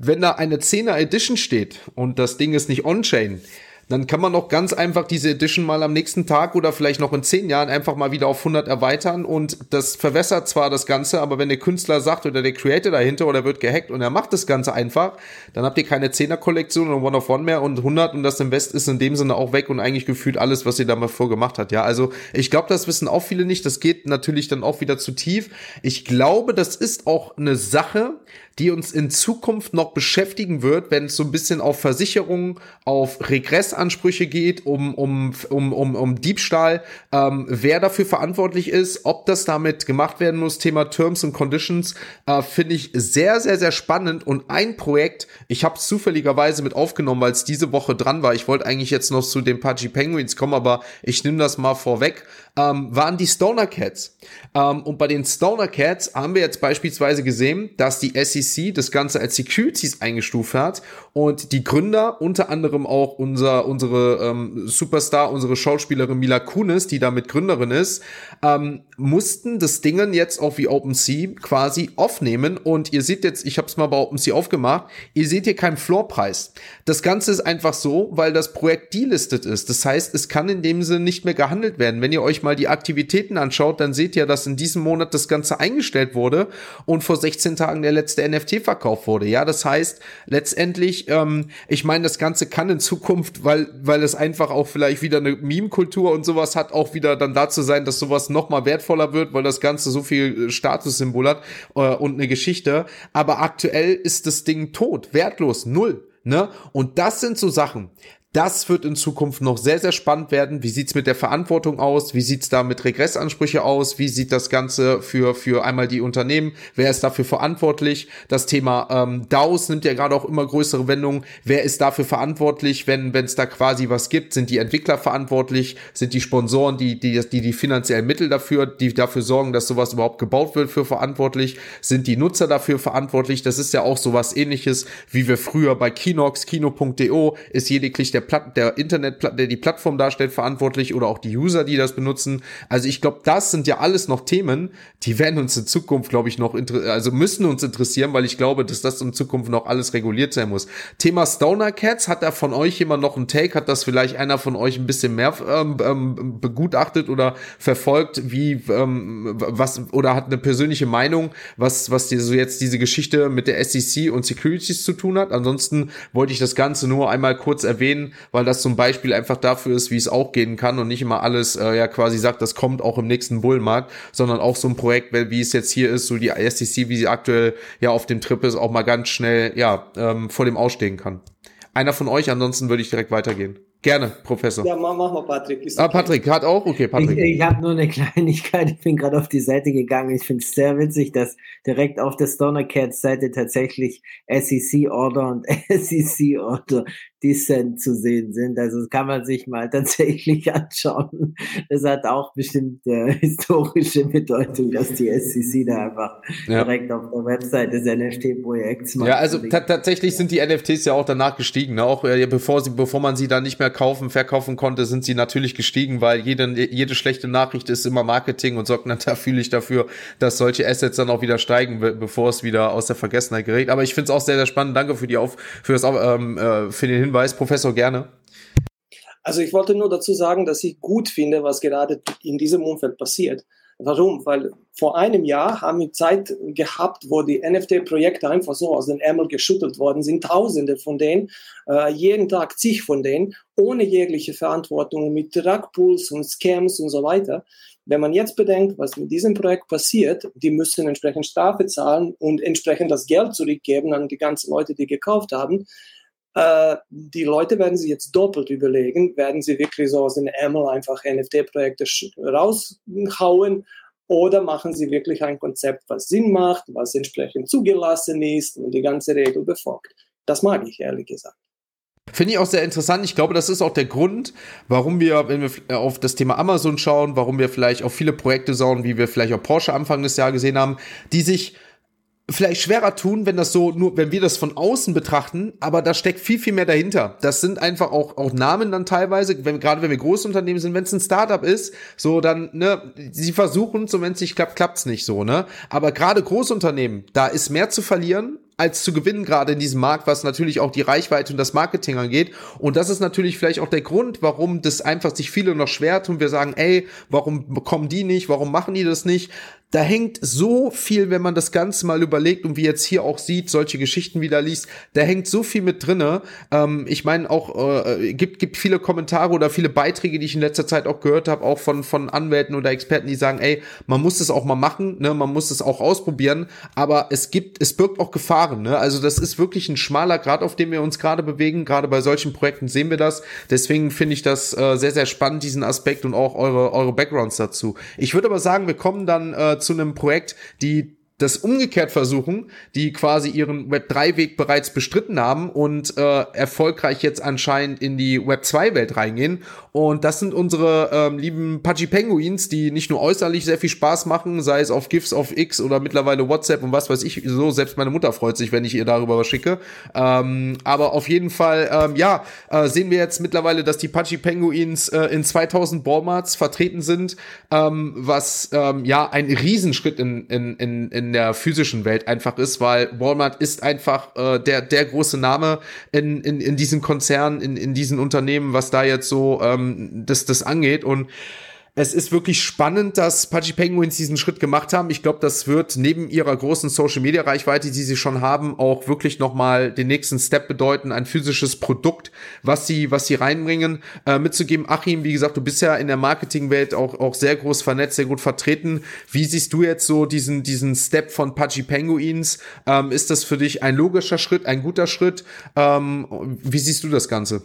wenn da eine 10er Edition steht und das Ding ist nicht on-chain, dann kann man auch ganz einfach diese Edition mal am nächsten Tag oder vielleicht noch in zehn Jahren einfach mal wieder auf 100 erweitern und das verwässert zwar das Ganze, aber wenn der Künstler sagt oder der Creator dahinter oder wird gehackt und er macht das Ganze einfach, dann habt ihr keine 10er Kollektion und One of One mehr und 100 und das Invest ist in dem Sinne auch weg und eigentlich gefühlt alles, was ihr da mal vorgemacht hat. Ja, also ich glaube, das wissen auch viele nicht. Das geht natürlich dann auch wieder zu tief. Ich glaube, das ist auch eine Sache, die uns in Zukunft noch beschäftigen wird, wenn es so ein bisschen auf Versicherungen, auf Regressansprüche geht, um, um, um, um, um Diebstahl, ähm, wer dafür verantwortlich ist, ob das damit gemacht werden muss, Thema Terms and Conditions, äh, finde ich sehr, sehr, sehr spannend. Und ein Projekt, ich habe es zufälligerweise mit aufgenommen, weil es diese Woche dran war. Ich wollte eigentlich jetzt noch zu den Pudgy Penguins kommen, aber ich nehme das mal vorweg ähm, waren die Stoner Cats. Ähm, und bei den Stoner Cats haben wir jetzt beispielsweise gesehen, dass die SEC das Ganze als Securities eingestuft hat und die Gründer, unter anderem auch unser, unsere ähm, Superstar, unsere Schauspielerin Mila Kunis, die damit Gründerin ist, ähm, mussten das Dingen jetzt auch wie OpenSea quasi aufnehmen. Und ihr seht jetzt, ich habe es mal bei OpenSea aufgemacht, ihr seht hier keinen Floorpreis. Das Ganze ist einfach so, weil das Projekt delistet ist. Das heißt, es kann in dem Sinne nicht mehr gehandelt werden. Wenn ihr euch mal die Aktivitäten anschaut, dann seht ihr, dass in diesem Monat das Ganze eingestellt wurde und vor 16 Tagen der letzte NFT verkauft wurde. Ja, das heißt, letztendlich, ähm, ich meine, das Ganze kann in Zukunft, weil, weil es einfach auch vielleicht wieder eine Meme-Kultur und sowas hat, auch wieder dann dazu sein, dass sowas noch mal wertvoller wird, weil das Ganze so viel äh, Statussymbol hat äh, und eine Geschichte. Aber aktuell ist das Ding tot, wertlos, null. Ne? Und das sind so Sachen, Das wird in Zukunft noch sehr, sehr spannend werden. Wie sieht's mit der Verantwortung aus? Wie sieht's da mit Regressansprüche aus? Wie sieht das Ganze für, für einmal die Unternehmen? Wer ist dafür verantwortlich? Das Thema ähm, DAOs nimmt ja gerade auch immer größere Wendungen. Wer ist dafür verantwortlich, wenn es da quasi was gibt? Sind die Entwickler verantwortlich? Sind die Sponsoren, die, die, die die finanziellen Mittel dafür, die dafür sorgen, dass sowas überhaupt gebaut wird, für verantwortlich? Sind die Nutzer dafür verantwortlich? Das ist ja auch sowas ähnliches, wie wir früher bei Kinox, kino.de ist lediglich der Platt, der Internet, der die Plattform darstellt, verantwortlich oder auch die User, die das benutzen. Also ich glaube, das sind ja alles noch Themen, die werden uns in Zukunft, glaube ich, noch also müssen uns interessieren, weil ich glaube, dass das in Zukunft noch alles reguliert sein muss. Thema Stoner Cats, hat da von euch jemand noch einen Take? Hat das vielleicht einer von euch ein bisschen mehr ähm, ähm, begutachtet oder verfolgt, wie ähm, was oder hat eine persönliche Meinung, was was dir so jetzt diese Geschichte mit der SEC und Securities zu tun hat? Ansonsten wollte ich das Ganze nur einmal kurz erwähnen, weil das zum Beispiel einfach dafür ist, wie es auch gehen kann und nicht immer alles äh, ja quasi sagt, das kommt auch im nächsten Bullmarkt, sondern auch so ein Projekt, wie es jetzt hier ist, so die STC, wie sie aktuell ja auf dem Trip ist, auch mal ganz schnell ja ähm, vor dem ausstehen kann. Einer von euch, ansonsten würde ich direkt weitergehen. Gerne, Professor. Ja, mach, mach mal, Patrick. Ist ah, Patrick hat auch? Okay, Patrick. Ich, ich habe nur eine [LAUGHS] Kleinigkeit. Ich bin gerade auf die Seite gegangen. Ich finde es sehr witzig, dass direkt auf der Stoner Cats Seite tatsächlich SEC Order und [LAUGHS] SEC Order Descent zu sehen sind. Also das kann man sich mal [LAUGHS] tatsächlich anschauen. Das hat auch bestimmt äh, [LAUGHS] historische Bedeutung, dass die SEC da einfach ja. direkt auf der Website des NFT-Projekts macht. Ja, also tatsächlich sind die NFTs ja auch danach gestiegen. Ne? Auch äh, bevor sie, bevor man sie dann nicht mehr kaufen, verkaufen konnte, sind sie natürlich gestiegen, weil jede, jede schlechte Nachricht ist immer Marketing und sorgt [LAUGHS] natürlich dafür, dass solche Assets dann auch wieder steigen, bevor es wieder aus der Vergessenheit gerät. Aber ich finde es auch sehr, sehr spannend. Danke für die auf, für das, ähm, äh, für den Hinweis, Professor, gerne. Also ich wollte nur dazu sagen, dass ich gut finde, was gerade in diesem Umfeld passiert. Warum? Weil vor einem Jahr haben wir Zeit gehabt, wo die NFT-Projekte einfach so aus den Ärmel geschüttelt worden sind. Tausende von denen, äh, jeden Tag zig von denen, ohne jegliche Verantwortung, mit Rugpools und Scams und so weiter. Wenn man jetzt bedenkt, was mit diesem Projekt passiert, die müssen entsprechend Strafe zahlen und entsprechend das Geld zurückgeben an die ganzen Leute, die gekauft haben. Äh, die Leute werden sich jetzt doppelt überlegen, werden sie wirklich so aus den Ärmel einfach NFT-Projekte raushauen oder machen sie wirklich ein Konzept, was Sinn macht, was entsprechend zugelassen ist und die ganze Regel befolgt. Das mag ich ehrlich gesagt. Finde ich auch sehr interessant. Ich glaube, das ist auch der Grund, warum wir, wenn wir auf das Thema Amazon schauen, warum wir vielleicht auch viele Projekte schauen, wie wir vielleicht auch Porsche Anfang des Jahres gesehen haben, die sich vielleicht schwerer tun, wenn das so nur, wenn wir das von außen betrachten, aber da steckt viel, viel mehr dahinter. Das sind einfach auch, auch Namen dann teilweise, wenn, gerade wenn wir Großunternehmen sind, wenn es ein Startup ist, so dann, ne, sie versuchen, so wenn es nicht klappt, klappt's nicht so, ne? Aber gerade Großunternehmen, da ist mehr zu verlieren als zu gewinnen, gerade in diesem Markt, was natürlich auch die Reichweite und das Marketing angeht. Und das ist natürlich vielleicht auch der Grund, warum das einfach sich viele noch schwer tun. Wir sagen, ey, warum bekommen die nicht? Warum machen die das nicht? Da hängt so viel, wenn man das Ganze mal überlegt und wie jetzt hier auch sieht, solche Geschichten wieder liest, da hängt so viel mit drinne. Ähm, ich meine auch, äh, gibt, gibt viele Kommentare oder viele Beiträge, die ich in letzter Zeit auch gehört habe, auch von, von Anwälten oder Experten, die sagen, ey, man muss es auch mal machen, ne, man muss es auch ausprobieren, aber es gibt, es birgt auch Gefahr Jahren. Ne? Also das ist wirklich ein schmaler Grad, auf dem wir uns gerade bewegen. Gerade bei solchen Projekten sehen wir das. Deswegen finde ich das äh, sehr, sehr spannend, diesen Aspekt und auch eure, eure Backgrounds dazu. Ich würde aber sagen, wir kommen dann äh, zu einem Projekt, die das umgekehrt versuchen, die quasi ihren Web3-Weg bereits bestritten haben und äh, erfolgreich jetzt anscheinend in die Web2-Welt reingehen. Und das sind unsere ähm, lieben Pudgy Penguins, die nicht nur äußerlich sehr viel Spaß machen, sei es auf GIFs auf X oder mittlerweile WhatsApp und was weiß ich so. Selbst meine Mutter freut sich, wenn ich ihr darüber was schicke. Ähm, aber auf jeden Fall, ähm, ja, äh, sehen wir jetzt mittlerweile, dass die Pudgy Penguins äh, in 2000 Walmarts vertreten sind, ähm, was ähm, ja ein Riesenschritt in, in, in, in in der physischen Welt einfach ist, weil Walmart ist einfach äh, der, der große Name in, in, in diesen Konzernen, in, in diesen Unternehmen, was da jetzt so ähm, das, das angeht. Und es ist wirklich spannend, dass Pudgy Penguins diesen Schritt gemacht haben. Ich glaube, das wird neben ihrer großen Social Media Reichweite, die sie schon haben, auch wirklich nochmal den nächsten Step bedeuten, ein physisches Produkt, was sie, was sie reinbringen, äh, mitzugeben. Achim, wie gesagt, du bist ja in der Marketingwelt auch, auch sehr groß vernetzt, sehr gut vertreten. Wie siehst du jetzt so diesen, diesen Step von Pudgy Penguins? Ähm, ist das für dich ein logischer Schritt, ein guter Schritt? Ähm, wie siehst du das Ganze?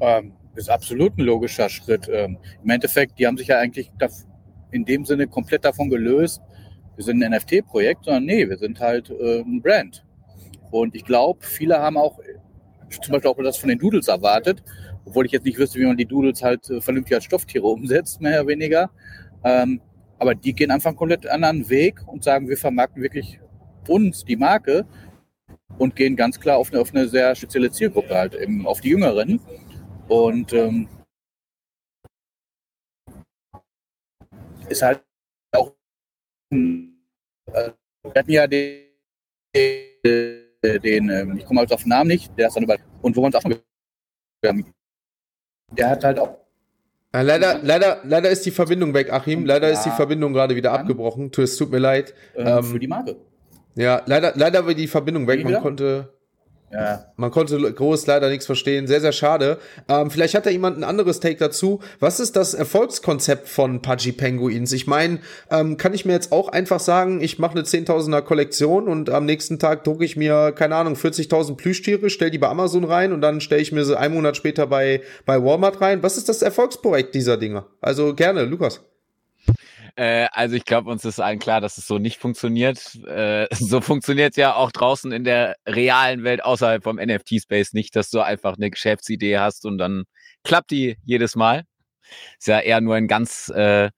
Ähm, ist absolut ein logischer Schritt. Ähm, Im Endeffekt, die haben sich ja eigentlich in dem Sinne komplett davon gelöst, wir sind ein NFT-Projekt, sondern nee, wir sind halt äh, ein Brand. Und ich glaube, viele haben auch zum Beispiel auch das von den Doodles erwartet, obwohl ich jetzt nicht wüsste, wie man die Doodles halt äh, vernünftig als Stofftiere [LAUGHS] umsetzt, mehr oder weniger. Ähm, aber die gehen einfach einen komplett anderen Weg und sagen, wir vermarkten wirklich uns, die Marke, und gehen ganz klar auf eine, auf eine sehr spezielle Zielgruppe, halt eben auf die Jüngeren. Und ähm, ist halt auch, äh, wir hatten ja den, den ähm, ich komme halt auf den Namen nicht, der ist dann über, und wo man es auch schon, der hat halt auch ja, leider, leider, leider ist die Verbindung weg, Achim. Leider ist die Verbindung gerade wieder abgebrochen. Es tut mir leid. Ähm, für die Marke. Ja, leider, leider war die Verbindung weg. Man konnte, ja. Man konnte groß leider nichts verstehen. Sehr, sehr schade. Ähm, vielleicht hat da jemand ein anderes Take dazu. Was ist das Erfolgskonzept von Pudgy Penguins? Ich meine, ähm, kann ich mir jetzt auch einfach sagen, ich mache eine 10.000er Kollektion und am nächsten Tag drucke ich mir, keine Ahnung, 40.000 Plüschtiere, stell die bei Amazon rein und dann stelle ich mir sie einen Monat später bei, bei Walmart rein. Was ist das Erfolgsprojekt dieser Dinger? Also gerne, Lukas. Äh, also ich glaube, uns ist allen klar, dass es so nicht funktioniert. Äh, [LAUGHS] so funktioniert es ja auch draußen in der realen Welt außerhalb vom NFT-Space nicht, dass du einfach eine Geschäftsidee hast und dann klappt die jedes Mal. Ist ja eher nur in ganz, äh,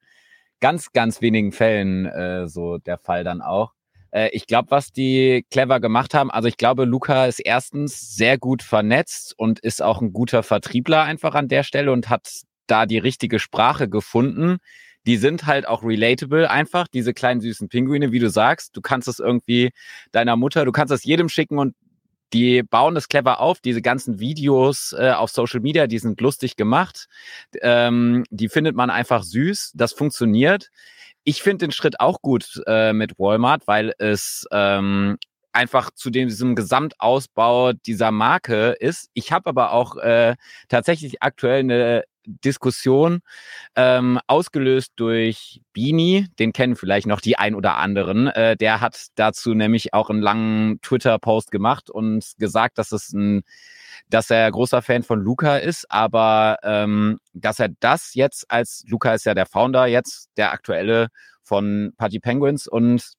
ganz, ganz wenigen Fällen äh, so der Fall dann auch. Äh, ich glaube, was die clever gemacht haben, also ich glaube, Luca ist erstens sehr gut vernetzt und ist auch ein guter Vertriebler einfach an der Stelle und hat da die richtige Sprache gefunden die sind halt auch relatable einfach, diese kleinen süßen Pinguine, wie du sagst. Du kannst es irgendwie deiner Mutter, du kannst es jedem schicken und die bauen das clever auf, diese ganzen Videos äh, auf Social Media, die sind lustig gemacht. Ähm, die findet man einfach süß. Das funktioniert. Ich finde den Schritt auch gut äh, mit Walmart, weil es ähm, einfach zu diesem Gesamtausbau dieser Marke ist. Ich habe aber auch äh, tatsächlich aktuell eine Diskussion ähm, ausgelöst durch Bini, den kennen vielleicht noch die ein oder anderen. Äh, der hat dazu nämlich auch einen langen Twitter-Post gemacht und gesagt, dass es ein dass er großer Fan von Luca ist, aber ähm, dass er das jetzt als Luca ist ja der Founder jetzt, der aktuelle von Party Penguins und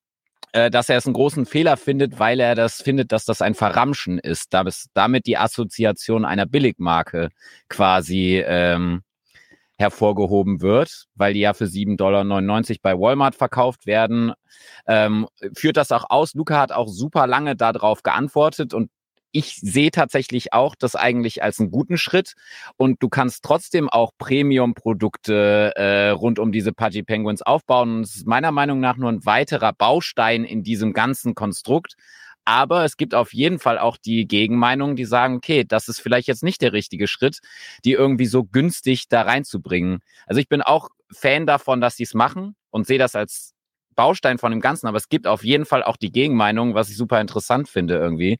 dass er es einen großen Fehler findet, weil er das findet, dass das ein Verramschen ist, damit die Assoziation einer Billigmarke quasi ähm, hervorgehoben wird, weil die ja für 7,99 Dollar bei Walmart verkauft werden. Ähm, führt das auch aus. Luca hat auch super lange darauf geantwortet und ich sehe tatsächlich auch das eigentlich als einen guten Schritt und du kannst trotzdem auch Premium-Produkte äh, rund um diese Pudgy Penguins aufbauen. Und es ist meiner Meinung nach nur ein weiterer Baustein in diesem ganzen Konstrukt. Aber es gibt auf jeden Fall auch die Gegenmeinungen, die sagen, okay, das ist vielleicht jetzt nicht der richtige Schritt, die irgendwie so günstig da reinzubringen. Also ich bin auch Fan davon, dass sie es machen und sehe das als Baustein von dem Ganzen, aber es gibt auf jeden Fall auch die Gegenmeinung, was ich super interessant finde irgendwie,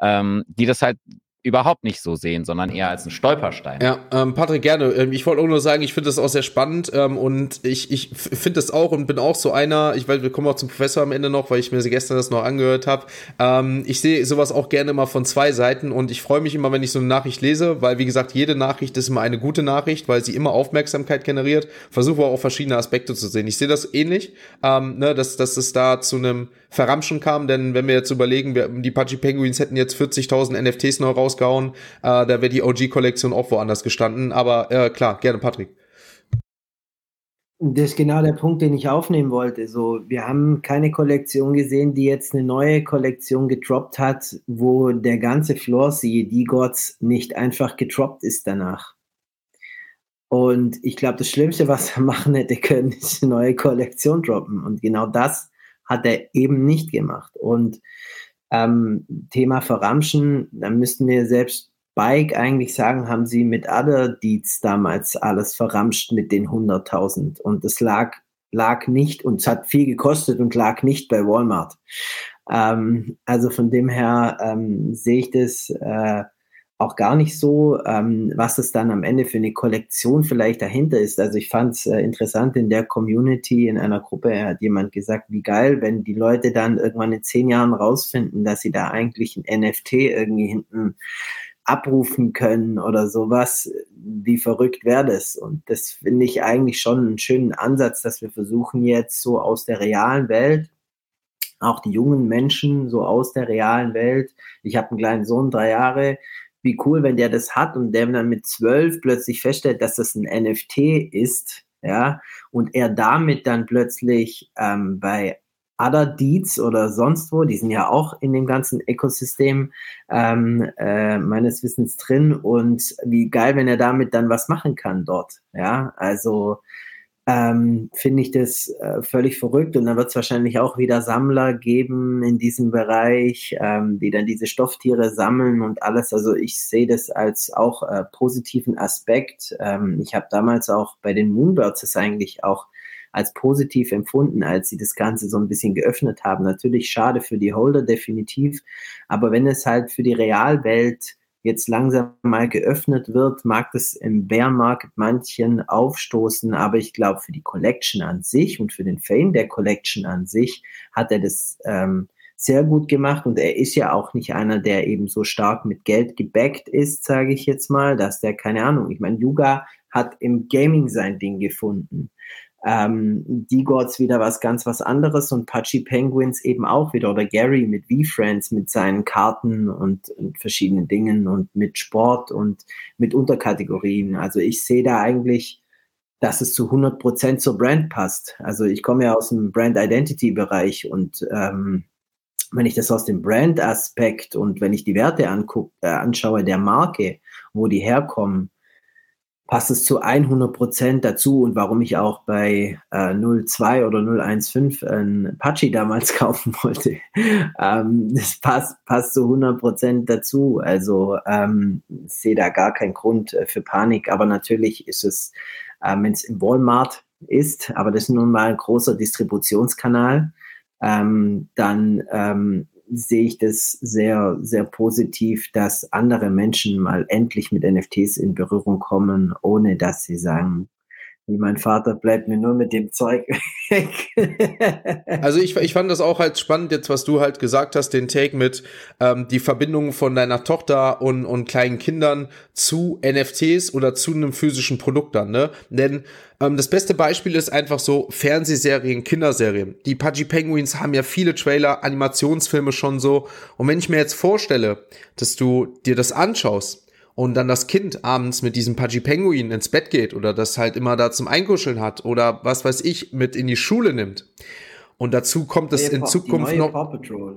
ähm, die das halt überhaupt nicht so sehen, sondern eher als ein Stolperstein. Ja, ähm, Patrick, gerne. Ähm, ich wollte auch nur sagen, ich finde das auch sehr spannend ähm, und ich, ich finde das auch und bin auch so einer, ich weiß, wir kommen auch zum Professor am Ende noch, weil ich mir gestern das noch angehört habe. Ähm, ich sehe sowas auch gerne immer von zwei Seiten und ich freue mich immer, wenn ich so eine Nachricht lese, weil wie gesagt, jede Nachricht ist immer eine gute Nachricht, weil sie immer Aufmerksamkeit generiert. Versuche auch verschiedene Aspekte zu sehen. Ich sehe das ähnlich, ähm, ne, dass, dass es da zu einem Verramschen kam, denn wenn wir jetzt überlegen, wir, die Pudgy Penguins hätten jetzt 40.000 NFTs noch rausgehauen, äh, da wäre die OG-Kollektion auch woanders gestanden. Aber äh, klar, gerne Patrick. Das ist genau der Punkt, den ich aufnehmen wollte. So, wir haben keine Kollektion gesehen, die jetzt eine neue Kollektion gedroppt hat, wo der ganze Floor die Gods nicht einfach gedroppt ist danach. Und ich glaube, das Schlimmste, was er [LAUGHS] machen hätte können, ist eine neue Kollektion droppen. Und genau das hat er eben nicht gemacht. Und ähm, Thema Verramschen, da müssten wir selbst Bike eigentlich sagen, haben sie mit Other Deeds damals alles verramscht mit den 100.000. Und es lag, lag nicht, und es hat viel gekostet und lag nicht bei Walmart. Ähm, also von dem her ähm, sehe ich das äh, auch gar nicht so, ähm, was es dann am Ende für eine Kollektion vielleicht dahinter ist. Also ich fand es äh, interessant in der Community, in einer Gruppe hat jemand gesagt, wie geil, wenn die Leute dann irgendwann in zehn Jahren rausfinden, dass sie da eigentlich ein NFT irgendwie hinten abrufen können oder sowas. Wie verrückt wäre das? Und das finde ich eigentlich schon einen schönen Ansatz, dass wir versuchen jetzt so aus der realen Welt, auch die jungen Menschen so aus der realen Welt. Ich habe einen kleinen Sohn, drei Jahre. Wie cool, wenn der das hat und der dann mit zwölf plötzlich feststellt, dass das ein NFT ist, ja, und er damit dann plötzlich ähm, bei Other Deeds oder sonst wo, die sind ja auch in dem ganzen Ökosystem ähm, äh, meines Wissens drin und wie geil, wenn er damit dann was machen kann dort. Ja, also ähm, finde ich das äh, völlig verrückt und dann wird es wahrscheinlich auch wieder Sammler geben in diesem Bereich, ähm, die dann diese Stofftiere sammeln und alles. Also ich sehe das als auch äh, positiven Aspekt. Ähm, ich habe damals auch bei den Moonbirds es eigentlich auch als positiv empfunden, als sie das Ganze so ein bisschen geöffnet haben. Natürlich schade für die Holder, definitiv. Aber wenn es halt für die Realwelt jetzt langsam mal geöffnet wird, mag das im Bear Market manchen aufstoßen, aber ich glaube, für die Collection an sich und für den Fame der Collection an sich hat er das ähm, sehr gut gemacht und er ist ja auch nicht einer, der eben so stark mit Geld gebackt ist, sage ich jetzt mal, dass der, keine Ahnung, ich meine, Yuga hat im Gaming sein Ding gefunden ähm, D-Gods wieder was ganz was anderes und Pachi Penguins eben auch wieder oder Gary mit V-Friends mit seinen Karten und, und, verschiedenen Dingen und mit Sport und mit Unterkategorien. Also ich sehe da eigentlich, dass es zu 100 Prozent zur Brand passt. Also ich komme ja aus dem Brand Identity Bereich und ähm, wenn ich das aus dem Brand-Aspekt und wenn ich die Werte anguck, äh, anschaue der Marke, wo die herkommen, passt es zu 100 Prozent dazu und warum ich auch bei äh, 02 oder 015 ein Apache damals [LAUGHS] kaufen wollte. ähm, das passt, passt zu 100 Prozent dazu. Also ähm, sehe da gar keinen Grund äh, für Panik. Aber natürlich ist es, äh, wenn es im Walmart ist, aber das ist nun mal ein großer Distributionskanal, ähm, dann ähm, sehe ich das sehr, sehr positiv, dass andere Menschen mal endlich mit NFTs in Berührung kommen, ohne dass sie sagen, wie mein Vater bleibt mir nur mit dem Zeug weg. [LAUGHS] also ich, ich fand das auch halt spannend, jetzt was du halt gesagt hast, den Take mit ähm, die Verbindung von deiner Tochter und, und kleinen Kindern zu NFTs oder zu einem physischen Produkt dann, ne? Denn ähm, das beste Beispiel ist einfach so Fernsehserien, Kinderserien. Die Pudgy Penguins haben ja viele Trailer, Animationsfilme schon so. Und wenn ich mir jetzt vorstelle, dass du dir das anschaust, und dann das Kind abends mit diesem Pudgy Penguin ins Bett geht oder das halt immer da zum Einkuscheln hat oder was weiß ich mit in die Schule nimmt. Und dazu kommt es in Zukunft noch.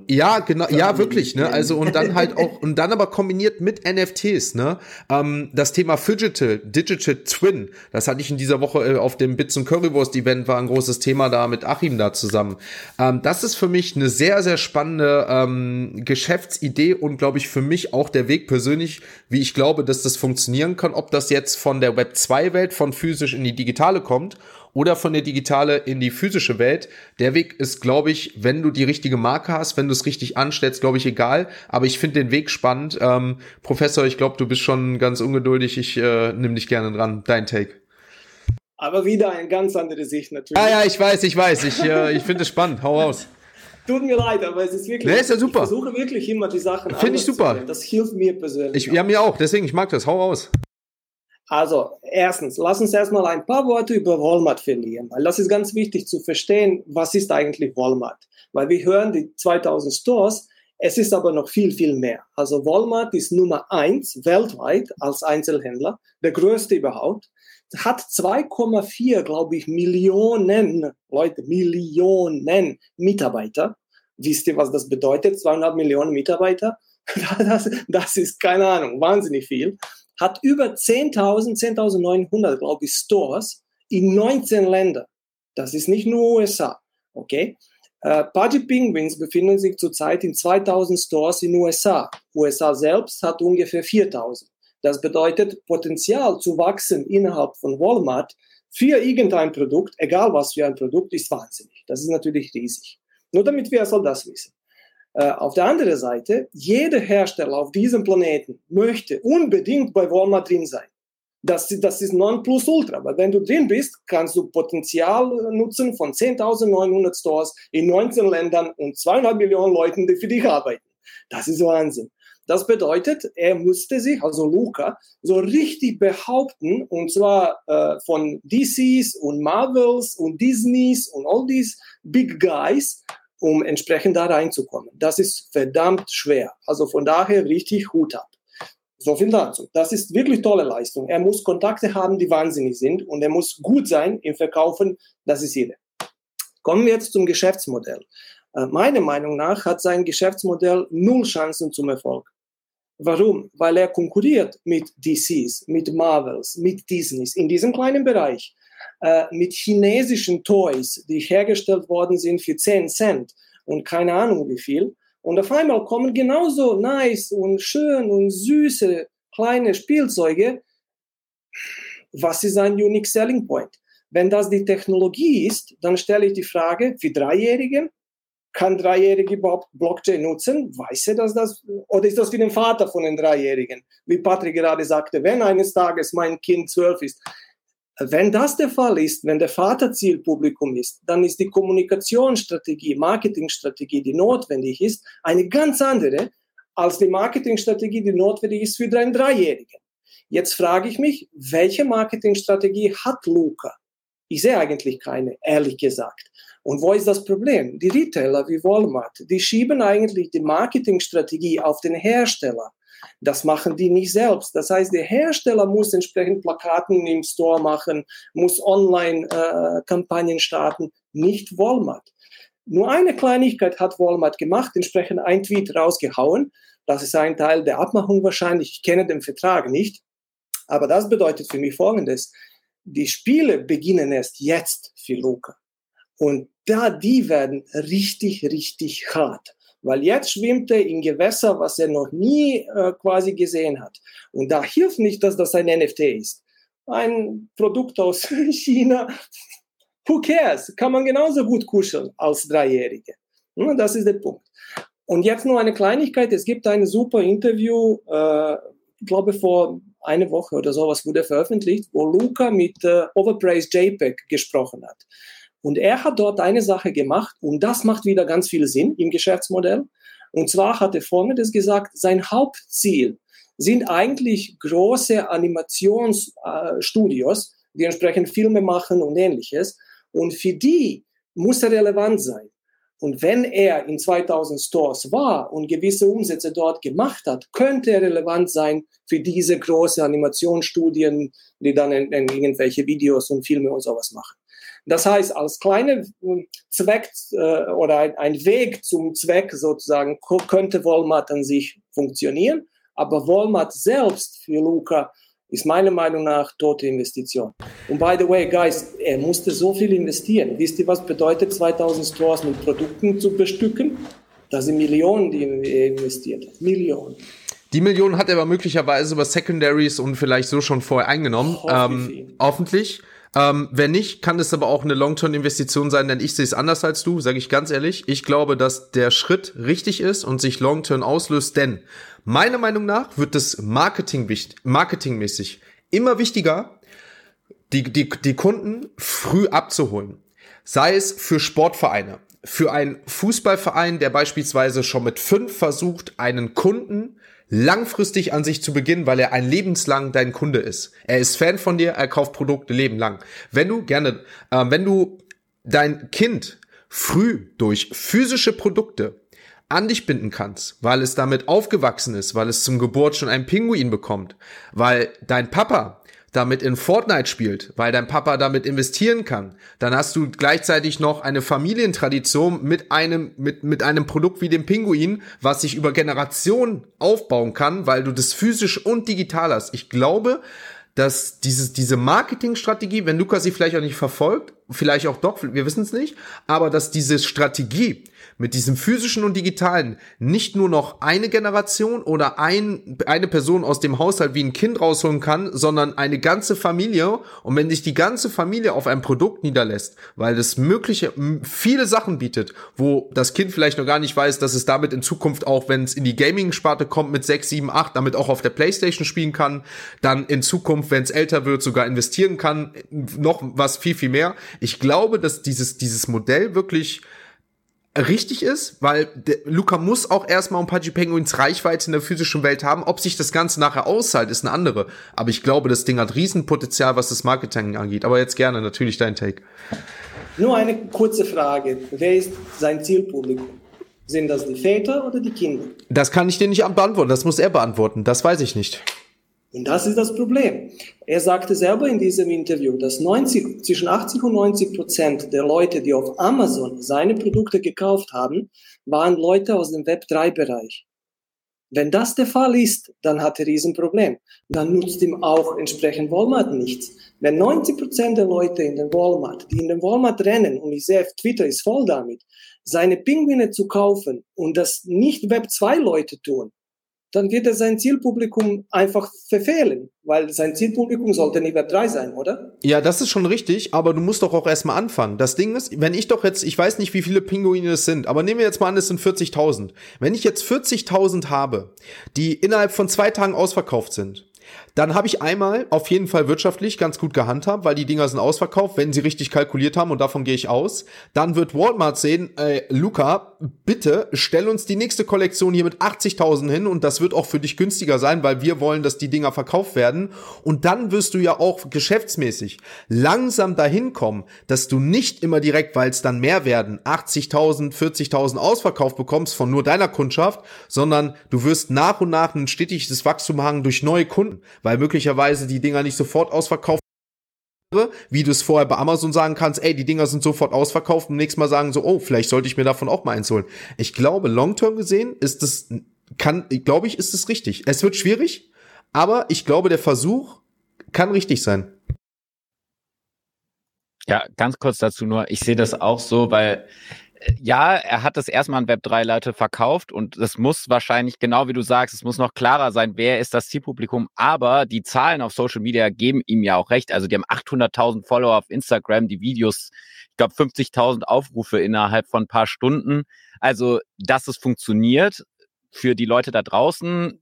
Ja, genau, ja, wirklich, ne? Also und dann halt [LAUGHS] auch, und dann aber kombiniert mit NFTs, ne? Ähm, das Thema Digital, Digital Twin, das hatte ich in dieser Woche äh, auf dem Bits und Currywurst Event, war ein großes Thema da mit Achim da zusammen. Ähm, das ist für mich eine sehr, sehr spannende ähm, Geschäftsidee und glaube ich für mich auch der Weg persönlich, wie ich glaube, dass das funktionieren kann, ob das jetzt von der Web 2 Welt von physisch in die digitale kommt oder von der digitale in die physische Welt. Der Weg ist, glaube ich, wenn du die richtige Marke hast, wenn du es richtig anstellst, glaube ich, egal. Aber ich finde den Weg spannend. Ähm, Professor, ich glaube, du bist schon ganz ungeduldig. Ich äh, nimm dich gerne dran. Dein Take. Aber wieder eine ganz andere Sicht natürlich. Ah ja, ich weiß, ich weiß. Ich, äh, ich finde es spannend. Hau raus. Tut mir leid, aber es ist wirklich. Nee, ist ja super. Ich versuche wirklich immer die Sachen. Finde ich super. Das hilft mir persönlich. Ich, ja, mir auch. Deswegen, ich mag das. Hau raus. Also, erstens, lass uns erstmal ein paar Worte über Walmart verlieren, weil das ist ganz wichtig zu verstehen, was ist eigentlich Walmart. Weil wir hören die 2000 Stores, es ist aber noch viel, viel mehr. Also Walmart ist Nummer eins weltweit als Einzelhändler, der größte überhaupt, hat 2,4, glaube ich, Millionen, Leute, Millionen Mitarbeiter. Wisst ihr, was das bedeutet? 200 Millionen Mitarbeiter? [LAUGHS] Das, das ist keine Ahnung, wahnsinnig viel hat über 10.000, 10.900, glaube ich, Stores in 19 Ländern. Das ist nicht nur USA, okay? Äh, Pudgy Penguins befinden sich zurzeit in 2000 Stores in USA. USA selbst hat ungefähr 4000. Das bedeutet, Potenzial zu wachsen innerhalb von Walmart für irgendein Produkt, egal was für ein Produkt, ist wahnsinnig. Das ist natürlich riesig. Nur damit wir also das wissen. Äh, auf der anderen Seite, jeder Hersteller auf diesem Planeten möchte unbedingt bei Walmart drin sein. Das, das ist Nonplusultra, weil wenn du drin bist, kannst du Potenzial nutzen von 10.900 Stores in 19 Ländern und 200 Millionen Leuten, die für dich arbeiten. Das ist Wahnsinn. Das bedeutet, er musste sich, also Luca, so richtig behaupten, und zwar äh, von DCs und Marvels und Disneys und all these Big Guys, um entsprechend da reinzukommen. Das ist verdammt schwer. Also von daher richtig Hut ab. So viel dazu. Das ist wirklich tolle Leistung. Er muss Kontakte haben, die wahnsinnig sind und er muss gut sein im Verkaufen. Das ist jeder. Kommen wir jetzt zum Geschäftsmodell. Äh, meiner Meinung nach hat sein Geschäftsmodell null Chancen zum Erfolg. Warum? Weil er konkurriert mit DCs, mit Marvels, mit Disneys in diesem kleinen Bereich, äh, mit chinesischen Toys, die hergestellt worden sind für 10 Cent und keine Ahnung wie viel. Und auf einmal kommen genauso nice und schön und süße kleine Spielzeuge. Was ist ein Unique Selling Point? Wenn das die Technologie ist, dann stelle ich die Frage für Dreijährige, kann Dreijährige überhaupt Blockchain nutzen? Weiß er, dass das, oder ist das für den Vater von den Dreijährigen? Wie Patrick gerade sagte, wenn eines Tages mein Kind zwölf ist, wenn das der Fall ist, wenn der Vater Zielpublikum ist, dann ist die Kommunikationsstrategie, Marketingstrategie, die notwendig ist, eine ganz andere als die Marketingstrategie, die notwendig ist für einen Dreijährigen. Jetzt frage ich mich, welche Marketingstrategie hat Luca? Ich sehe eigentlich keine, ehrlich gesagt. Und wo ist das Problem? Die Retailer wie Walmart, die schieben eigentlich die Marketingstrategie auf den Hersteller. Das machen die nicht selbst. Das heißt, der Hersteller muss entsprechend Plakaten im Store machen, muss Online-Kampagnen äh, starten, nicht Walmart. Nur eine Kleinigkeit hat Walmart gemacht, entsprechend ein Tweet rausgehauen. Das ist ein Teil der Abmachung wahrscheinlich. Ich kenne den Vertrag nicht. Aber das bedeutet für mich Folgendes. Die Spiele beginnen erst jetzt für Luca. Und da, die werden richtig, richtig hart weil jetzt schwimmt er in Gewässer, was er noch nie äh, quasi gesehen hat. Und da hilft nicht, dass das ein NFT ist. Ein Produkt aus [LAUGHS] China. Who cares? Kann man genauso gut kuscheln als Dreijährige. Hm, das ist der Punkt. Und jetzt nur eine Kleinigkeit. Es gibt ein super Interview, äh, ich glaube vor eine Woche oder sowas wurde veröffentlicht, wo Luca mit äh, Overpraised JPEG gesprochen hat. Und er hat dort eine Sache gemacht und das macht wieder ganz viel Sinn im Geschäftsmodell. Und zwar hat er Folgendes gesagt, sein Hauptziel sind eigentlich große Animationsstudios, die entsprechend Filme machen und ähnliches. Und für die muss er relevant sein. Und wenn er in 2000 Stores war und gewisse Umsätze dort gemacht hat, könnte er relevant sein für diese große Animationsstudien, die dann in, in irgendwelche Videos und Filme und sowas machen. Das heißt, als kleiner hm, Zweck äh, oder ein, ein, Weg zum Zweck sozusagen könnte Walmart an sich funktionieren, aber Walmart selbst für Luca ist meiner Meinung nach tote Investition. Und by the way, guys, er musste so viel investieren. Wisst ihr, was bedeutet 2000 Stores mit Produkten zu bestücken? Das sind Millionen, die er investiert hat. Millionen. Die Millionen hat er aber möglicherweise über Secondaries und vielleicht so schon vorher eingenommen. Hoffentlich. Ähm, hoffentlich. Ähm, wenn nicht, kann es aber auch eine Long-Term-Investition sein, denn ich sehe es anders als du, sage ich ganz ehrlich. Ich glaube, dass der Schritt richtig ist und sich Long-Term auslöst, denn meiner Meinung nach wird es Marketing marketingmäßig immer wichtiger, die, die, die Kunden früh abzuholen. Sei es für Sportvereine, für einen Fußballverein, der beispielsweise schon mit fünf versucht, einen Kunden langfristig an sich zu beginnen, weil er ein lebenslang dein Kunde ist. Er ist Fan von dir, er kauft Produkte lebenlang. Wenn du gerne, äh, wenn du dein Kind früh durch physische Produkte an dich binden kannst, weil es damit aufgewachsen ist, weil es zum Geburt schon einen Pinguin bekommt, weil dein Papa damit in Fortnite spielt, weil dein Papa damit investieren kann, dann hast du gleichzeitig noch eine Familientradition mit einem, mit, mit einem Produkt wie dem Pinguin, was sich über Generationen aufbauen kann, weil du das physisch und digital hast. Ich glaube, dass dieses, diese Marketingstrategie, wenn Lukas sie vielleicht auch nicht verfolgt, vielleicht auch doch, wir wissen es nicht, aber dass diese Strategie mit diesem physischen und digitalen nicht nur noch eine Generation oder ein, eine Person aus dem Haushalt wie ein Kind rausholen kann, sondern eine ganze Familie. Und wenn sich die ganze Familie auf ein Produkt niederlässt, weil das mögliche, viele Sachen bietet, wo das Kind vielleicht noch gar nicht weiß, dass es damit in Zukunft auch, wenn es in die Gaming-Sparte kommt mit 6, 7, 8, damit auch auf der Playstation spielen kann, dann in Zukunft, wenn es älter wird, sogar investieren kann, noch was viel, viel mehr. Ich glaube, dass dieses, dieses Modell wirklich richtig ist, weil Luca muss auch erstmal um Pudgy Penguins Reichweite in der physischen Welt haben. Ob sich das Ganze nachher auszahlt, ist eine andere. Aber ich glaube, das Ding hat Riesenpotenzial, was das Marketing angeht. Aber jetzt gerne natürlich dein Take. Nur eine kurze Frage. Wer ist sein Zielpublikum? Sind das die Väter oder die Kinder? Das kann ich dir nicht beantworten. Das muss er beantworten. Das weiß ich nicht. Und das ist das Problem. Er sagte selber in diesem Interview, dass 90, zwischen 80 und 90 Prozent der Leute, die auf Amazon seine Produkte gekauft haben, waren Leute aus dem Web3-Bereich. Wenn das der Fall ist, dann hat er ein Problem. Dann nutzt ihm auch entsprechend Walmart nichts. Wenn 90 Prozent der Leute in den Walmart, die in den Walmart rennen, und ich sehe, Twitter ist voll damit, seine Pinguine zu kaufen und das nicht Web2-Leute tun, dann wird er sein Zielpublikum einfach verfehlen, weil sein Zielpublikum sollte nicht Web 3 sein, oder? Ja, das ist schon richtig, aber du musst doch auch erstmal anfangen. Das Ding ist, wenn ich doch jetzt, ich weiß nicht, wie viele Pinguine es sind, aber nehmen wir jetzt mal an, es sind 40.000. Wenn ich jetzt 40.000 habe, die innerhalb von zwei Tagen ausverkauft sind, dann habe ich einmal auf jeden Fall wirtschaftlich ganz gut gehandhabt, weil die Dinger sind ausverkauft, wenn sie richtig kalkuliert haben und davon gehe ich aus. Dann wird Walmart sehen, äh, Luca, bitte stell uns die nächste Kollektion hier mit 80.000 hin und das wird auch für dich günstiger sein, weil wir wollen, dass die Dinger verkauft werden. Und dann wirst du ja auch geschäftsmäßig langsam dahin kommen, dass du nicht immer direkt, weil es dann mehr werden, 80.000, 40.000 ausverkauft bekommst von nur deiner Kundschaft, sondern du wirst nach und nach ein stetiges Wachstum haben durch neue Kunden weil möglicherweise die Dinger nicht sofort ausverkauft wie du es vorher bei Amazon sagen kannst, ey, die Dinger sind sofort ausverkauft und nächstes Mal sagen so, oh, vielleicht sollte ich mir davon auch mal eins holen. Ich glaube, long-term gesehen ist das, kann, glaube ich, ist es richtig. Es wird schwierig, aber ich glaube, der Versuch kann richtig sein. Ja, ganz kurz dazu nur. Ich sehe das auch so, weil ja, er hat das erstmal an Web3-Leute verkauft und es muss wahrscheinlich, genau wie du sagst, es muss noch klarer sein, wer ist das Zielpublikum. Aber die Zahlen auf Social Media geben ihm ja auch recht. Also die haben 800.000 Follower auf Instagram, die Videos, ich glaube 50.000 Aufrufe innerhalb von ein paar Stunden. Also, dass es funktioniert für die Leute da draußen,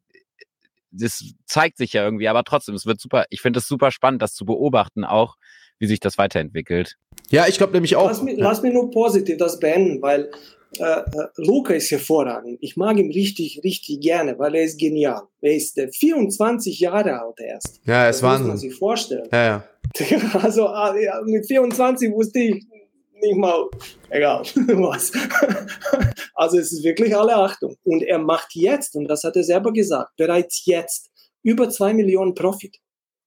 das zeigt sich ja irgendwie, aber trotzdem, es wird super, ich finde es super spannend, das zu beobachten, auch wie sich das weiterentwickelt. Ja, ich glaube nämlich auch. Lass mich, lass mich nur positiv das beenden, weil äh, äh, Luca ist hervorragend. Ich mag ihn richtig, richtig gerne, weil er ist genial. Er ist äh, 24 Jahre alt erst. Ja, es war. Muss man sich vorstellen. Ja, ja. [LAUGHS] Also äh, mit 24 wusste ich nicht mal, egal [LAUGHS] was. [LAUGHS] Also es ist wirklich alle Achtung. Und er macht jetzt, und das hat er selber gesagt, bereits jetzt über zwei Millionen Profit.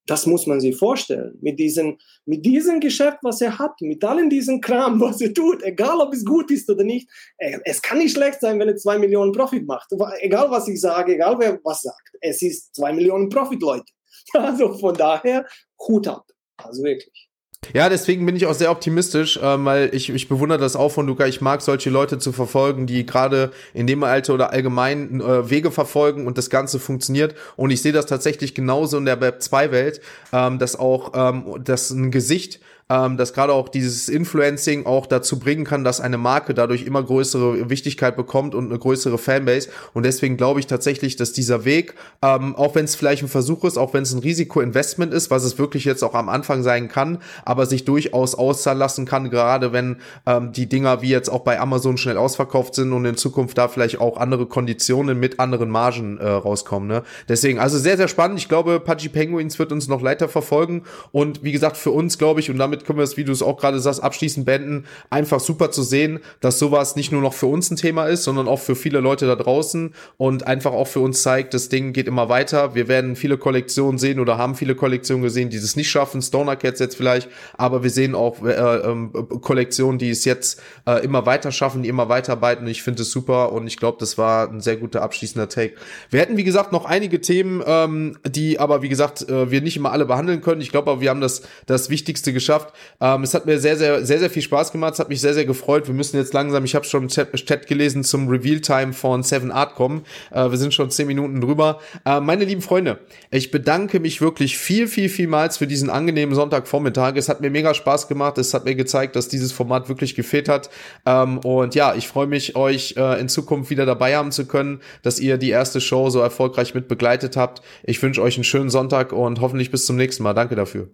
Das muss man sich vorstellen. Mit diesem, mit diesem Geschäft, was er hat, mit allen diesen Kram, [LAUGHS] was er tut, egal ob es gut ist oder nicht, es kann nicht schlecht sein, wenn er zwei Millionen Profit macht. Egal was ich sage, egal wer was sagt. Es ist zwei Millionen Profit, Leute. [LAUGHS] Also von daher, Hut ab. Also wirklich. Ja, deswegen bin ich auch sehr optimistisch, äh, weil ich, ich bewundere das auch von Luca. Ich mag solche Leute zu verfolgen, die gerade in dem Alter oder allgemein äh, Wege verfolgen und das Ganze funktioniert. Und ich sehe das tatsächlich genauso in der Web 2 Welt, ähm, dass auch ähm, dass ein Gesicht ähm, dass gerade auch dieses Influencing auch dazu bringen kann, dass eine Marke dadurch immer größere Wichtigkeit bekommt und eine größere Fanbase. Und deswegen glaube ich tatsächlich, dass dieser Weg, ähm, auch wenn es vielleicht ein Versuch ist, auch wenn es ein Risikoinvestment ist, was es wirklich jetzt auch am Anfang sein kann, aber sich durchaus auszahlen lassen kann, gerade wenn ähm, die Dinger wie jetzt auch bei Amazon schnell ausverkauft sind und in Zukunft da vielleicht auch andere Konditionen mit anderen Margen äh, rauskommen. Ne? Deswegen, also sehr, sehr spannend. Ich glaube, Pudgy Penguins wird uns noch weiter verfolgen. Und wie gesagt, für uns, glaube ich, und damit damit können wir es, wie du es auch gerade sagst, abschließend beenden. Einfach super zu sehen, dass sowas nicht nur noch für uns ein Thema ist, sondern auch für viele Leute da draußen und einfach auch für uns zeigt, das Ding geht immer weiter. Wir werden viele Kollektionen sehen oder haben viele Kollektionen gesehen, die es nicht schaffen. Stoner Cats jetzt vielleicht, aber wir sehen auch äh, äh, Kollektionen, die es jetzt äh, immer weiter schaffen, die immer weiterarbeiten. Ich finde es super und ich glaube, das war ein sehr guter abschließender Take. Wir hätten, wie gesagt, noch einige Themen, ähm, die aber, wie gesagt, äh, wir nicht immer alle behandeln können. Ich glaube aber, wir haben das, das Wichtigste geschafft geschafft. Ähm, es hat mir sehr, sehr, sehr, sehr viel Spaß gemacht. Es hat mich sehr, sehr gefreut. Wir müssen jetzt langsam, ich habe schon im Chat, Chat, gelesen, zum Reveal-Time von Seven Art kommen. Äh, wir sind schon zehn Minuten drüber. Äh, meine lieben Freunde, ich bedanke mich wirklich viel, viel, vielmals für diesen angenehmen Sonntagvormittag. Es hat mir mega Spaß gemacht. Es hat mir gezeigt, dass dieses Format wirklich gefehlt hat. Ähm, und ja, ich freue mich, euch äh, in Zukunft wieder dabei haben zu können, dass ihr die erste Show so erfolgreich mit begleitet habt. Ich wünsche euch einen schönen Sonntag und hoffentlich bis zum nächsten Mal. Danke dafür.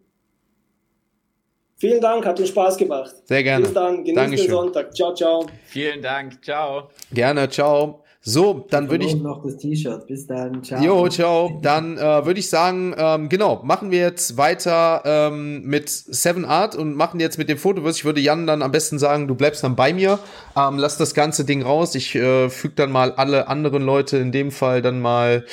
Vielen Dank, hat mir Spaß gemacht. Sehr gerne. Bis dann, genießt Dankeschön. den Sonntag. Ciao, ciao. Vielen Dank. Ciao. Gerne, ciao. So, dann würde ich. Noch das T-Shirt. Bis dann. Ciao. Jo, ciao. Dann äh, würde ich sagen, ähm, genau, machen wir jetzt weiter ähm, mit Seven Art und machen jetzt mit dem Fotoverse. Ich würde Jan dann am besten sagen, du bleibst dann bei mir. Ähm, lass das ganze Ding raus. Ich äh, füge dann mal alle anderen Leute in dem Fall dann mal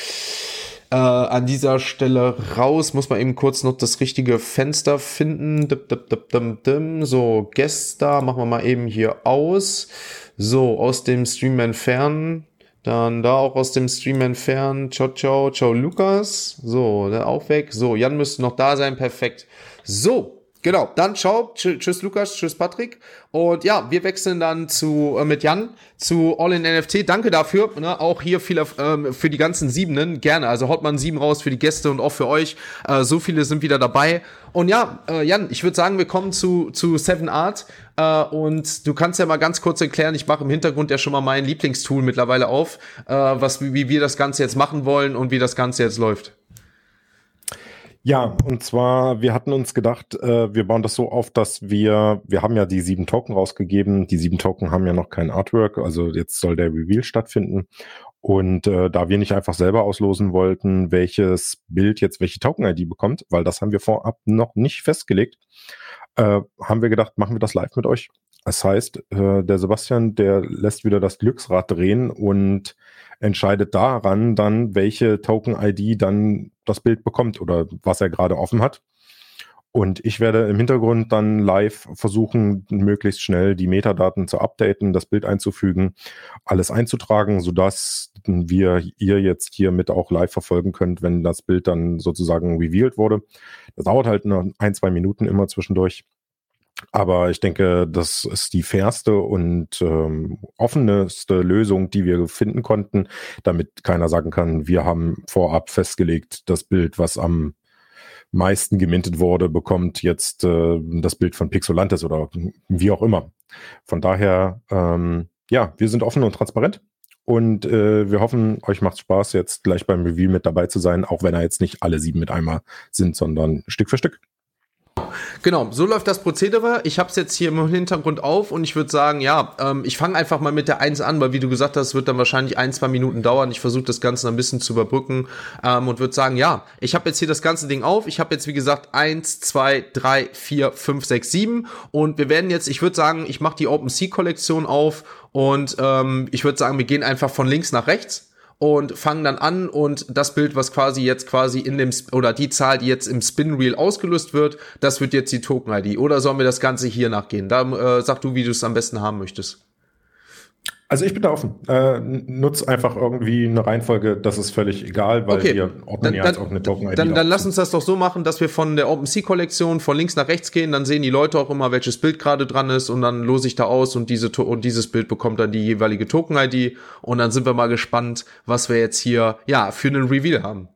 äh, an dieser Stelle raus. Muss man eben kurz noch das richtige Fenster finden. Dip, dip, dip. So, Gäste machen wir mal eben hier aus. So, aus dem Stream entfernen. Dann da auch aus dem Stream entfernen. Ciao, ciao, ciao, Lukas. So, der auch weg. So, Jan müsste noch da sein. Perfekt. So, genau. Dann ciao. Tsch- Tschüss, Lukas. Tschüss, Patrick. Und ja, wir wechseln dann zu äh, mit Jan zu All in NFT. Danke dafür. Ne? Auch hier viel ähm, für die ganzen Siebenen. Gerne. Also haut mal einen Sieben raus für die Gäste und auch für euch. Äh, so viele sind wieder dabei. Und ja, äh, Jan, ich würde sagen, wir kommen zu, zu Seven Art. Äh, und du kannst ja mal ganz kurz erklären, ich mache im Hintergrund ja schon mal mein Lieblingstool mittlerweile auf, äh, was, wie, wie wir das Ganze jetzt machen wollen und wie das Ganze jetzt läuft. Ja, und zwar, wir hatten uns gedacht, äh, wir bauen das so auf, dass wir, wir haben ja die sieben Token rausgegeben. Die sieben Token haben ja noch kein Artwork, also jetzt soll der Reveal stattfinden. Und äh, da wir nicht einfach selber auslosen wollten, welches Bild jetzt welche Token-ID bekommt, weil das haben wir vorab noch nicht festgelegt, äh, haben wir gedacht, machen wir das live mit euch. Das heißt, äh, der Sebastian, der lässt wieder das Glücksrad drehen und entscheidet daran dann, welche Token-ID dann das Bild bekommt oder was er gerade offen hat. Und ich werde im Hintergrund dann live versuchen, möglichst schnell die Metadaten zu updaten, das Bild einzufügen, alles einzutragen, sodass wir ihr jetzt hier mit auch live verfolgen könnt, wenn das Bild dann sozusagen revealed wurde. Das dauert halt nur ein, zwei Minuten immer zwischendurch. Aber ich denke, das ist die fairste und ähm, offeneste Lösung, die wir finden konnten, damit keiner sagen kann, wir haben vorab festgelegt, das Bild, was am meisten gemintet wurde, bekommt jetzt äh, das Bild von Pixelantes oder wie auch immer. Von daher, ähm, ja, wir sind offen und transparent. Und äh, wir hoffen, euch macht Spaß, jetzt gleich beim Review mit dabei zu sein, auch wenn er jetzt nicht alle sieben mit einmal sind, sondern Stück für Stück. Genau, so läuft das Prozedere. Ich habe es jetzt hier im Hintergrund auf und ich würde sagen, ja, ähm, ich fange einfach mal mit der 1 an, weil wie du gesagt hast, wird dann wahrscheinlich ein, zwei Minuten dauern. Ich versuche das Ganze ein bisschen zu überbrücken ähm, und würde sagen, ja, ich habe jetzt hier das ganze Ding auf. Ich habe jetzt, wie gesagt, 1, 2, 3, 4, 5, 6, 7 und wir werden jetzt, ich würde sagen, ich mache die OpenSea-Kollektion auf und ähm, ich würde sagen, wir gehen einfach von links nach rechts und fangen dann an und das Bild, was quasi jetzt quasi in dem oder die Zahl, die jetzt im Spin Reel ausgelöst wird, das wird jetzt die Token ID. Oder sollen wir das Ganze hier nachgehen? Da äh, sag du, wie du es am besten haben möchtest. Also ich bin da offen. Äh, nutz einfach irgendwie eine Reihenfolge, das ist völlig egal, weil Okay. wir ordnen Dann, ja jetzt auch eine Token-ID. dann, dann lass uns das doch so machen, dass wir von der OpenSea-Kollektion von links nach rechts gehen. Dann sehen die Leute auch immer, welches Bild gerade dran ist und dann lose ich da aus und, diese, und dieses Bild bekommt dann die jeweilige Token-ID und dann sind wir mal gespannt, was wir jetzt hier ja für einen Reveal haben.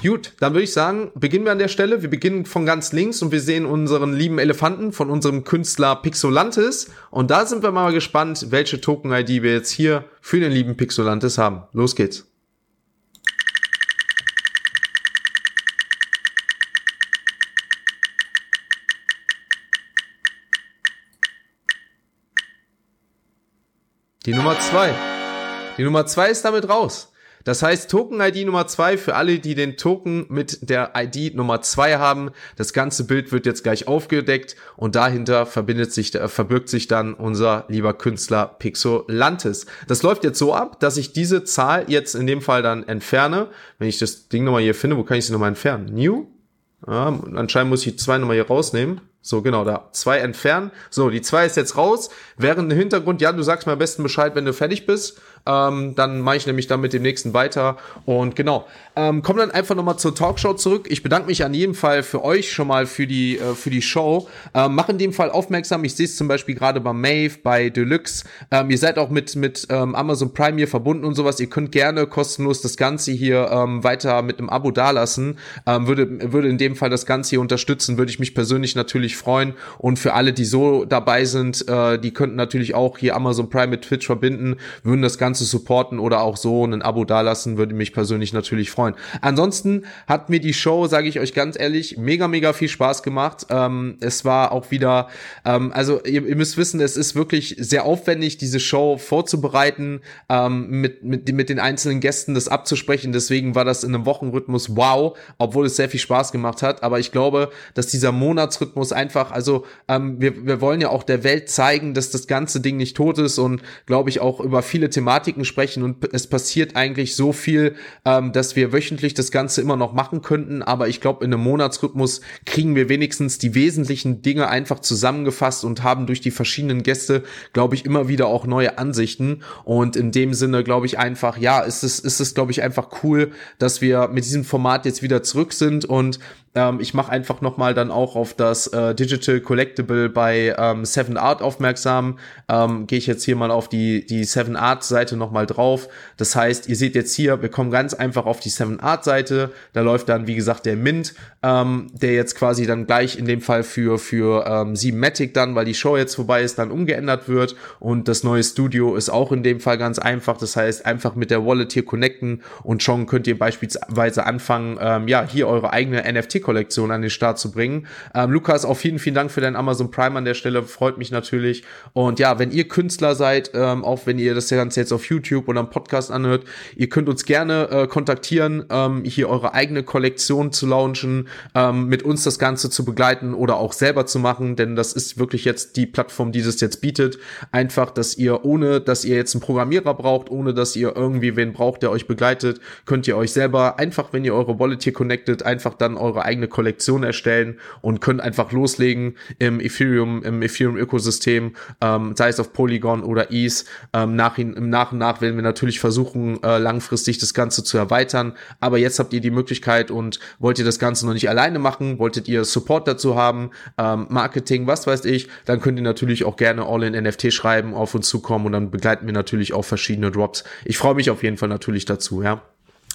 Gut, dann würde ich sagen, beginnen wir an der Stelle. Wir beginnen von ganz links und wir sehen unseren lieben Elefanten von unserem Künstler Pixolantis. Und da sind wir mal gespannt, welche Token-ID wir jetzt hier für den lieben Pixolantis haben. Los geht's. Die Nummer zwei. Die Nummer zwei ist damit raus. Das heißt, Token-ID Nummer zwei für alle, die den Token mit der ID Nummer zwei haben. Das ganze Bild wird jetzt gleich aufgedeckt und dahinter verbindet sich, äh, verbirgt sich dann unser lieber Künstler Pixolantis. Das läuft jetzt so ab, dass ich diese Zahl jetzt in dem Fall dann entferne. Wenn ich das Ding nochmal hier finde, wo kann ich sie nochmal entfernen? New? Ja, anscheinend muss ich die zwei nochmal hier rausnehmen. So, genau, da. Zwei entfernen. So, die zwei ist jetzt raus. Während im Hintergrund, ja, du sagst mir am besten Bescheid, wenn du fertig bist. Ähm, dann mache ich nämlich dann mit dem nächsten weiter. Und genau, ähm, komm dann einfach nochmal zur Talkshow zurück. Ich bedanke mich an jedem Fall für euch schon mal für die, äh, für die Show. Ähm, mach in dem Fall aufmerksam. Ich sehe es zum Beispiel gerade bei Mave, bei Deluxe. Ähm, ihr seid auch mit, mit ähm, Amazon Prime hier verbunden und sowas. Ihr könnt gerne kostenlos das Ganze hier ähm, weiter mit einem Abo dalassen. Ähm, würde, würde in dem Fall das Ganze hier unterstützen. Würde ich mich persönlich natürlich freuen. Und für alle, die so dabei sind, äh, die könnten natürlich auch hier Amazon Prime mit Twitch verbinden, würden das Ganze supporten oder auch so ein Abo dalassen, würde mich persönlich natürlich freuen. Ansonsten hat mir die Show, sage ich euch ganz ehrlich, mega, mega viel Spaß gemacht. Ähm, es war auch wieder, ähm, also ihr, ihr, müsst wissen, es ist wirklich sehr aufwendig, diese Show vorzubereiten, ähm, mit, mit, mit den einzelnen Gästen das abzusprechen. Deswegen war das in einem Wochenrhythmus wow, obwohl es sehr viel Spaß gemacht hat. Aber ich glaube, dass dieser Monatsrhythmus einfach, also ähm, wir, wir wollen ja auch der Welt zeigen, dass das ganze Ding nicht tot ist und glaube ich auch über viele Thematiken sprechen und es passiert eigentlich so viel, ähm, dass wir wöchentlich das Ganze immer noch machen könnten. Aber ich glaube, in einem Monatsrhythmus kriegen wir wenigstens die wesentlichen Dinge einfach zusammengefasst und haben durch die verschiedenen Gäste, glaube ich, immer wieder auch neue Ansichten. Und in dem Sinne glaube ich einfach, ja, ist es, ist es, glaube ich, einfach cool, dass wir mit diesem Format jetzt wieder zurück sind und ähm, ich mache einfach nochmal dann auch auf das äh, Digital Collectible bei ähm, Seven Art aufmerksam. Ähm, Gehe ich jetzt hier mal auf die, die Seven Art Seite nochmal drauf. Das heißt, ihr seht jetzt hier, wir kommen ganz einfach auf die Seven Art Seite. Da läuft dann, wie gesagt, der Mint, ähm, der jetzt quasi dann gleich in dem Fall für, für ähm, 7 Matic dann, weil die Show jetzt vorbei ist, dann umgeändert wird. Und das neue Studio ist auch in dem Fall ganz einfach. Das heißt, einfach mit der Wallet hier connecten und schon könnt ihr beispielsweise anfangen, ähm, ja, hier eure eigene NFT kollektion an den Start zu bringen. Ähm, Lukas, auch vielen, vielen Dank für dein Amazon Prime an der Stelle. Freut mich natürlich. Und ja, wenn ihr Künstler seid, ähm, auch wenn ihr das Ganze jetzt auf YouTube oder am Podcast anhört, ihr könnt uns gerne äh, kontaktieren, ähm, hier eure eigene Kollektion zu launchen, ähm, mit uns das Ganze zu begleiten oder auch selber zu machen, denn das ist wirklich jetzt die Plattform, die das jetzt bietet. Einfach, dass ihr ohne, dass ihr jetzt einen Programmierer braucht, ohne dass ihr irgendwie wen braucht, der euch begleitet, könnt ihr euch selber einfach, wenn ihr eure Wallet hier connectet, einfach dann eure eigene Kollektion erstellen und könnt einfach loslegen im Ethereum, im Ethereum-Ökosystem, ähm, sei es auf Polygon oder ETH. Ähm, nach, Im Nach und Nach werden wir natürlich versuchen, äh, langfristig das Ganze zu erweitern. Aber jetzt habt ihr die Möglichkeit und wollt ihr das Ganze noch nicht alleine machen, wolltet ihr Support dazu haben, ähm, Marketing, was weiß ich, dann könnt ihr natürlich auch gerne All-in-NFT schreiben, auf uns zukommen und dann begleiten wir natürlich auch verschiedene Drops. Ich freue mich auf jeden Fall natürlich dazu, ja.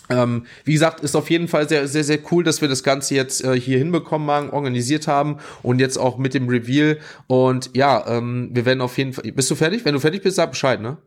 Ähm, wie gesagt, ist auf jeden Fall sehr, sehr, sehr cool, dass wir das Ganze jetzt äh, hier hinbekommen haben, organisiert haben und jetzt auch mit dem Reveal. Und ja, ähm, wir werden auf jeden Fall. Bist du fertig? Wenn du fertig bist, sag Bescheid, ne?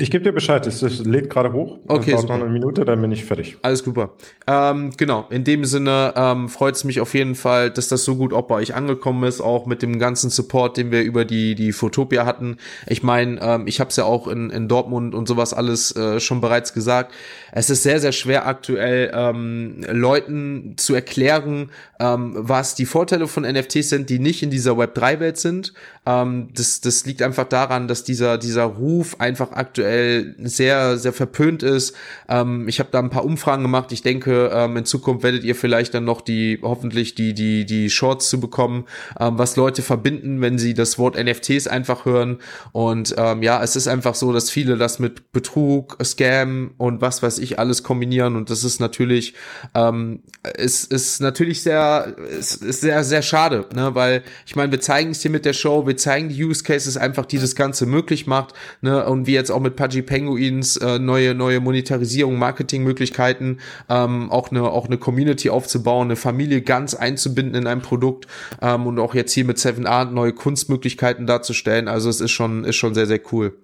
Ich gebe dir Bescheid, es, es lädt gerade hoch. Okay, dauert noch eine Minute, dann bin ich fertig. Alles super. Ähm, genau, in dem Sinne ähm, freut es mich auf jeden Fall, dass das so gut auch bei euch angekommen ist, auch mit dem ganzen Support, den wir über die die Fotopia hatten. Ich meine, ähm, ich habe es ja auch in, in Dortmund und sowas alles äh, schon bereits gesagt. Es ist sehr sehr schwer aktuell ähm, Leuten zu erklären, ähm, was die Vorteile von NFTs sind, die nicht in dieser Web 3 Welt sind. Ähm, das das liegt einfach daran, dass dieser dieser Ruf einfach aktuell aktuell sehr, sehr verpönt ist. Ähm, ich habe da ein paar Umfragen gemacht. Ich denke, ähm, in Zukunft werdet ihr vielleicht dann noch die, hoffentlich die, die, die Shorts zu bekommen, ähm, was Leute verbinden, wenn sie das Wort NFTs einfach hören. Und ähm, ja, es ist einfach so, dass viele das mit Betrug, Scam und was weiß ich alles kombinieren. Und das ist natürlich, ähm, ist, ist natürlich sehr, ist, ist sehr, sehr schade, ne? weil ich meine, wir zeigen es hier mit der Show, wir zeigen die Use Cases einfach, die das Ganze möglich macht, ne? Und wie jetzt auch mit Pudgy Penguins äh, neue neue Monetarisierung, Marketingmöglichkeiten, ähm, auch eine auch eine Community aufzubauen, eine Familie ganz einzubinden in ein Produkt ähm, und auch jetzt hier mit Seven Art neue Kunstmöglichkeiten darzustellen. Also es ist schon ist schon sehr sehr cool.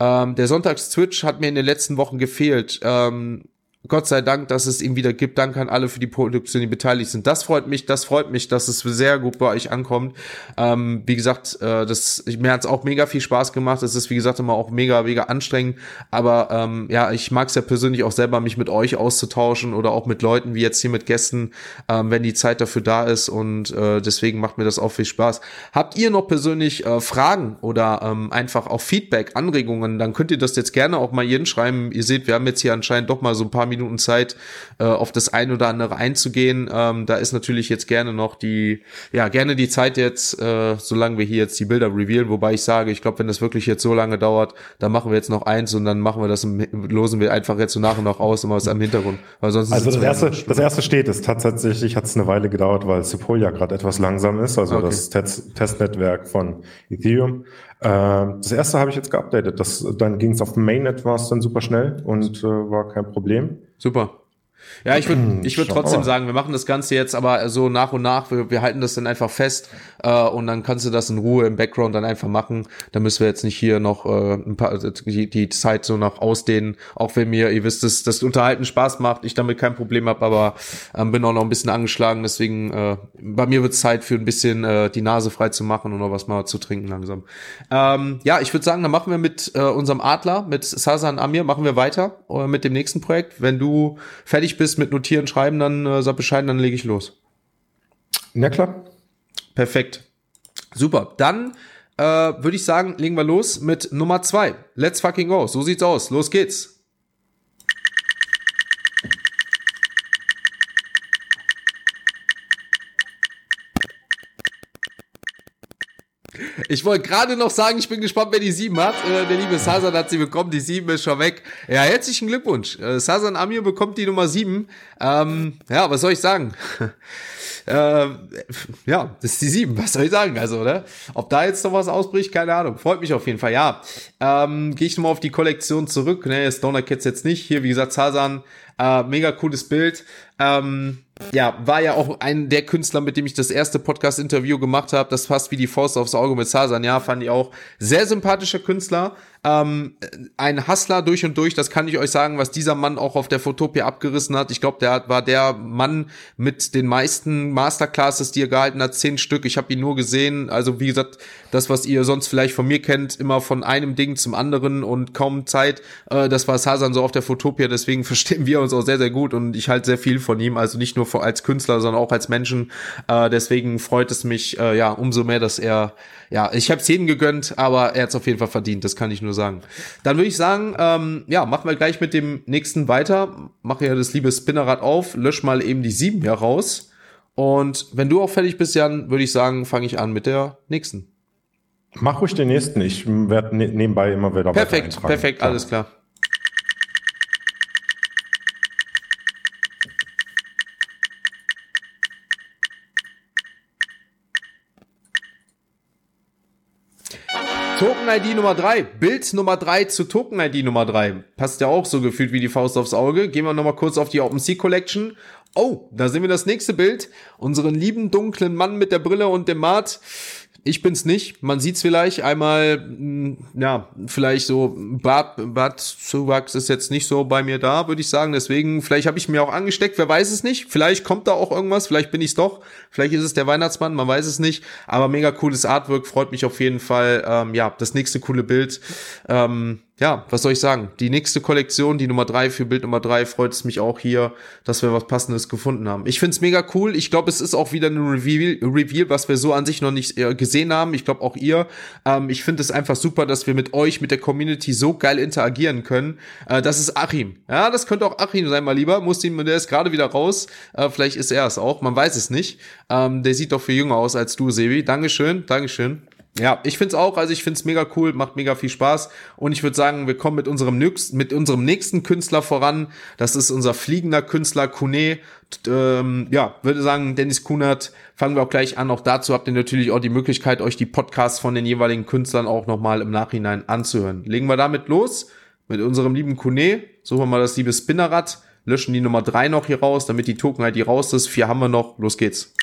Ähm, der Sonntags-Twitch hat mir in den letzten Wochen gefehlt. Ähm, Gott sei Dank, dass es ihn wieder gibt. Danke an alle für die Produktion, die beteiligt sind. Das freut mich, das freut mich, dass es sehr gut bei euch ankommt. Ähm, wie gesagt, äh, das, mir hat es auch mega viel Spaß gemacht. Es ist, wie gesagt, immer auch mega, mega anstrengend. Aber ähm, ja, ich mag es ja persönlich auch selber, mich mit euch auszutauschen oder auch mit Leuten, wie jetzt hier mit Gästen, ähm, wenn die Zeit dafür da ist. Und äh, deswegen macht mir das auch viel Spaß. Habt ihr noch persönlich äh, Fragen oder ähm, einfach auch Feedback, Anregungen, dann könnt ihr das jetzt gerne auch mal hier schreiben. Ihr seht, wir haben jetzt hier anscheinend doch mal so ein paar Minuten Zeit, äh, auf das ein oder andere einzugehen. Ähm, da ist natürlich jetzt gerne noch die, ja, gerne die Zeit jetzt, äh, solange wir hier jetzt die Bilder revealen, wobei ich sage, ich glaube, wenn das wirklich jetzt so lange dauert, dann machen wir jetzt noch eins und dann machen wir das, losen wir einfach jetzt so nach und nach aus, immer was am Hintergrund. Weil sonst also das erste, das erste steht es. Tatsächlich hat es eine Weile gedauert, weil Sepolia gerade etwas langsam ist, also okay. das Test Testnetzwerk von Ethereum. Äh, das erste habe ich jetzt geupdatet. Das, dann ging es auf Mainnet, war es dann super schnell und äh, war kein Problem. Super. Ja, ich würde ich würd trotzdem sagen, wir machen das Ganze jetzt aber so nach und nach. Wir, wir halten das dann einfach fest äh, und dann kannst du das in Ruhe im Background dann einfach machen. Da müssen wir jetzt nicht hier noch äh, ein paar, die, die Zeit so noch ausdehnen. Auch wenn mir, ihr wisst, dass das Unterhalten Spaß macht, ich damit kein Problem habe, aber ähm, bin auch noch ein bisschen angeschlagen. Deswegen, äh, bei mir wird Zeit für ein bisschen äh, die Nase frei zu machen und noch was mal zu trinken langsam. Ähm, ja, ich würde sagen, dann machen wir mit äh, unserem Adler, mit Sasan Amir, machen wir weiter äh, mit dem nächsten Projekt. Wenn du fertig bist mit Notieren, Schreiben, dann äh, sag Bescheid, dann lege ich los. Na klar. Perfekt. Super. Dann äh, würde ich sagen, legen wir los mit Nummer zwei. Let's fucking go. So sieht's aus. Los geht's. Ich wollte gerade noch sagen, ich bin gespannt, wer die sieben hat. Äh, der liebe Sasan hat sie bekommen, die sieben ist schon weg. Ja, herzlichen Glückwunsch. Äh, Sasan Amir bekommt die Nummer sieben. Ähm, ja, was soll ich sagen? [LAUGHS] äh, ja, das ist die sieben, was soll ich sagen? Also, ne? Ob da jetzt noch was ausbricht, keine Ahnung. Freut mich auf jeden Fall, ja. Ähm, Gehe ich nochmal auf die Kollektion zurück. Ne, Stoner Cats jetzt nicht. Hier, wie gesagt, Sasan, äh, mega cooles Bild. Ähm, ja, war ja auch ein der Künstler, mit dem ich das erste Podcast-Interview gemacht habe. Das passt wie die Faust aufs Auge mit Sasan. Ja, fand ich auch sehr sympathischer Künstler. Ähm, ein Hustler durch und durch, das kann ich euch sagen, was dieser Mann auch auf der Fotopia abgerissen hat. Ich glaube, der war der Mann mit den meisten Masterclasses, die er gehalten hat, zehn Stück. Ich habe ihn nur gesehen. Also wie gesagt, das, was ihr sonst vielleicht von mir kennt, immer von einem Ding zum anderen und kaum Zeit. Äh, das war Sasan so auf der Fotopia. Deswegen [LAUGHS] verstehen wir uns auch sehr, sehr gut und ich halte sehr viel von ihm. Also nicht nur als Künstler, sondern auch als Menschen. Äh, deswegen freut es mich äh, ja umso mehr, dass er ja, ich habe es jedem gegönnt, aber er hat es auf jeden Fall verdient, das kann ich nur sagen. Dann würde ich sagen, ähm, ja, machen wir gleich mit dem nächsten weiter. Mache ja das liebe Spinnerrad auf, lösch mal eben die sieben hier raus. Und wenn du auch fertig bist, Jan, würde ich sagen, fange ich an mit der nächsten. Mach ruhig den nächsten. Ich werde ne nebenbei immer wieder Perfekt, perfekt, klar. alles klar. Token-ID Nummer 3. Bild Nummer 3 zu Token-ID Nummer 3. Passt ja auch so gefühlt wie die Faust aufs Auge. Gehen wir nochmal kurz auf die OpenSea Collection. Oh, da sehen wir das nächste Bild. Unseren lieben dunklen Mann mit der Brille und dem Bart. Ich bin's nicht. Man sieht's vielleicht einmal, hm, ja, vielleicht so Bart, Bartzuwachs ist jetzt nicht so bei mir da, würde ich sagen. Deswegen, vielleicht habe ich mir auch angesteckt, wer weiß es nicht. Vielleicht kommt da auch irgendwas, vielleicht bin ich's doch. Vielleicht ist es der Weihnachtsmann, man weiß es nicht. Aber mega cooles Artwork, freut mich auf jeden Fall. Ähm, ja, das nächste coole Bild. Ähm, ja, was soll ich sagen? Die nächste Kollektion, die Nummer drei für Bild Nummer drei, freut es mich auch hier, dass wir was Passendes gefunden haben. Ich find's mega cool. Ich glaube, es ist auch wieder ein Reveal, Reveal, was wir so an sich noch nicht äh, gesehen haben. Ich glaube auch ihr. Ähm, ich finde es einfach super, dass wir mit euch, mit der Community so geil interagieren können. Äh, das ist Achim. Ja, das könnte auch Achim sein, mal lieber. Muss ihm, der ist gerade wieder raus. Äh, vielleicht ist er es auch. Man weiß es nicht. Ähm, der sieht doch viel jünger aus als du, Sebi. Dankeschön, Dankeschön. Ja, ich find's auch, also ich find's mega cool, macht mega viel Spaß und ich würde sagen, wir kommen mit unserem nächsten, mit unserem nächsten Künstler voran. Das ist unser fliegender Künstler Kune. Ähm, ja, würde sagen, Dennis Kunert, fangen wir auch gleich an. Auch dazu habt ihr natürlich auch die Möglichkeit, euch die Podcasts von den jeweiligen Künstlern auch nochmal im Nachhinein anzuhören. Legen wir damit los mit unserem lieben Kune. Suchen wir mal das liebe Spinnerrad, löschen die Nummer drei noch hier raus, damit die Token halt die raus ist. Vier haben wir noch. Los geht's.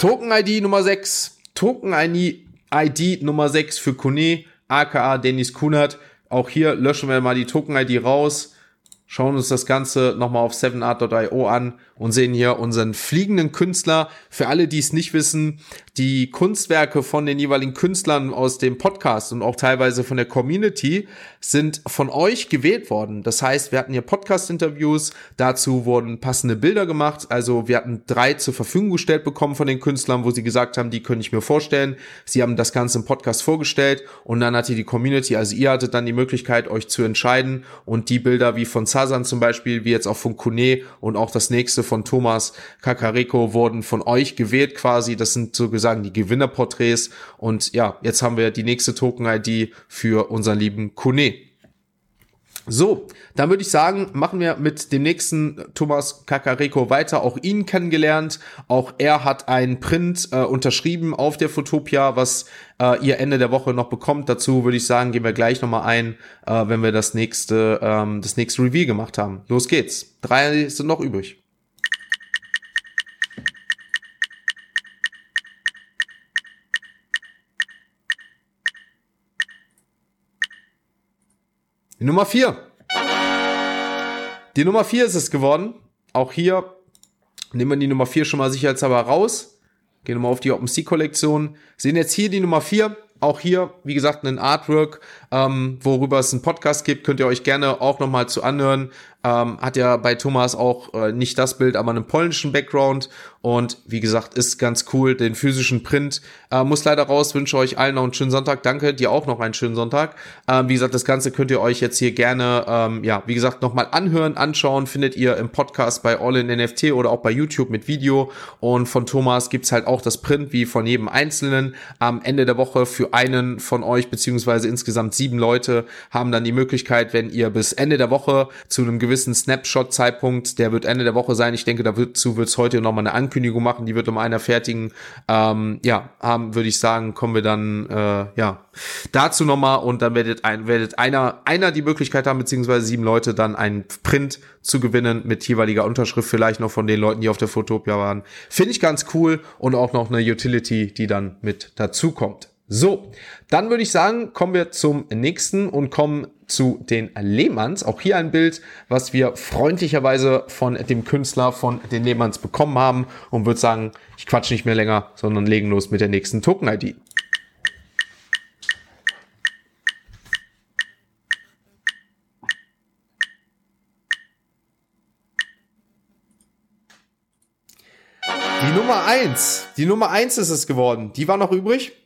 Token-ID Nummer 6. Token-ID Nummer 6 für Kone, aka Dennis Kunert. Auch hier löschen wir mal die Token-ID raus, schauen uns das Ganze nochmal auf 7art.io an und sehen hier unseren fliegenden Künstler. Für alle, die es nicht wissen, die Kunstwerke von den jeweiligen Künstlern aus dem Podcast und auch teilweise von der Community sind von euch gewählt worden. Das heißt, wir hatten hier Podcast-Interviews, dazu wurden passende Bilder gemacht. Also wir hatten drei zur Verfügung gestellt bekommen von den Künstlern, wo sie gesagt haben, die könnte ich mir vorstellen. Sie haben das Ganze im Podcast vorgestellt und dann hatte die Community, also ihr hattet dann die Möglichkeit, euch zu entscheiden und die Bilder wie von Sasan zum Beispiel, wie jetzt auch von Kone und auch das nächste von Thomas Kakareko wurden von euch gewählt quasi. Das sind sozusagen die Gewinnerporträts. Und ja, jetzt haben wir die nächste Token-ID für unseren lieben Kune. So, dann würde ich sagen, machen wir mit dem nächsten Thomas Kakareko weiter. Auch ihn kennengelernt. Auch er hat einen Print äh, unterschrieben auf der Fotopia, was äh, ihr Ende der Woche noch bekommt. Dazu würde ich sagen, gehen wir gleich nochmal ein, äh, wenn wir das nächste, ähm, das nächste Review gemacht haben. Los geht's. Drei sind noch übrig. Die Nummer vier. Die Nummer vier ist es geworden. Auch hier nehmen wir die Nummer vier schon mal sicherheitshalber raus. Gehen wir mal auf die OpenSea-Kollektion. Sehen jetzt hier die Nummer vier. Auch hier, wie gesagt, ein Artwork, ähm, worüber es einen Podcast gibt, könnt ihr euch gerne auch nochmal zu anhören. Ähm, hat ja bei Thomas auch äh, nicht das Bild, aber einen polnischen Background. Und wie gesagt, ist ganz cool. Den physischen Print äh, muss leider raus. Wünsche euch allen noch einen schönen Sonntag. Danke dir auch noch einen schönen Sonntag. Ähm, wie gesagt, das Ganze könnt ihr euch jetzt hier gerne, ähm, ja, wie gesagt, nochmal anhören, anschauen. Findet ihr im Podcast bei All in NFT oder auch bei YouTube mit Video. Und von Thomas gibt's halt auch das Print wie von jedem Einzelnen. Am Ende der Woche für einen von euch, beziehungsweise insgesamt sieben Leute, haben dann die Möglichkeit, wenn ihr bis Ende der Woche zu einem gewissen Snapshot-Zeitpunkt, der wird Ende der Woche sein. Ich denke, dazu wird es heute nochmal eine Ankündigung machen, die wird um einer fertigen. Ähm, ja, haben, würde ich sagen, kommen wir dann äh, ja dazu nochmal und dann werdet, ein, werdet einer, einer die Möglichkeit haben, beziehungsweise sieben Leute dann einen Print zu gewinnen mit jeweiliger Unterschrift, vielleicht noch von den Leuten, die auf der Fotopia waren. Finde ich ganz cool und auch noch eine Utility, die dann mit dazu kommt. So, dann würde ich sagen, kommen wir zum nächsten und kommen zu den Lehmanns. Auch hier ein Bild, was wir freundlicherweise von dem Künstler von den Lehmanns bekommen haben und würde sagen, ich quatsch nicht mehr länger, sondern legen los mit der nächsten Token-ID. Die Nummer eins, die Nummer eins ist es geworden. Die war noch übrig.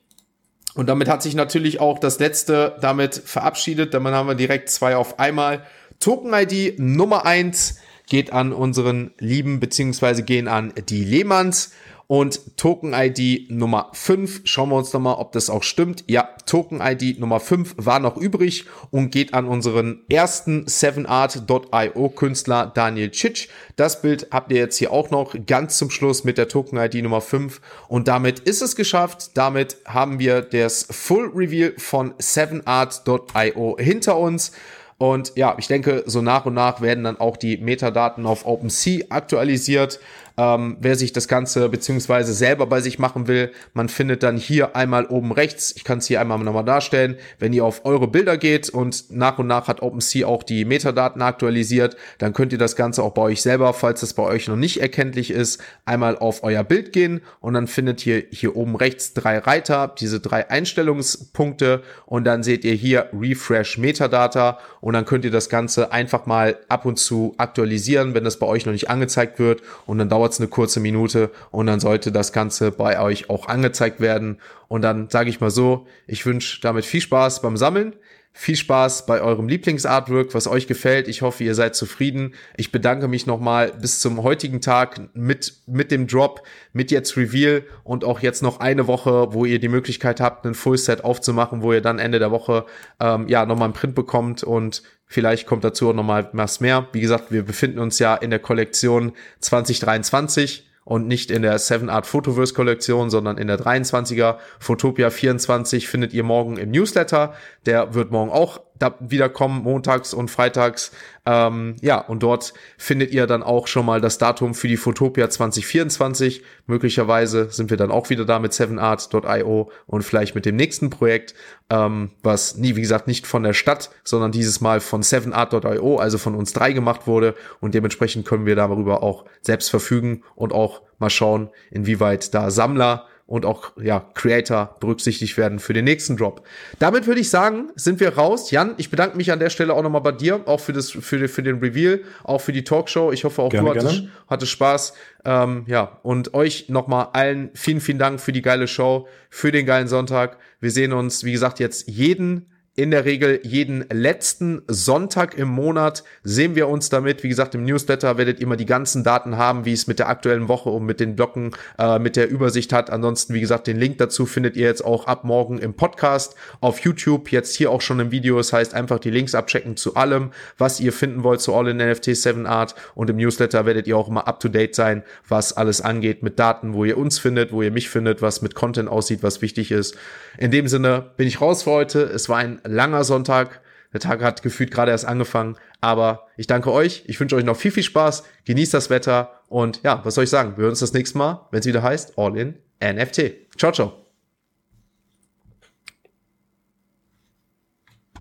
Und damit hat sich natürlich auch das letzte damit verabschiedet. Damit haben wir direkt zwei auf einmal. Token-ID Nummer eins geht an unseren Lieben, beziehungsweise gehen an die Lehmanns. Und Token-ID Nummer 5, schauen wir uns nochmal, ob das auch stimmt. Ja, Token-ID Nummer 5 war noch übrig und geht an unseren ersten 7art.io Künstler Daniel Chitsch. Das Bild habt ihr jetzt hier auch noch ganz zum Schluss mit der Token-ID Nummer 5. Und damit ist es geschafft. Damit haben wir das Full Reveal von 7art.io hinter uns. Und ja, ich denke, so nach und nach werden dann auch die Metadaten auf OpenSea aktualisiert. Ähm, wer sich das Ganze beziehungsweise selber bei sich machen will, man findet dann hier einmal oben rechts, ich kann es hier einmal nochmal darstellen, wenn ihr auf eure Bilder geht und nach und nach hat OpenSea auch die Metadaten aktualisiert, dann könnt ihr das Ganze auch bei euch selber, falls das bei euch noch nicht erkenntlich ist, einmal auf euer Bild gehen und dann findet ihr hier oben rechts drei Reiter, diese drei Einstellungspunkte und dann seht ihr hier Refresh Metadata und dann könnt ihr das Ganze einfach mal ab und zu aktualisieren, wenn das bei euch noch nicht angezeigt wird und dann dauert dauert es eine kurze Minute und dann sollte das Ganze bei euch auch angezeigt werden. Und dann sage ich mal so, ich wünsche damit viel Spaß beim Sammeln. Viel Spaß bei eurem Lieblingsartwork, was euch gefällt. Ich hoffe, ihr seid zufrieden. Ich bedanke mich nochmal bis zum heutigen Tag mit, mit dem Drop, mit jetzt Reveal und auch jetzt noch eine Woche, wo ihr die Möglichkeit habt, einen Fullset aufzumachen, wo ihr dann Ende der Woche ähm, ja nochmal einen Print bekommt und Vielleicht kommt dazu auch nochmal was mehr. Wie gesagt, wir befinden uns ja in der Kollektion 2023 und nicht in der 7 Art Photoverse Kollektion, sondern in der 23er Photopia 24 findet ihr morgen im Newsletter. Der wird morgen auch da wiederkommen, montags und freitags. Ähm, ja, und dort findet ihr dann auch schon mal das Datum für die Photopia 2024. Möglicherweise sind wir dann auch wieder da mit 7art.io und vielleicht mit dem nächsten Projekt, ähm, was nie, wie gesagt, nicht von der Stadt, sondern dieses Mal von 7art.io, also von uns drei gemacht wurde. Und dementsprechend können wir darüber auch selbst verfügen und auch mal schauen, inwieweit da Sammler und auch ja, Creator berücksichtigt werden für den nächsten Drop. Damit würde ich sagen, sind wir raus. Jan, ich bedanke mich an der Stelle auch nochmal bei dir, auch für, das, für, für den Reveal, auch für die Talkshow. Ich hoffe, auch gerne, du hattest, hattest Spaß. Ähm, ja, und euch nochmal allen vielen, vielen Dank für die geile Show, für den geilen Sonntag. Wir sehen uns, wie gesagt, jetzt jeden in der Regel jeden letzten Sonntag im Monat sehen wir uns damit. Wie gesagt, im Newsletter werdet ihr immer die ganzen Daten haben, wie es mit der aktuellen Woche und mit den Blocken, äh, mit der Übersicht hat. Ansonsten, wie gesagt, den Link dazu findet ihr jetzt auch ab morgen im Podcast auf YouTube. Jetzt hier auch schon im Video. Das heißt, einfach die Links abchecken zu allem, was ihr finden wollt zu All in NFT 7 Art. Und im Newsletter werdet ihr auch immer up to date sein, was alles angeht mit Daten, wo ihr uns findet, wo ihr mich findet, was mit Content aussieht, was wichtig ist. In dem Sinne bin ich raus für heute. Es war ein langer Sonntag. Der Tag hat gefühlt gerade erst angefangen. Aber ich danke euch. Ich wünsche euch noch viel, viel Spaß. Genießt das Wetter. Und ja, was soll ich sagen? Wir hören uns das nächste Mal, wenn es wieder heißt All in NFT. Ciao, ciao.